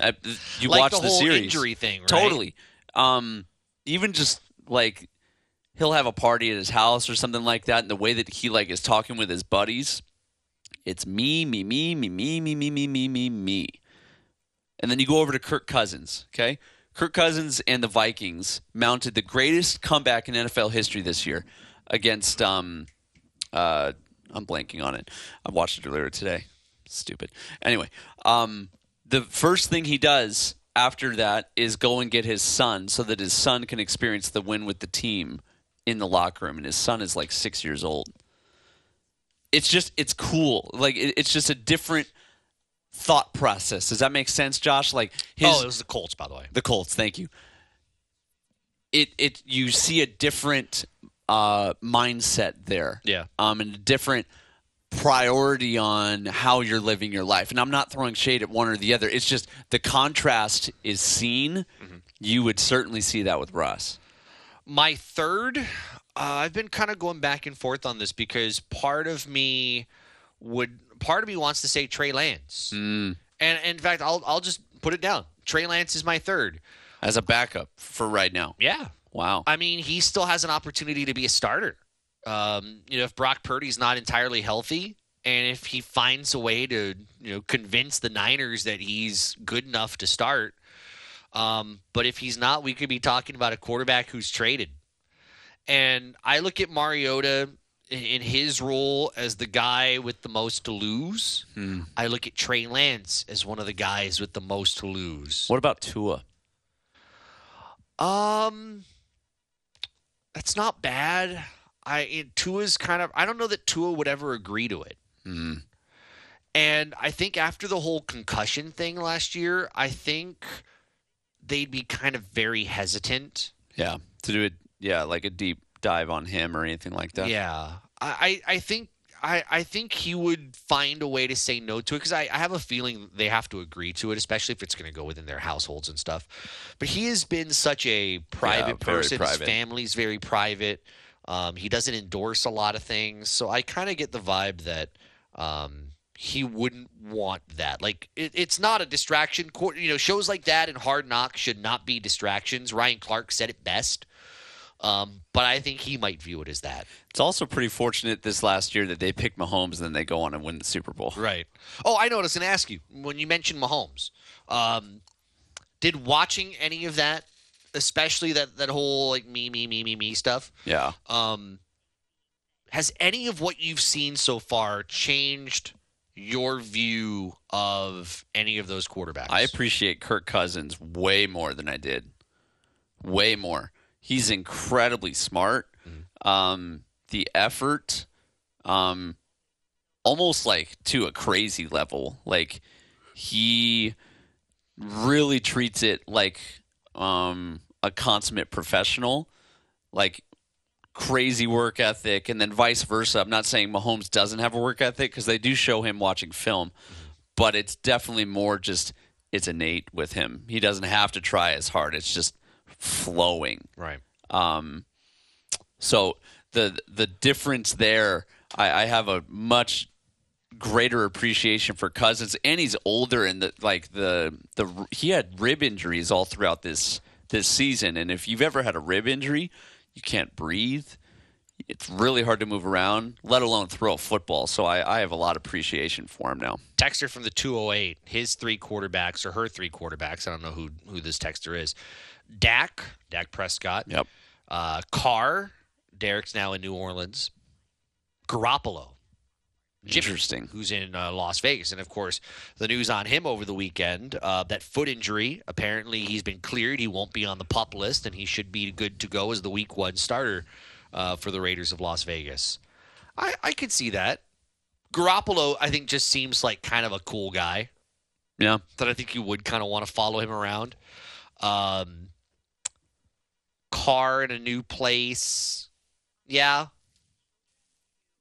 Uh, you Like watch the the, whole series. injury thing, right? Totally. Um, even just like he'll have a party at his house or something like that, and the way that he like is talking with his buddies, it's me, me, me, me, me, me, me, me, me, me, me. And then you go over to Kirk Cousins. Okay, Kirk Cousins and the Vikings mounted the greatest comeback in NFL history this year against um, uh, I'm blanking on it. I watched it earlier today. Stupid. Anyway, um, the first thing he does after that is go and get his son so that his son can experience the win with the team in the locker room. And his son is like six years old. It's just, it's cool. Like, it, it's just a different thought process. Does that make sense, Josh? Like, his, oh, it was the Colts, by the way. the Colts. Thank you. It it you see a different uh, mindset there. Yeah. Um, and a different priority on how you're living your life. And I'm not throwing shade at one or the other. It's just the contrast is seen. You would certainly see that with Russ. My third, uh, I've been kind of going back and forth on this because part of me would, part of me wants to say Trey Lance, Mm. and, and in fact, I'll I'll just put it down. Trey Lance is my third. As a backup for right now. Yeah. Wow. I mean, he still has an opportunity to be a starter. Um, you know, if Brock Purdy's not entirely healthy, and if he finds a way to, you know, convince the Niners that he's good enough to start. Um, but if he's not, we could be talking about a quarterback who's traded. And I look at Mariota in, his role as the guy with the most to lose. Hmm. I look at Trey Lance as one of the guys with the most to lose. What about Tua? Um, that's not bad. I it, Tua's kind of. I don't know that Tua would ever agree to it. Hmm. And I think after the whole concussion thing last year, I think they'd be kind of very hesitant. Yeah. To do it, yeah, like a deep dive on him or anything like that. Yeah, I, I I think I, I think he would find a way to say no to it because I, I have a feeling they have to agree to it, especially if it's going to go within their households and stuff. But he has been such a private very person. His family's very private. Um, he doesn't endorse a lot of things, so I kind of get the vibe that um, he wouldn't want that. Like it, it's not a distraction. You know, shows like that and Hard Knocks should not be distractions. Ryan Clark said it best. Um, but I think he might view it as that. It's also pretty fortunate this last year that they picked Mahomes and then they go on and win the Super Bowl. Right. Oh, I know what I was going to ask you when you mentioned Mahomes. Um, did watching any of that, especially that that whole like me me me me me stuff, Yeah. um, has any of what you've seen so far changed your view of any of those quarterbacks? I appreciate Kirk Cousins way more than I did. Way more. He's incredibly smart. Um, the effort, um, almost like to a crazy level. Like he really treats it like um, a consummate professional. Like crazy work ethic, and then vice versa. I'm not saying Mahomes doesn't have a work ethic because they do show him watching film, but it's definitely more just it's innate with him. He doesn't have to try as hard. It's just flowing. Right. Um, so the the difference there, I, I have a much greater appreciation for Cousins, and he's older, and the like the the he had rib injuries all throughout this this season, and if you've ever had a rib injury, you can't breathe. It's really hard to move around, let alone throw a football. So I, I have a lot of appreciation for him now. Texter from the 208, his three quarterbacks or her three quarterbacks. I don't know who who this texter is. Dak, Dak Prescott. Yep. Uh, Carr, Derek's now in New Orleans. Garoppolo, Jimmy, Interesting. who's in uh, Las Vegas, and of course the news on him over the weekend uh, that foot injury. Apparently he's been cleared. He won't be on the pup list, and he should be good to go as the Week One starter uh, for the Raiders of Las Vegas. I I could see that. Garoppolo, I think, just seems like kind of a cool guy Yeah. that I think you would kind of want to follow him around. Um, Carr in a new place. Yeah.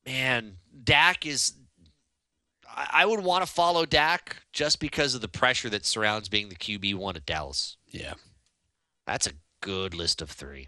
Man, Dak is. I, I would want to follow Dak just because of the pressure that surrounds being the QB1 at Dallas. Yeah. That's a good list of three.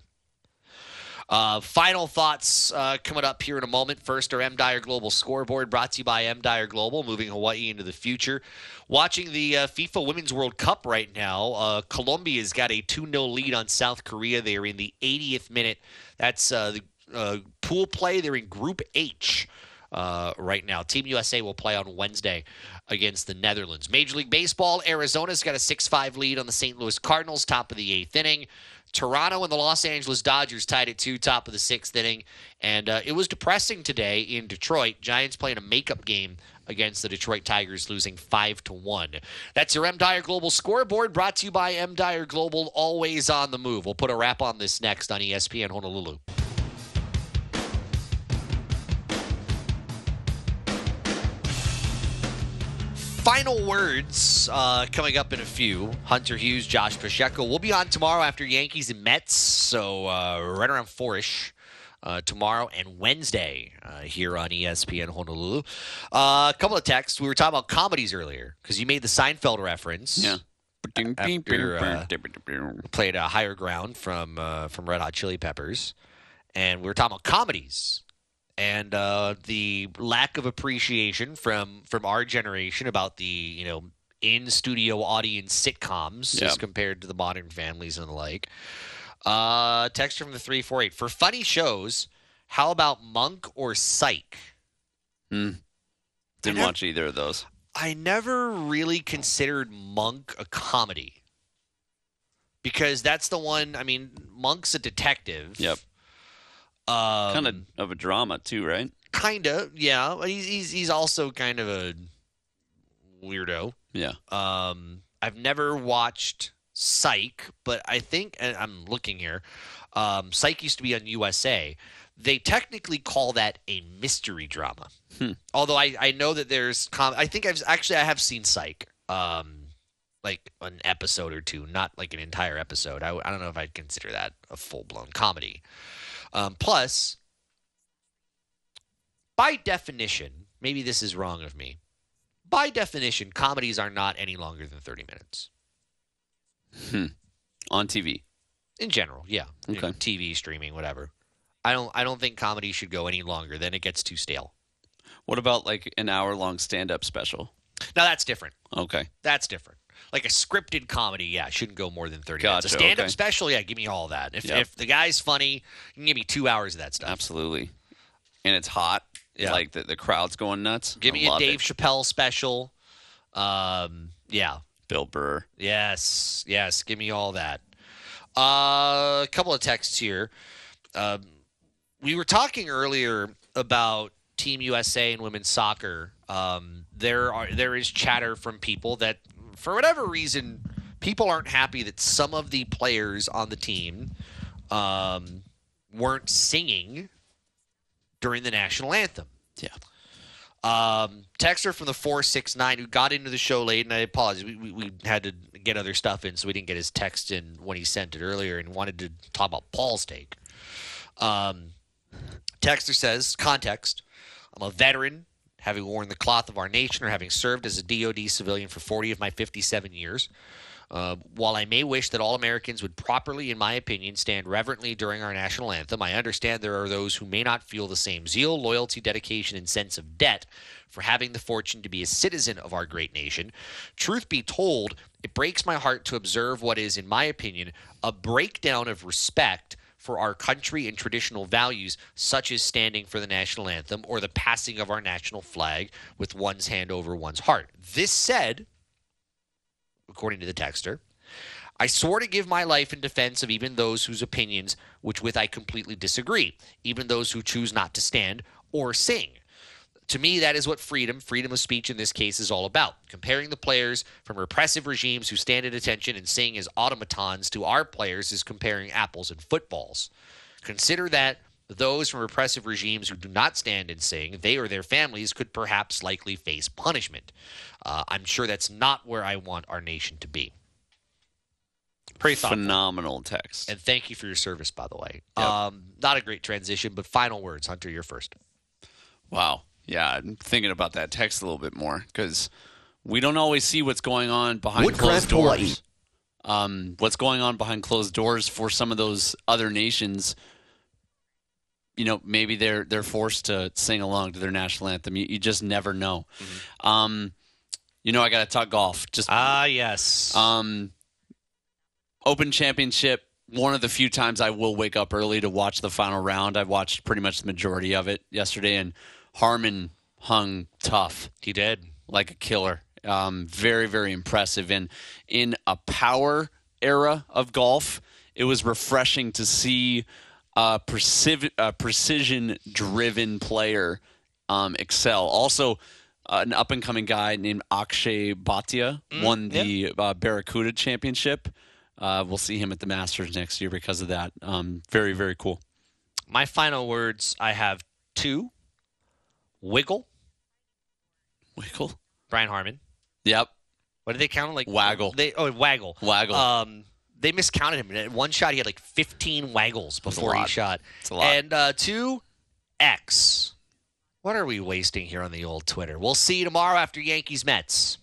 Uh, final thoughts uh, coming up here in a moment. First, our M Dyer Global scoreboard brought to you by M Dyer Global, moving Hawaii into the future. Watching the uh, FIFA Women's World Cup right now, uh, Colombia's got a 2 0 lead on South Korea. They are in the 80th minute. That's uh, the uh, pool play. They're in Group H uh, right now. Team USA will play on Wednesday against the Netherlands. Major League Baseball, Arizona's got a 6 5 lead on the St. Louis Cardinals, top of the eighth inning. Toronto and the Los Angeles Dodgers tied at two, top of the sixth inning. And uh, it was depressing today in Detroit. Giants playing a makeup game against the Detroit Tigers, losing five to one. That's your M Dyer Global scoreboard, brought to you by M Dyer Global, always on the move. We'll put a wrap on this next on ESPN Honolulu. Final words uh, coming up in a few. Hunter Hughes, Josh Pacheco. We'll be on tomorrow after Yankees and Mets, so uh, right around four-ish. Uh, tomorrow and Wednesday uh, here on ESPN Honolulu. Uh, a couple of texts. We were talking about comedies earlier because you made the Seinfeld reference. Yeah. After, uh, played a higher ground from uh, from Red Hot Chili Peppers, and we were talking about comedies and uh, the lack of appreciation from from our generation about the you know in studio audience sitcoms Yeah. as compared to the Modern Families and the like. Uh, text from the three four eight for funny shows. How about Monk or Psych? Hmm. Didn't nev- watch either of those. I never really considered Monk a comedy because that's the one. I mean, Monk's a detective. Yep. Um, kind of of a drama too, right? kind of, yeah. He's he's he's also kind of a weirdo. Yeah. Um, I've never watched Psych, but I think and I'm looking here. Um, Psych used to be on USA. They technically call that a mystery drama. Hmm. Although I, I know that there's com- I think I've actually I have seen Psych. Um, like an episode or two, not like an entire episode. I, I don't know if I'd consider that a full blown comedy. Um, plus, by definition, maybe this is wrong of me. By definition, comedies are not any longer than 30 minutes. Hmm. On TV. In general, yeah. Okay. TV, streaming, whatever. I don't I don't think comedy should go any longer, then it gets too stale. What about like an hour long stand up special? Now that's different. Okay. That's different. Like a scripted comedy, yeah, shouldn't go more than 30 minutes. A Gotcha, stand up okay. special, yeah, give me all that. If, Yep. if the guy's funny, you can give me two hours of that stuff. Absolutely. And it's hot. Yeah. Like the, the crowd's going nuts. Give me a Dave it. Chappelle special. Um, yeah. Bill Burr. Yes, yes. Give me all that. Uh, a couple of texts here. Um, we were talking earlier about Team USA and women's soccer. Um, there are there is chatter from people that, for whatever reason, people aren't happy that some of the players on the team um, weren't singing during the national anthem. Yeah. Um, texter from the 469 who got into the show late, and I apologize. We, we, we had to get other stuff in, so we didn't get his text in when he sent it earlier and wanted to talk about Paul's take. Um, texter says, context I'm a veteran, having worn the cloth of our nation or having served as a DoD civilian for 40 of my 57 years. Uh, while I may wish that all Americans would properly, in my opinion, stand reverently during our national anthem, I understand there are those who may not feel the same zeal, loyalty, dedication, and sense of debt for having the fortune to be a citizen of our great nation. Truth be told, it breaks my heart to observe what is, in my opinion, a breakdown of respect for our country and traditional values, such as standing for the national anthem or the passing of our national flag with one's hand over one's heart. This said, according to the texter, I swore to give my life in defense of even those whose opinions, which with I completely disagree, even those who choose not to stand or sing. To me, that is what freedom, freedom of speech in this case, is all about. Comparing the players from repressive regimes who stand at attention and sing as automatons to our players is comparing apples and footballs. Consider that those from repressive regimes who do not stand and sing, they or their families could perhaps likely face punishment. Uh, I'm sure that's not where I want our nation to be. Pretty thoughtful. Phenomenal text. And thank you for your service, by the way. Um, not a great transition, but final words. Hunter, you're first. Wow. Yeah, I'm thinking about that text a little bit more because we don't always see what's going on behind Woodcraft closed doors. Um, what's going on behind closed doors for some of those other nations you know, maybe they're they're forced to sing along to their national anthem. You, you just never know. Um, you know, I got to talk golf. Just Ah, yes. um, Open Championship. One of the few times I will wake up early to watch the final round. I watched pretty much the majority of it yesterday, and Harman hung tough. he did. like a killer. Um, very, very impressive. And in a power era of golf, it was refreshing to see a, a precision-driven player um, excel. Also, uh, an up-and-coming guy named Akshay Bhatia won the uh, Barracuda Championship. Uh, we'll see him at the Masters next year because of that. Um, very, very cool. My final words I have two wiggle, Wiggle. Brian Harman. Yep. What did they count? Like Waggle. They oh waggle. Waggle. Um, they miscounted him. In one shot, he had like 15 waggles before he shot. It's a lot. And uh, two, X. What are we wasting here on the old Twitter? We'll see you tomorrow after Yankees Mets.